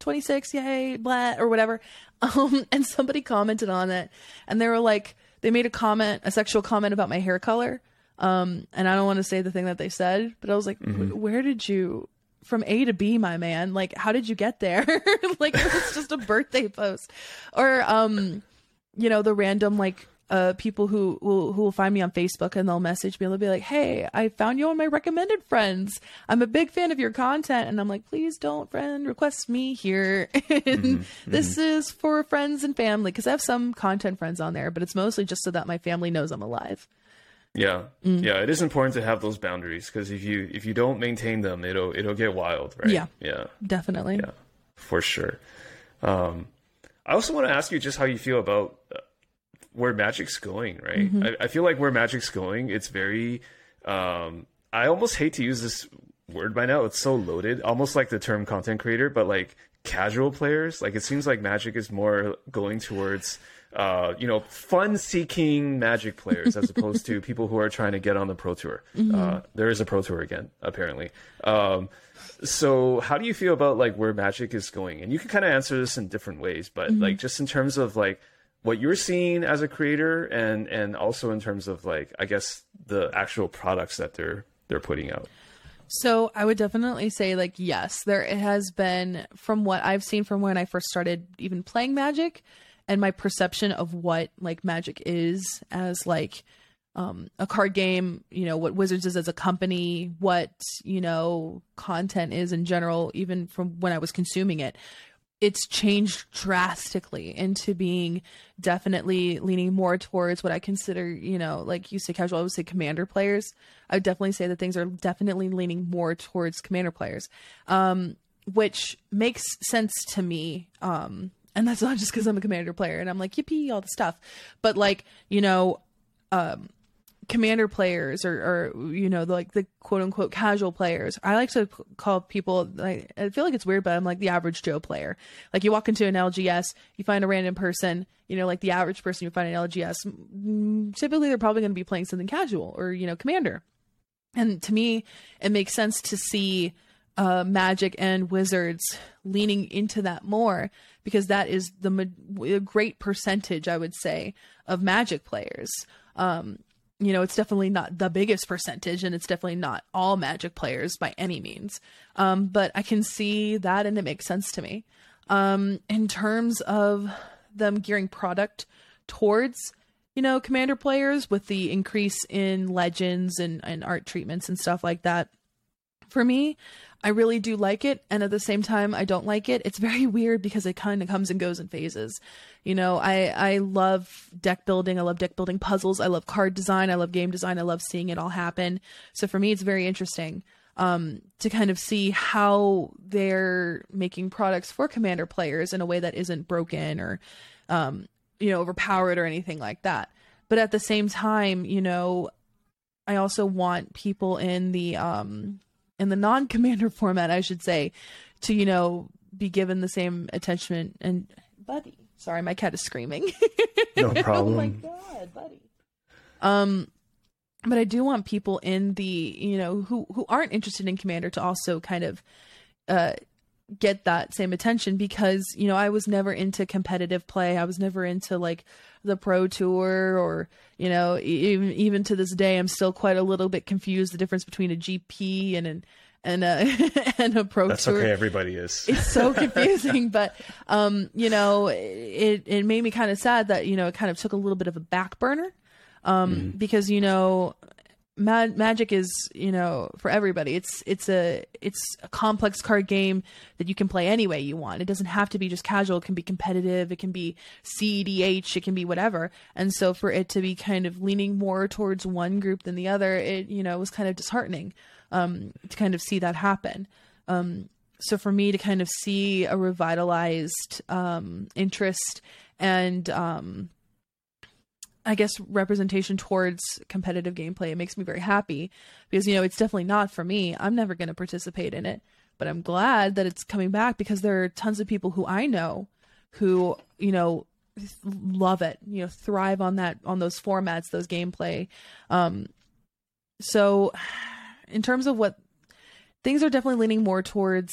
26 yay blah or whatever um and somebody commented on it and they were like they made a comment a sexual comment about my hair color um and i don't want to say the thing that they said but i was like "Wh- where did you from A to B, my man. Like, how did you get there? like, it's just a birthday post, or um, you know, the random like uh, people who will who will find me on Facebook and they'll message me and they'll be like, "Hey, I found you on my recommended friends. I'm a big fan of your content." And I'm like, "Please don't friend request me here. mm-hmm, this mm-hmm. is for friends and family because I have some content friends on there, but it's mostly just so that my family knows I'm alive." Yeah, mm. yeah, it is important to have those boundaries because if you if you don't maintain them, it'll it'll get wild, right? Yeah, yeah, definitely. Yeah, for sure. Um, I also want to ask you just how you feel about uh, where Magic's going, right? Mm-hmm. I, I, feel like where Magic's going, it's very. Um, I almost hate to use this word by now. It's so loaded, almost like the term content creator, but like casual players. Like it seems like Magic is more going towards. Uh, you know, fun-seeking Magic players as opposed to people who are trying to get on the Pro Tour. Mm-hmm. Uh, there is a Pro Tour again, apparently. Um, so, how do you feel about like where Magic is going? And you can kind of answer this in different ways, but mm-hmm. like just in terms of like what you're seeing as a creator and and also in terms of like i guess the actual products that they're they're putting out. So i would definitely say like yes there has been from what i've seen from when i first started even playing magic and my perception of what like magic is as like um, a card game, you know, what Wizards is as a company, what, you know, content is in general, even from when I was consuming it, it's changed drastically into being definitely leaning more towards what I consider, you know, like you say casual, I would say commander players. I would definitely say that things are definitely leaning more towards commander players, um, which makes sense to me. Um, and that's not just because I'm a commander player and I'm like, yippee, all the stuff. But like, you know, um, commander players or, or you know like the quote unquote casual players. I like to call people like i feel like it's weird but i'm like the average joe player. Like you walk into an lgs you find a random person you know like the average person you find an lgs typically they're probably going to be playing something casual or you know commander. And to me it makes sense to see uh, magic and wizards leaning into that more because that is the ma- great percentage i would say of magic players. Um, you know, it's definitely not the biggest percentage and it's definitely not all magic players by any means. Um, but I can see that and it makes sense to me. Um, in terms of them gearing product towards, you know, commander players with the increase in legends and, and art treatments and stuff like that. For me, I really do like it, and at the same time, I don't like it. It's very weird because it kind of comes and goes in phases. You know, I I love deck building. I love deck building puzzles. I love card design. I love game design. I love seeing it all happen. So for me, it's very interesting um, to kind of see how they're making products for commander players in a way that isn't broken or, um, you know, overpowered or anything like that. But at the same time, you know, I also want people in the um, in the non-commander format, I should say, to you know be given the same attention and buddy. Sorry, my cat is screaming. no problem. oh my god, buddy. Um, but I do want people in the you know who who aren't interested in commander to also kind of uh get that same attention because you know I was never into competitive play. I was never into like the pro tour or you know even even to this day I'm still quite a little bit confused the difference between a GP and an and a and a pro tour. That's tour. okay. Everybody is. It's so confusing, but um, you know, it it made me kind of sad that you know it kind of took a little bit of a back burner, um, mm-hmm. because you know Mag- magic is you know for everybody. It's it's a it's a complex card game that you can play any way you want. It doesn't have to be just casual. It can be competitive. It can be cedh it can be whatever. And so for it to be kind of leaning more towards one group than the other it you know was kind of disheartening um, to kind of see that happen. Um, so for me to kind of see a revitalized um, interest and um, I guess representation towards competitive gameplay. It makes me very happy because you know it's definitely not for me. I'm never going to participate in it, but I'm glad that it's coming back because there are tons of people who I know who you know love it. You know, thrive on that on those formats, those gameplay. Um, so, in terms of what things are definitely leaning more towards,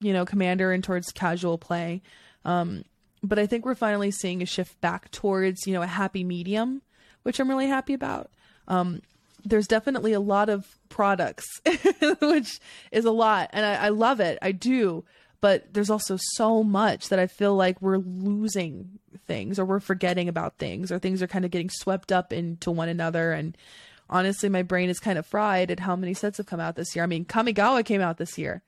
you know, commander and towards casual play. Um, but I think we're finally seeing a shift back towards, you know, a happy medium, which I'm really happy about. Um, there's definitely a lot of products, which is a lot, and I, I love it. I do, but there's also so much that I feel like we're losing things or we're forgetting about things or things are kind of getting swept up into one another and honestly my brain is kind of fried at how many sets have come out this year. I mean, Kamigawa came out this year.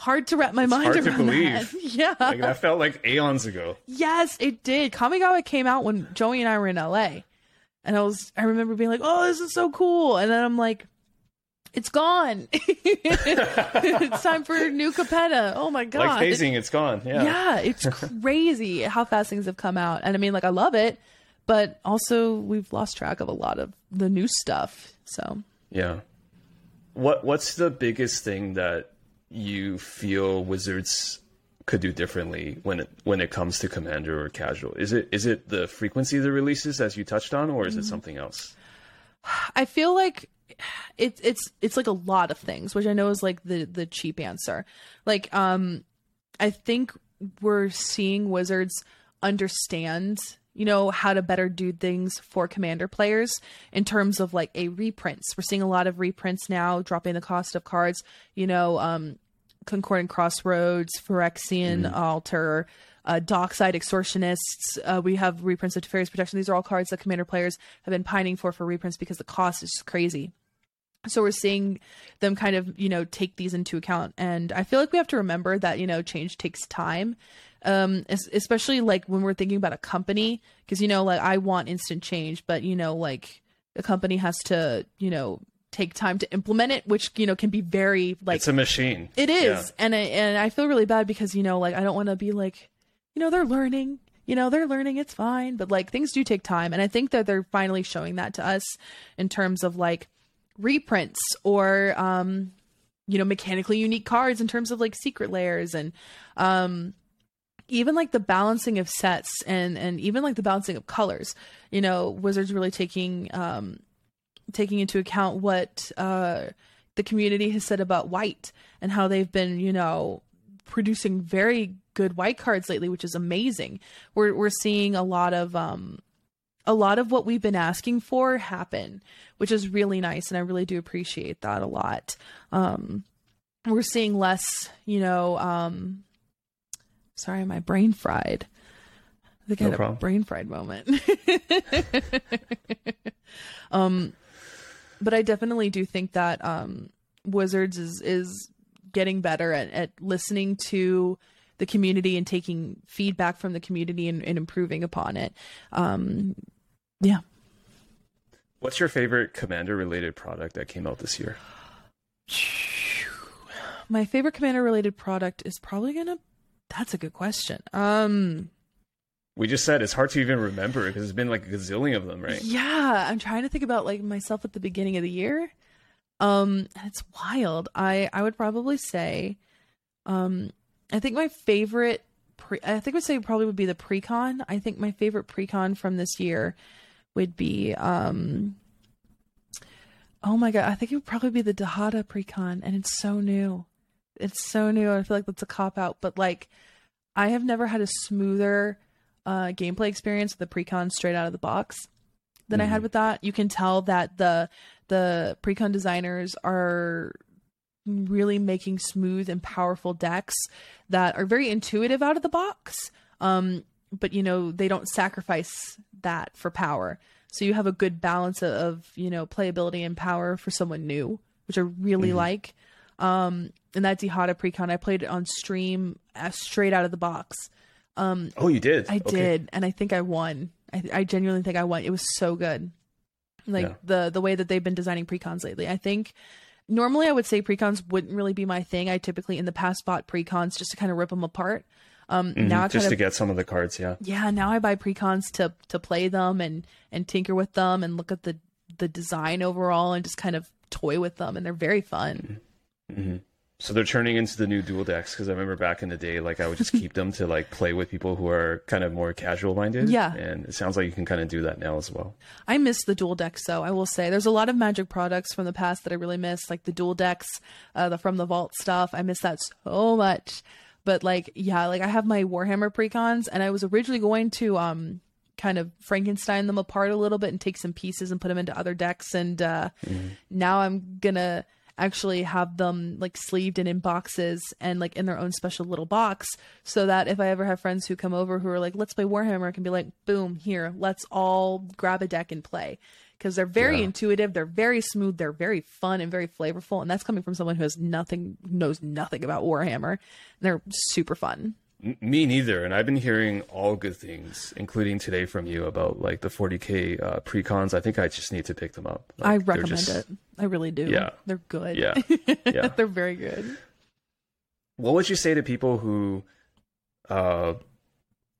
Hard to wrap my It's mind hard to around believe. that. Yeah. Like that felt like aeons ago. Yes, it did. Kamigawa came out when Joey and I were in LA. And I was I remember being like, "Oh, this is so cool." And then I'm like, "It's gone. it's time for new Capenna." Oh my god. Like phasing, it's gone. Yeah. Yeah, it's crazy how fast things have come out. And I mean, like, I love it, but also we've lost track of a lot of the new stuff. So, Yeah. What What's the biggest thing that you feel Wizards could do differently when it when it comes to Commander or Casual? Is it is it the frequency of the releases as you touched on, or is Mm-hmm. it something else? I feel like it's it's it's like a lot of things, which I know is like the the cheap answer. Like, um, I think we're seeing Wizards understand, you know, how to better do things for Commander players in terms of like a reprints. We're seeing a lot of reprints now, dropping the cost of cards. You know, um, Concordant Crossroads, Phyrexian Altar, uh, Dockside Extortionists. Uh, we have reprints of Teferi's Protection. These are all cards that Commander players have been pining for for reprints because the cost is just crazy. So we're seeing them kind of, you know, take these into account. And I feel like we have to remember that, you know, change takes time. Um, especially like when we're thinking about a company, because, you know, like I want instant change, but, you know, like the company has to, you know, take time to implement it, which, you know, can be very like it's a machine. it is, Yeah. and I and I feel really bad because you know, like I don't want to be like, you know, they're learning, you know, they're learning, it's fine, but like things do take time, and I think that they're finally showing that to us in terms of like reprints or um, you know, mechanically unique cards in terms of like secret layers and um even like the balancing of sets and and even like the balancing of colors you know wizards really taking um taking into account what uh the community has said about white and how they've been you know producing very good white cards lately which is amazing. We're we're seeing a lot of um a lot of what we've been asking for happen which is really nice and i really do appreciate that a lot. Um we're seeing less you know um sorry my brain fried. I think i No had problem. a brain fried moment. Um but i definitely do think that um wizards is is getting better at, at listening to the community and taking feedback from the community and, and improving upon it. Um yeah. What's your favorite Commander related product that came out this year? my favorite commander related product is probably gonna that's a good question. Um We just said it's hard to even remember because there's been like a gazillion of them, right? Yeah, I'm trying to think about like myself at the beginning of the year. Um, it's wild. I I would probably say, um, I think my favorite pre I think I would say probably would be the precon. I think my favorite precon from this year would be um. Oh my god, I think it would probably be the Dihada precon, and it's so new. It's so new. I feel like that's a cop out, but like, I have never had a smoother uh, gameplay experience with the precon straight out of the box than I had with that. You can tell that the the precon designers are really making smooth and powerful decks that are very intuitive out of the box. Um, but you know they don't sacrifice that for power, so you have a good balance of, of you know playability and power for someone new, which I really like. Um, and that Dihada precon, I played it on stream uh, straight out of the box. Oh, you did. I Okay. did, and I think I won. I, I genuinely think I won. It was so good. Like Yeah. the the way that they've been designing precons lately. I think normally I would say precons wouldn't really be my thing. I typically in the past bought precons just to kind of rip them apart. Um, Mhm, now I just to of get some of the cards, yeah. yeah. Now I buy precons to to play them and and tinker with them and look at the the design overall and just kind of toy with them and they're very fun. hmm So they're turning into the new duel decks because I remember back in the day, like I would just keep them to like play with people who are kind of more casual minded. Yeah. and it sounds like you can kind of do that now as well. I miss the duel decks though. I will say there's a lot of magic products from the past that I really miss, like the duel decks, uh, the from the vault stuff. I miss that so much. But like, yeah, like I have my Warhammer precons, and I was originally going to um kind of Frankenstein them apart a little bit and take some pieces and put them into other decks. And uh, now I'm gonna actually have them like sleeved and in boxes and like in their own special little box so that if I ever have friends who come over who are like, let's play Warhammer, I can be like, boom, here, let's all grab a deck and play. Because they're very Yeah. intuitive, they're very smooth, they're very fun and very flavorful. And that's coming from someone who has nothing, knows nothing about Warhammer. They're super fun. Me neither, and I've been hearing all good things, including today from you about like the 40k uh, precons. I think I just need to pick them up. Like, I recommend just- it. I really do. Yeah. They're good. Yeah, yeah. they're very good. what would you say to people who, uh,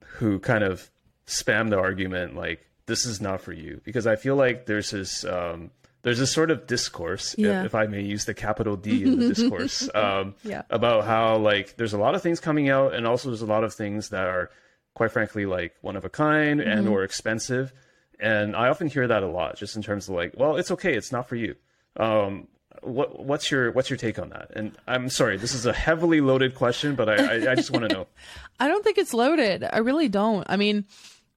who kind of spam the argument like this is not for you? Because I feel like there's this um, there's a sort of discourse, if- Yeah. if, I may use the capital D in the discourse, um, Yeah. about how like there's a lot of things coming out, and also there's a lot of things that are, quite frankly, like one of a kind and Mm-hmm. or expensive. And I often hear that a lot, just in terms of like, well, it's okay, it's not for you. Um, what what's your what's your take on that? And I'm sorry, this is a heavily loaded question, but I I, I just want to know. I don't think it's loaded. I really don't. I mean,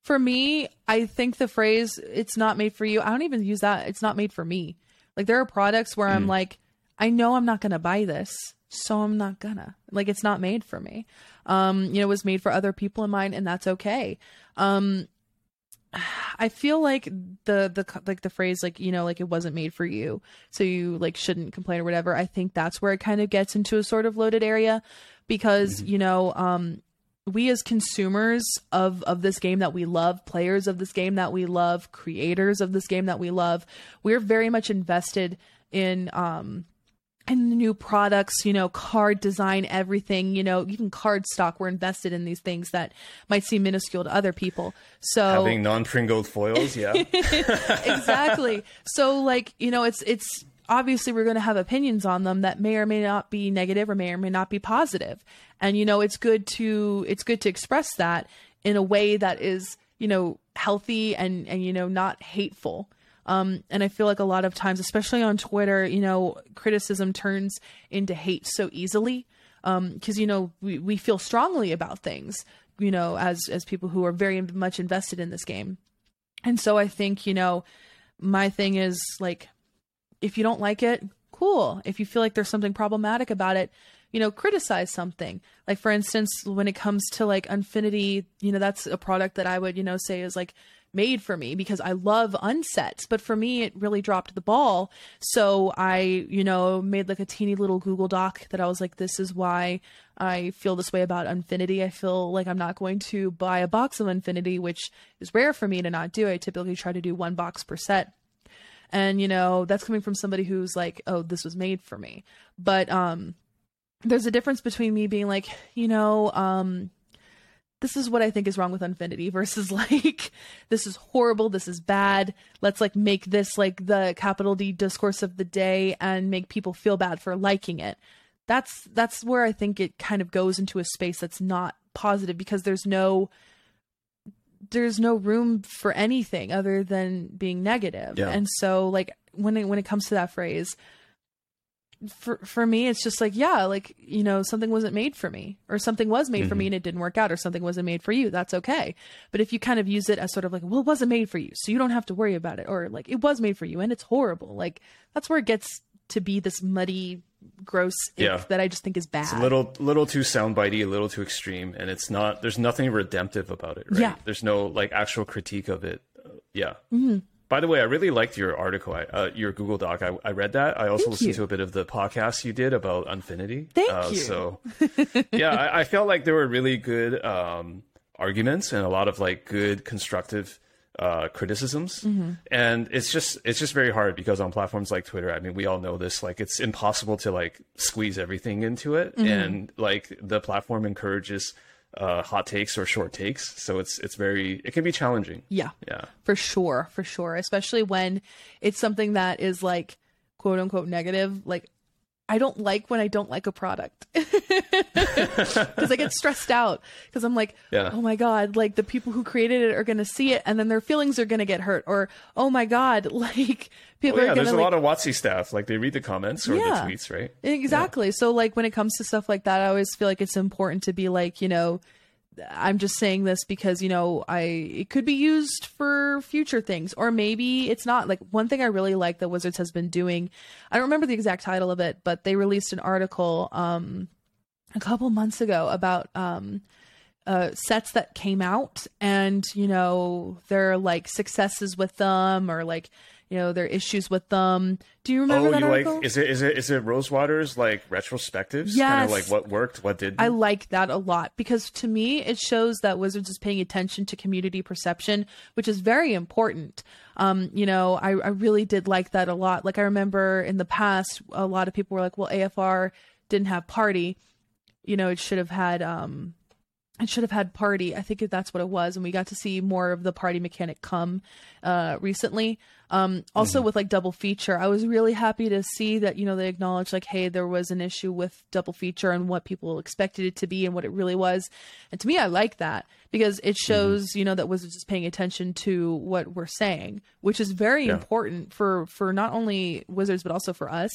for me, I think the phrase "it's not made for you." I don't even use that. It's not made for me. Like there are products where I'm like, I know I'm not gonna buy this, so I'm not gonna. Like it's not made for me. Um, you know, it was made for other people in mind, and that's okay. Um, I feel like the the like the phrase like you know like it wasn't made for you, so you like shouldn't complain or whatever. I think that's where it kind of gets into a sort of loaded area because you know um we as consumers of of this game that we love players of this game that we love creators of this game that we love we're very much invested in um in the new products, you know, card design, everything, you know, even card stock. We're invested in these things that might seem minuscule to other people. So Having non-pringled foils, yeah. exactly. So like, you know, it's it's obviously we're going to have opinions on them that may or may not be negative or may or may not be positive. And you know, it's good to it's good to express that in a way that is, you know, healthy and and you know, not hateful. Um, and I feel like a lot of times, especially on Twitter, you know, criticism turns into hate so easily. Um, cause you know, we, we feel strongly about things, you know, as, as people who are very much invested in this game. And so I think, you know, my thing is like, if you don't like it, cool. If you feel like there's something problematic about it, you know, criticize something. Like for instance, when it comes to like Infinity, you know, that's a product that I would, you know, say is like made for me because I love unsets, but for me it really dropped the ball. So I, you know, made like a teeny little Google Doc that I was like, this is why I feel this way about Infinity. I feel like I'm not going to buy a box of Infinity, which is rare for me to not do. I typically try to do one box per set and you know that's coming from somebody who's like oh this was made for me. But um there's a difference between me being like you know um this is what i think is wrong with infinity versus like this is horrible this is bad. Let's like make this like the capital d discourse of the day and make people feel bad for liking it. That's that's where i think it kind of goes into a space that's not positive because there's no there's no room for anything other than being negative. Yeah. And so like when it when it comes to that phrase for for me it's just like yeah, like you know something wasn't made for me or something was made for me mm-hmm. and it didn't work out or something wasn't made for you. That's okay. But if you kind of use it as sort of like well it wasn't made for you so you don't have to worry about it or like it was made for you and it's horrible. Like that's where it gets to be this muddy gross Yeah. that I just think is bad. It's a little little too soundbitey, a little too extreme, and it's not. There's nothing redemptive about it, right? Yeah. There's no like actual critique of it. Uh, yeah. By the way, I really liked your article, I, uh, your Google Doc. I, I read that. I also Thank listened you. to a bit of the podcast you did about Infinity. Thank uh, you. So, yeah, I, I felt like there were really good um, arguments and a lot of like good constructive uh, criticisms. Mm-hmm. And it's just it's just very hard because on platforms like Twitter, I mean, we all know this. Like, it's impossible to like squeeze everything into it, Mm-hmm. and like the platform encourages uh, hot takes or short takes. So it's it's very it can be challenging. yeah. Yeah. For sure, for sure. Especially when it's something that is like quote unquote negative. Like I don't like when I don't like a product. Because I get stressed out. Because I'm like, Yeah. oh my God, like the people who created it are gonna see it and then their feelings are gonna get hurt. Or oh my God, like people Well, yeah, are there's gonna a like lot of WotC staff. Like they read the comments or Yeah. the tweets, right? Exactly. So like when it comes to stuff like that, I always feel like it's important to be like, you know, I'm just saying this because you know I it could be used for future things or maybe it's not. Like one thing I really like that Wizards has been doing, I don't remember the exact title of it, but they released an article um a couple months ago about um uh, sets that came out and you know their like successes with them or like you know their issues with them. Do you remember oh, that you article? like is it is it is it Rosewater's like retrospectives? Kind of like what worked, what didn't. I like that a lot because to me it shows that Wizards is paying attention to community perception, which is very important. Um, you know, I, I really did like that a lot. Like I remember in the past, a lot of people were like, "Well, AFR didn't have party. You know, it should have had um, it should have had party. I think that's what it was, and we got to see more of the party mechanic come uh, recently. Um, also mm-hmm. with like double feature, I was really happy to see that you know they acknowledged like, hey, there was an issue with double feature and what people expected it to be and what it really was. And to me, I like that because it mm-hmm. shows you know that Wizards is paying attention to what we're saying, which is very Yeah. important for for not only Wizards but also for us.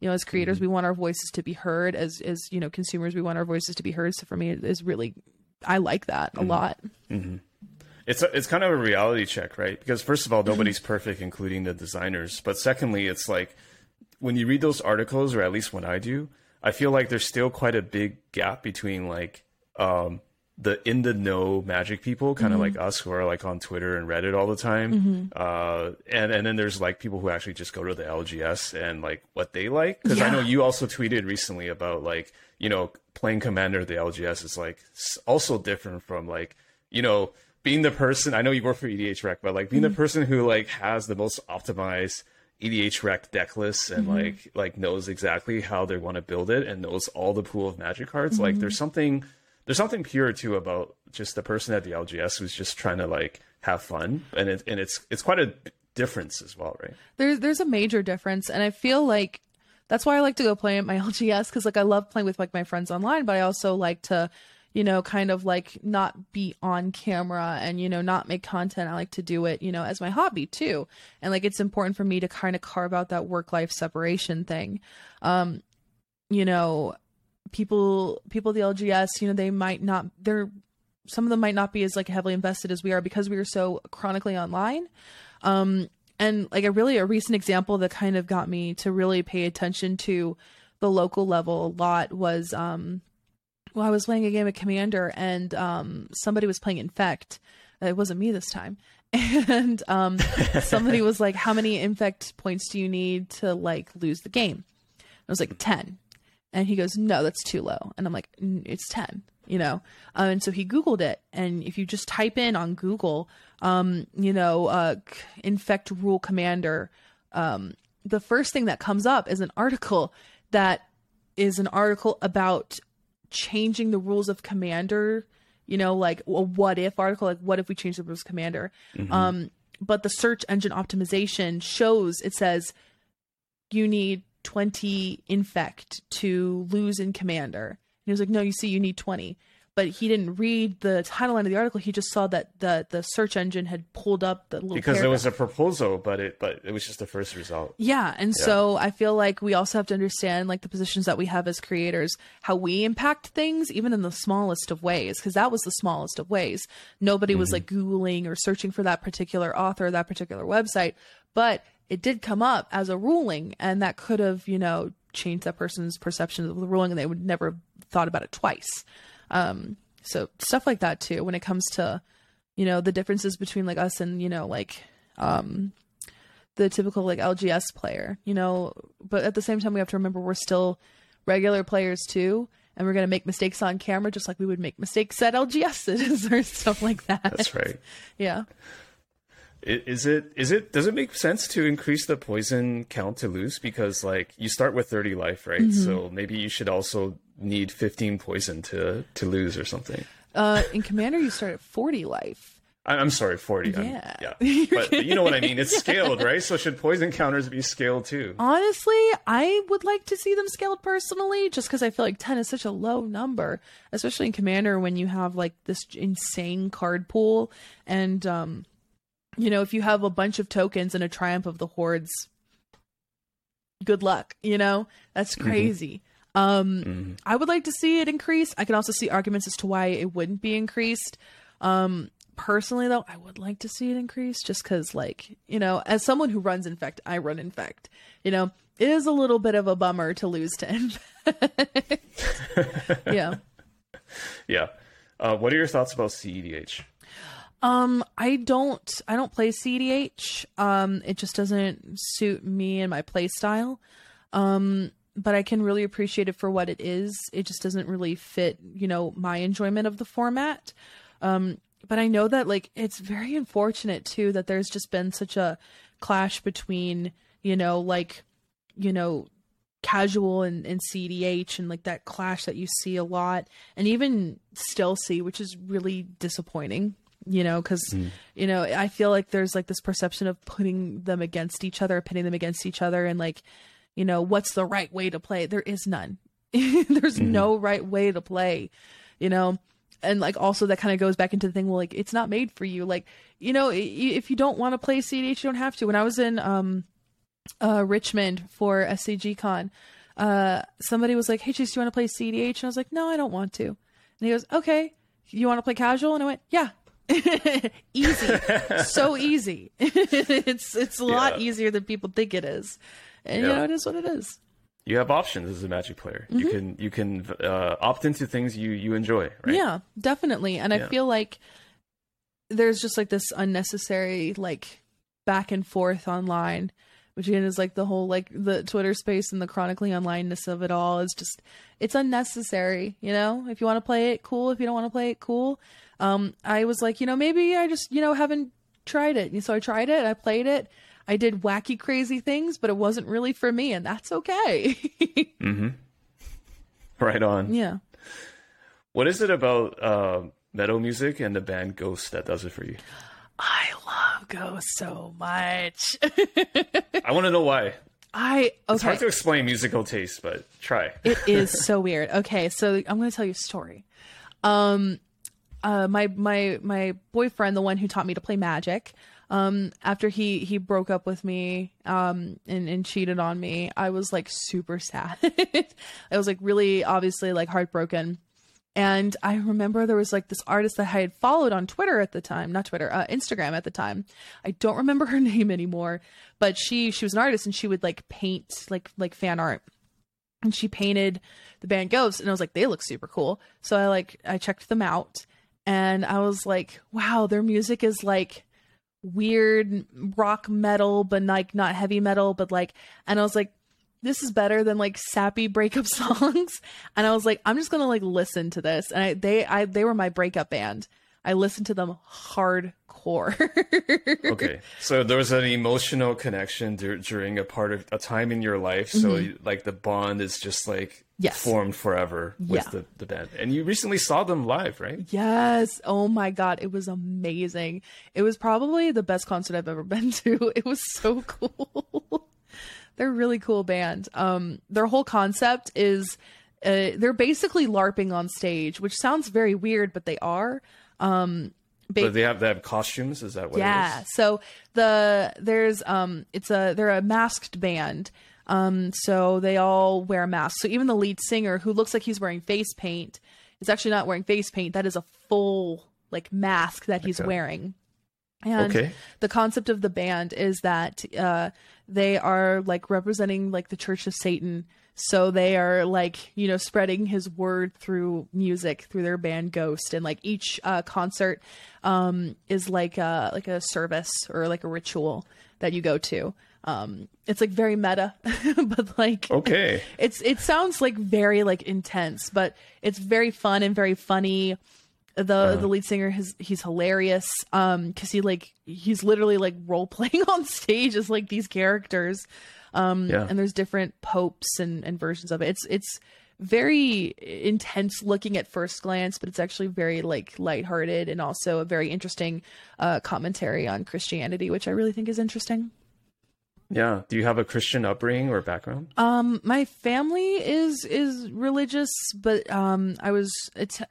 You know, as creators, mm-hmm. we want our voices to be heard. As as you know, consumers, we want our voices to be heard. So for me, it is really I like that a lot. It's a, it's kind of a reality check, right? Because first of all, nobody's perfect, including the designers. But secondly, it's like when you read those articles, or at least when I do, I feel like there's still quite a big gap between like um, the in the know magic people, kind of like us who are like on Twitter and Reddit all the time, uh, and and then there's like people who actually just go to the LGS and like what they like. Because I know you also tweeted recently about like you know playing Commander the LGS is like also different from like you know being the person. I know you work for EDHREC, but like being the mm-hmm. person who like has the most optimized EDHREC deck list and mm-hmm. like like knows exactly how they want to build it and knows all the pool of magic cards. Like there's mm-hmm. something there's something pure too about just the person at the LGS who's just trying to like have fun and it, and it's it's quite a difference as well, right? There's there's a major difference, and I feel like that's why I like to go play at my LGS because like I love playing with like my friends online, but I also like to, you know, kind of like not be on camera and you know not make content. I like to do it, you know, as my hobby too, and like it's important for me to kind of carve out that work life separation thing. Um, you know, people people the LGS, you know, they might not they're some of them might not be as like heavily invested as we are because we are so chronically online. Um, and like a really a recent example that kind of got me to really pay attention to the local level a lot was um well I was playing a game of Commander and um somebody was playing Infect. It wasn't me this time. And um somebody was like, How many infect points do you need to like lose the game? I was like, 10. And he goes, No, that's too low. And I'm like, "N- It's 10, you know? Uh, and so he Googled it. And if you just type in on Google, um, you know, uh, infect rule commander, um, the first thing that comes up is an article that is an article about changing the rules of commander you know like a what if article like what if we change the rules of commander? Um but the search engine optimization shows it says you need 20 infect to lose in commander. And he was like no you see you need 20 but he didn't read the title line of the article he just saw that the the search engine had pulled up the little Because it paragraph. was a proposal, but it but it was just the first result. Yeah, and so I feel like we also have to understand like the positions that we have as creators, how we impact things even in the smallest of ways because that was the smallest of ways. Nobody was mm-hmm. like googling or searching for that particular author, that particular website, but it did come up as a ruling and that could have, you know, changed that person's perception of the ruling and they would never have thought about it twice. Um so stuff like that too when it comes to you know the differences between like us and you know like um the typical like LGS player, you know, but at the same time we have to remember we're still regular players too and we're going to make mistakes on camera just like we would make mistakes at LGSs or stuff like that. That's right. Yeah. Is it is it does it make sense to increase the poison count to lose? Because like you start with 30 life right? So maybe you should also need 15 poison to to lose or something. Uh in Commander you start at 40 life. I'm sorry 40 I'm- Yeah. yeah. But, but you know what I mean. It's scaled right? So should poison counters be scaled too? Honestly, I would like to see them scaled personally just cuz I feel like 10 is such a low number, especially in Commander when you have like this insane card pool and um you know, if you have a bunch of tokens and a triumph of the hordes, good luck, you know? That's crazy. Um, mm-hmm. I would like to see it increase. I can also see arguments as to why it wouldn't be increased. Um, personally, though, I would like to see it increase just because, like, you know, as someone who runs Infect, I run Infect. You know, it is a little bit of a bummer to lose to Infect. yeah. Yeah. Uh, what are your thoughts about CEDH? Um, I don't I don't play CDH. Um, it just doesn't suit me and my play style. Um, but I can really appreciate it for what it is. It just doesn't really fit, you know, my enjoyment of the format. Um, but I know that like it's very unfortunate too that there's just been such a clash between, you know, like, you know, casual and, and CDH and like that clash that you see a lot and even still see, which is really disappointing you know because mm. you know i feel like there's like this perception of putting them against each other pitting them against each other and like you know what's the right way to play? There is none. There's mm. no right way to play you know? And like also that kind of goes back into the thing well like it's not made for you. Like you know if you don't want to play cdh you don't have to. When i was in um uh richmond for scg con uh somebody was like hey chase do you want to play cdh and i was like no i don't want to. And he goes okay. You want to play casual? And i went yeah easy, so easy. it's it's a yeah. lot easier than people think it is, and yeah. you know it is what it is. You have options as a Magic player. Mm-hmm. You can you can uh, opt into things you you enjoy. Right? Yeah, definitely. And yeah. I feel like there's just like this unnecessary like back and forth online which again is like the whole like the Twitter space and the chronically onlineness of it all is just it's unnecessary, you know? If you want to play it, cool. If you don't want to play it, cool. Um, I was like, you know, maybe I just, you know, haven't tried it. And so I tried it, I played it. I did wacky crazy things, but it wasn't really for me, and that's okay. mm-hmm. Right on. Yeah. What is it about uh, metal music and the band Ghost that does it for you? I love Ghost so much. I want to know why. I okay. It's hard to explain musical taste, but try. it is so weird. Okay, so I'm going to tell you a story. Um, uh, my my my boyfriend, the one who taught me to play Magic, um, after he he broke up with me, um, and and cheated on me, I was like super sad. I was like really obviously like heartbroken. And I remember there was like this artist that I had followed on Twitter at the time, not Twitter, uh, Instagram at the time. I don't remember her name anymore, but she she was an artist and she would like paint like like fan art. And she painted the band Ghosts and I was like they look super cool. So I like I checked them out and I was like, wow, their music is like weird rock metal but like not heavy metal but like and I was like this is better than like sappy breakup songs. And i was like i'm just gonna like listen to this. And I, they i they were my breakup band. I listened to them hardcore. Okay. So there was an emotional connection dur- during a part of a time in your life. So mm-hmm. like the bond is just like yes. formed forever with yeah. the, the band. And you recently saw them live right? Yes. Oh my god. It was amazing. It was probably the best concert i've ever been to. It was so cool they're a really cool band. Um, their whole concept is uh, they're basically LARPing on stage, which sounds very weird, but they are. Um, ba- but they have they have costumes. Is that what? It is? Yeah. So the there's um it's a they're a masked band. Um, so they all wear masks. So even the lead singer, who looks like he's wearing face paint, is actually not wearing face paint. That is a full like mask that he's okay. wearing. And okay. the concept of the band is that uh, they are like representing like the Church of Satan. So they are like, you know, spreading his word through music through their band Ghost. And like each uh, concert um, is like a, like a service or like a ritual that you go to. Um, it's like very meta, but like okay, it's it sounds like very like intense, but it's very fun and very funny the uh, the lead singer has he's hilarious um because he like he's literally like role playing on stage as like these characters. Um yeah. and there's different popes and and versions of it. It's it's very intense looking at first glance but it's actually very like lighthearted and also a very interesting uh commentary on christianity which i really think is interesting yeah. Do you have a Christian upbringing or background? Um, my family is is religious, but um, I was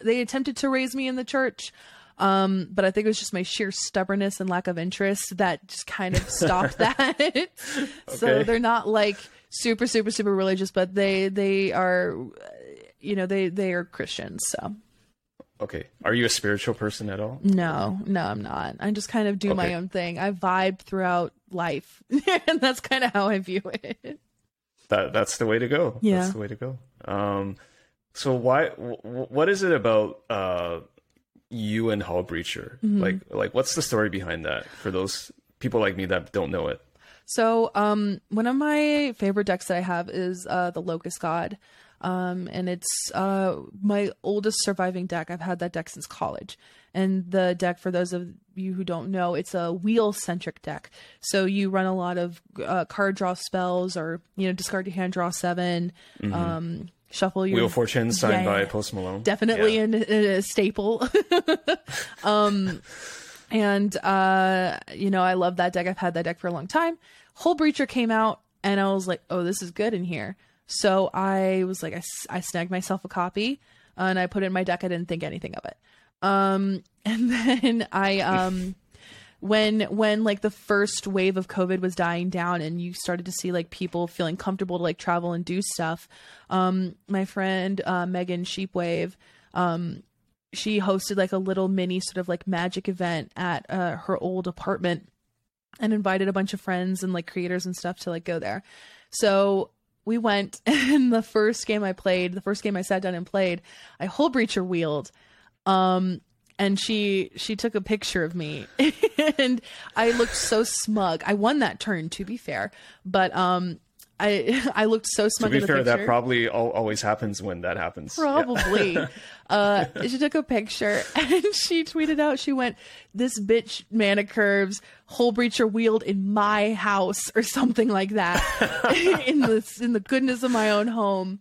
they attempted to raise me in the church. Um, but I think it was just my sheer stubbornness and lack of interest that just kind of stopped that. okay. So they're not like super super super religious, but they they are, you know, they they are Christians. So Okay. Are you a spiritual person at all? no, no, I'm not. I just kind of do my own thing. I vibe throughout life, and that's kind of how I view it. That that's the way to go. Yeah. That's the way to go. Um so why w- what is it about uh you and Hullbreacher? Mm-hmm. Like like what's the story behind that for those people like me that don't know it? So, um, one of my favorite decks that I have is uh, the Locust God. Um, and it's uh, my oldest surviving deck. I've had that deck since college. And the deck, for those of you who don't know, it's a wheel centric deck. So you run a lot of uh, card draw spells or, you know, discard your hand, draw 7 um, shuffle your Wheel of Fortune signed Yeah, by. Post Malone. definitely Yeah. an, a staple. um, and uh, you know, I love that deck. I've had that deck for a long time. Hullbreacher came out, and I was like, "Oh, this is good in here." So I was like, I, I snagged myself a copy, and I put it in my deck. I didn't think anything of it. Um, and then I um. When when like the first wave of COVID was dying down and you started to see like people feeling comfortable to like travel and do stuff, um, my friend uh, Megan Sheepwave, um, she hosted like a little mini sort of like magic event at uh, her old apartment and invited a bunch of friends and like creators and stuff to like go there. So we went in the first game I played, the first game I sat down and played, I Hullbreacher wheeled. Um and she she took a picture of me and I looked so smug. I won that turn to be fair, but um I I looked so To smug be in the fair, picture. that probably always happens when that happens. Yeah. Probably. uh, she took a picture and she tweeted out, she went, This bitch mana curves, Hullbreacher wheeled in my house or something like that. in the in the goodness of my own home.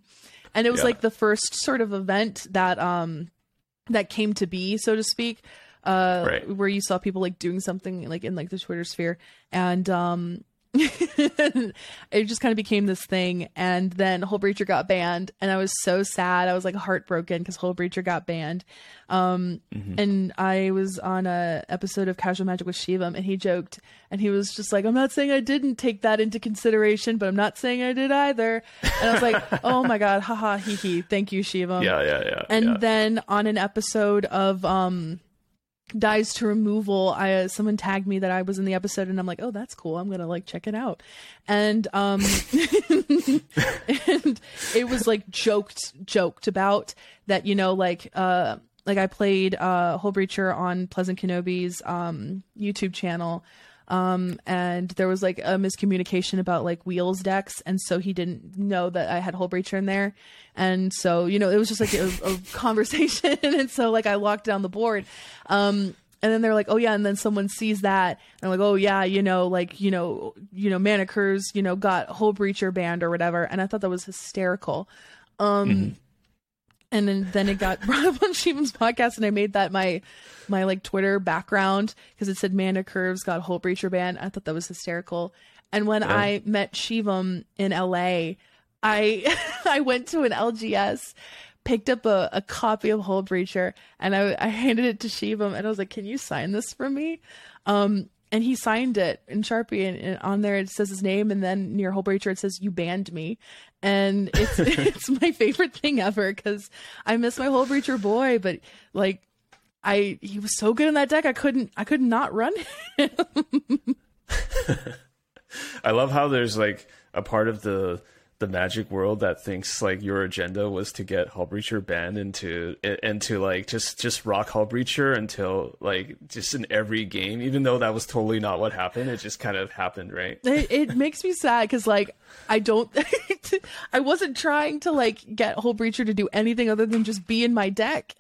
And it was Yeah. like the first sort of event that um that came to be, so to speak. Uh Right. where you saw people like doing something like in like the Twitter sphere. And um it just kind of became this thing and then Hullbreacher got banned and i was so sad. I was like heartbroken because Hullbreacher got banned. Um and i was on a episode of casual magic with shivam and he joked and he was just like i'm not saying i didn't take that into consideration but i'm not saying i did either. And i was like oh my god haha hee hee. Thank you shivam Yeah, yeah, yeah. and yeah. then on an episode of um dies to removal i uh, someone tagged me that i was in the episode and i'm like oh that's cool. I'm gonna like check it out. And um and it was like joked joked about that you know like uh like i played uh Hullbreacher on pleasant kenobi's um youtube channel um and there was like a miscommunication about like wheels decks and so he didn't know that i had Hullbreacher in there. And so you know it was just like a, a conversation. And so like i locked down the board. Um and then they're like oh yeah. And then someone sees that and like oh yeah you know like you know you know Mana Curves you know got Hullbreacher banned or whatever. And i thought that was hysterical. Um and then then it got brought up on Shivam's podcast, and I made that my my like Twitter background because it said Mana Curves got Hullbreacher ban. I thought that was hysterical. And when I met Shivam in LA, I I went to an LGS, picked up a, a copy of Hullbreacher, and I I handed it to Shivam, and I was like, "Can you sign this for me?" Um, and he signed it in Sharpie, and, and on there it says his name, and then near Hullbreacher it says, "You banned me." And it's it's my favorite thing ever because I miss my Hullbreacher boy, but like I he was so good in that deck I couldn't I could not run him. I love how there's like a part of the the magic world that thinks like your agenda was to get Hullbreacher banned into into like just just rock Hullbreacher until like just in every game, even though that was totally not what happened. It just kind of happened, right? it, it makes me sad because like I don't I wasn't trying to like get Hullbreacher to do anything other than just be in my deck,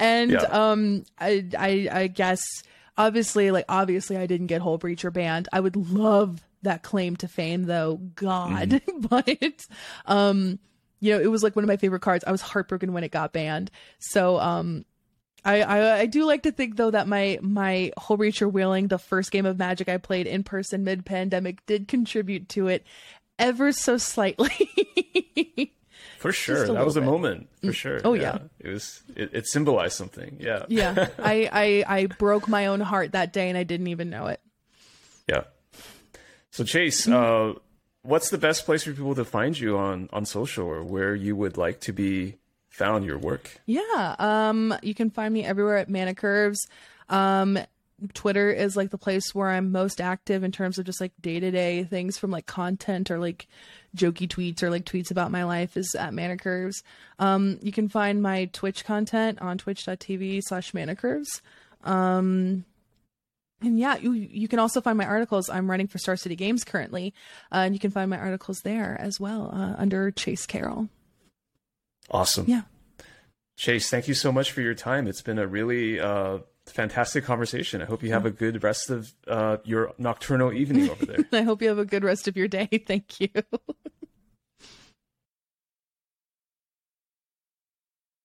and Yeah. um I I I guess obviously like obviously I didn't get Hullbreacher banned. I would love that claim to fame though, God, but um you know it was like one of my favorite cards. I was heartbroken when it got banned. So um I, I I do like to think though that my my Hullbreacher wheeling the first game of Magic I played in person mid pandemic did contribute to it ever so slightly. For sure, that was a moment. For sure. Oh, yeah. it was. It, it symbolized something. Yeah. yeah, I, I I broke my own heart that day and I didn't even know it. So Chase, uh, what's the best place for people to find you on on social or where you would like to be found your work yeah um you can find me everywhere at Curves. um twitter is like the place where i'm most active in terms of just like day-to-day things from like content or like jokey tweets or like tweets about my life is at Curves. um you can find my twitch content on twitch.tv slash Curves. um and yeah, you you can also find my articles. I'm writing for Star City Games currently, uh, and you can find my articles there as well uh, under Chase Carroll. Awesome. Yeah. Chase, thank you so much for your time. It's been a really uh, fantastic conversation. I hope you have a good rest of uh, your nocturnal evening over there. I hope you have a good rest of your day. Thank you.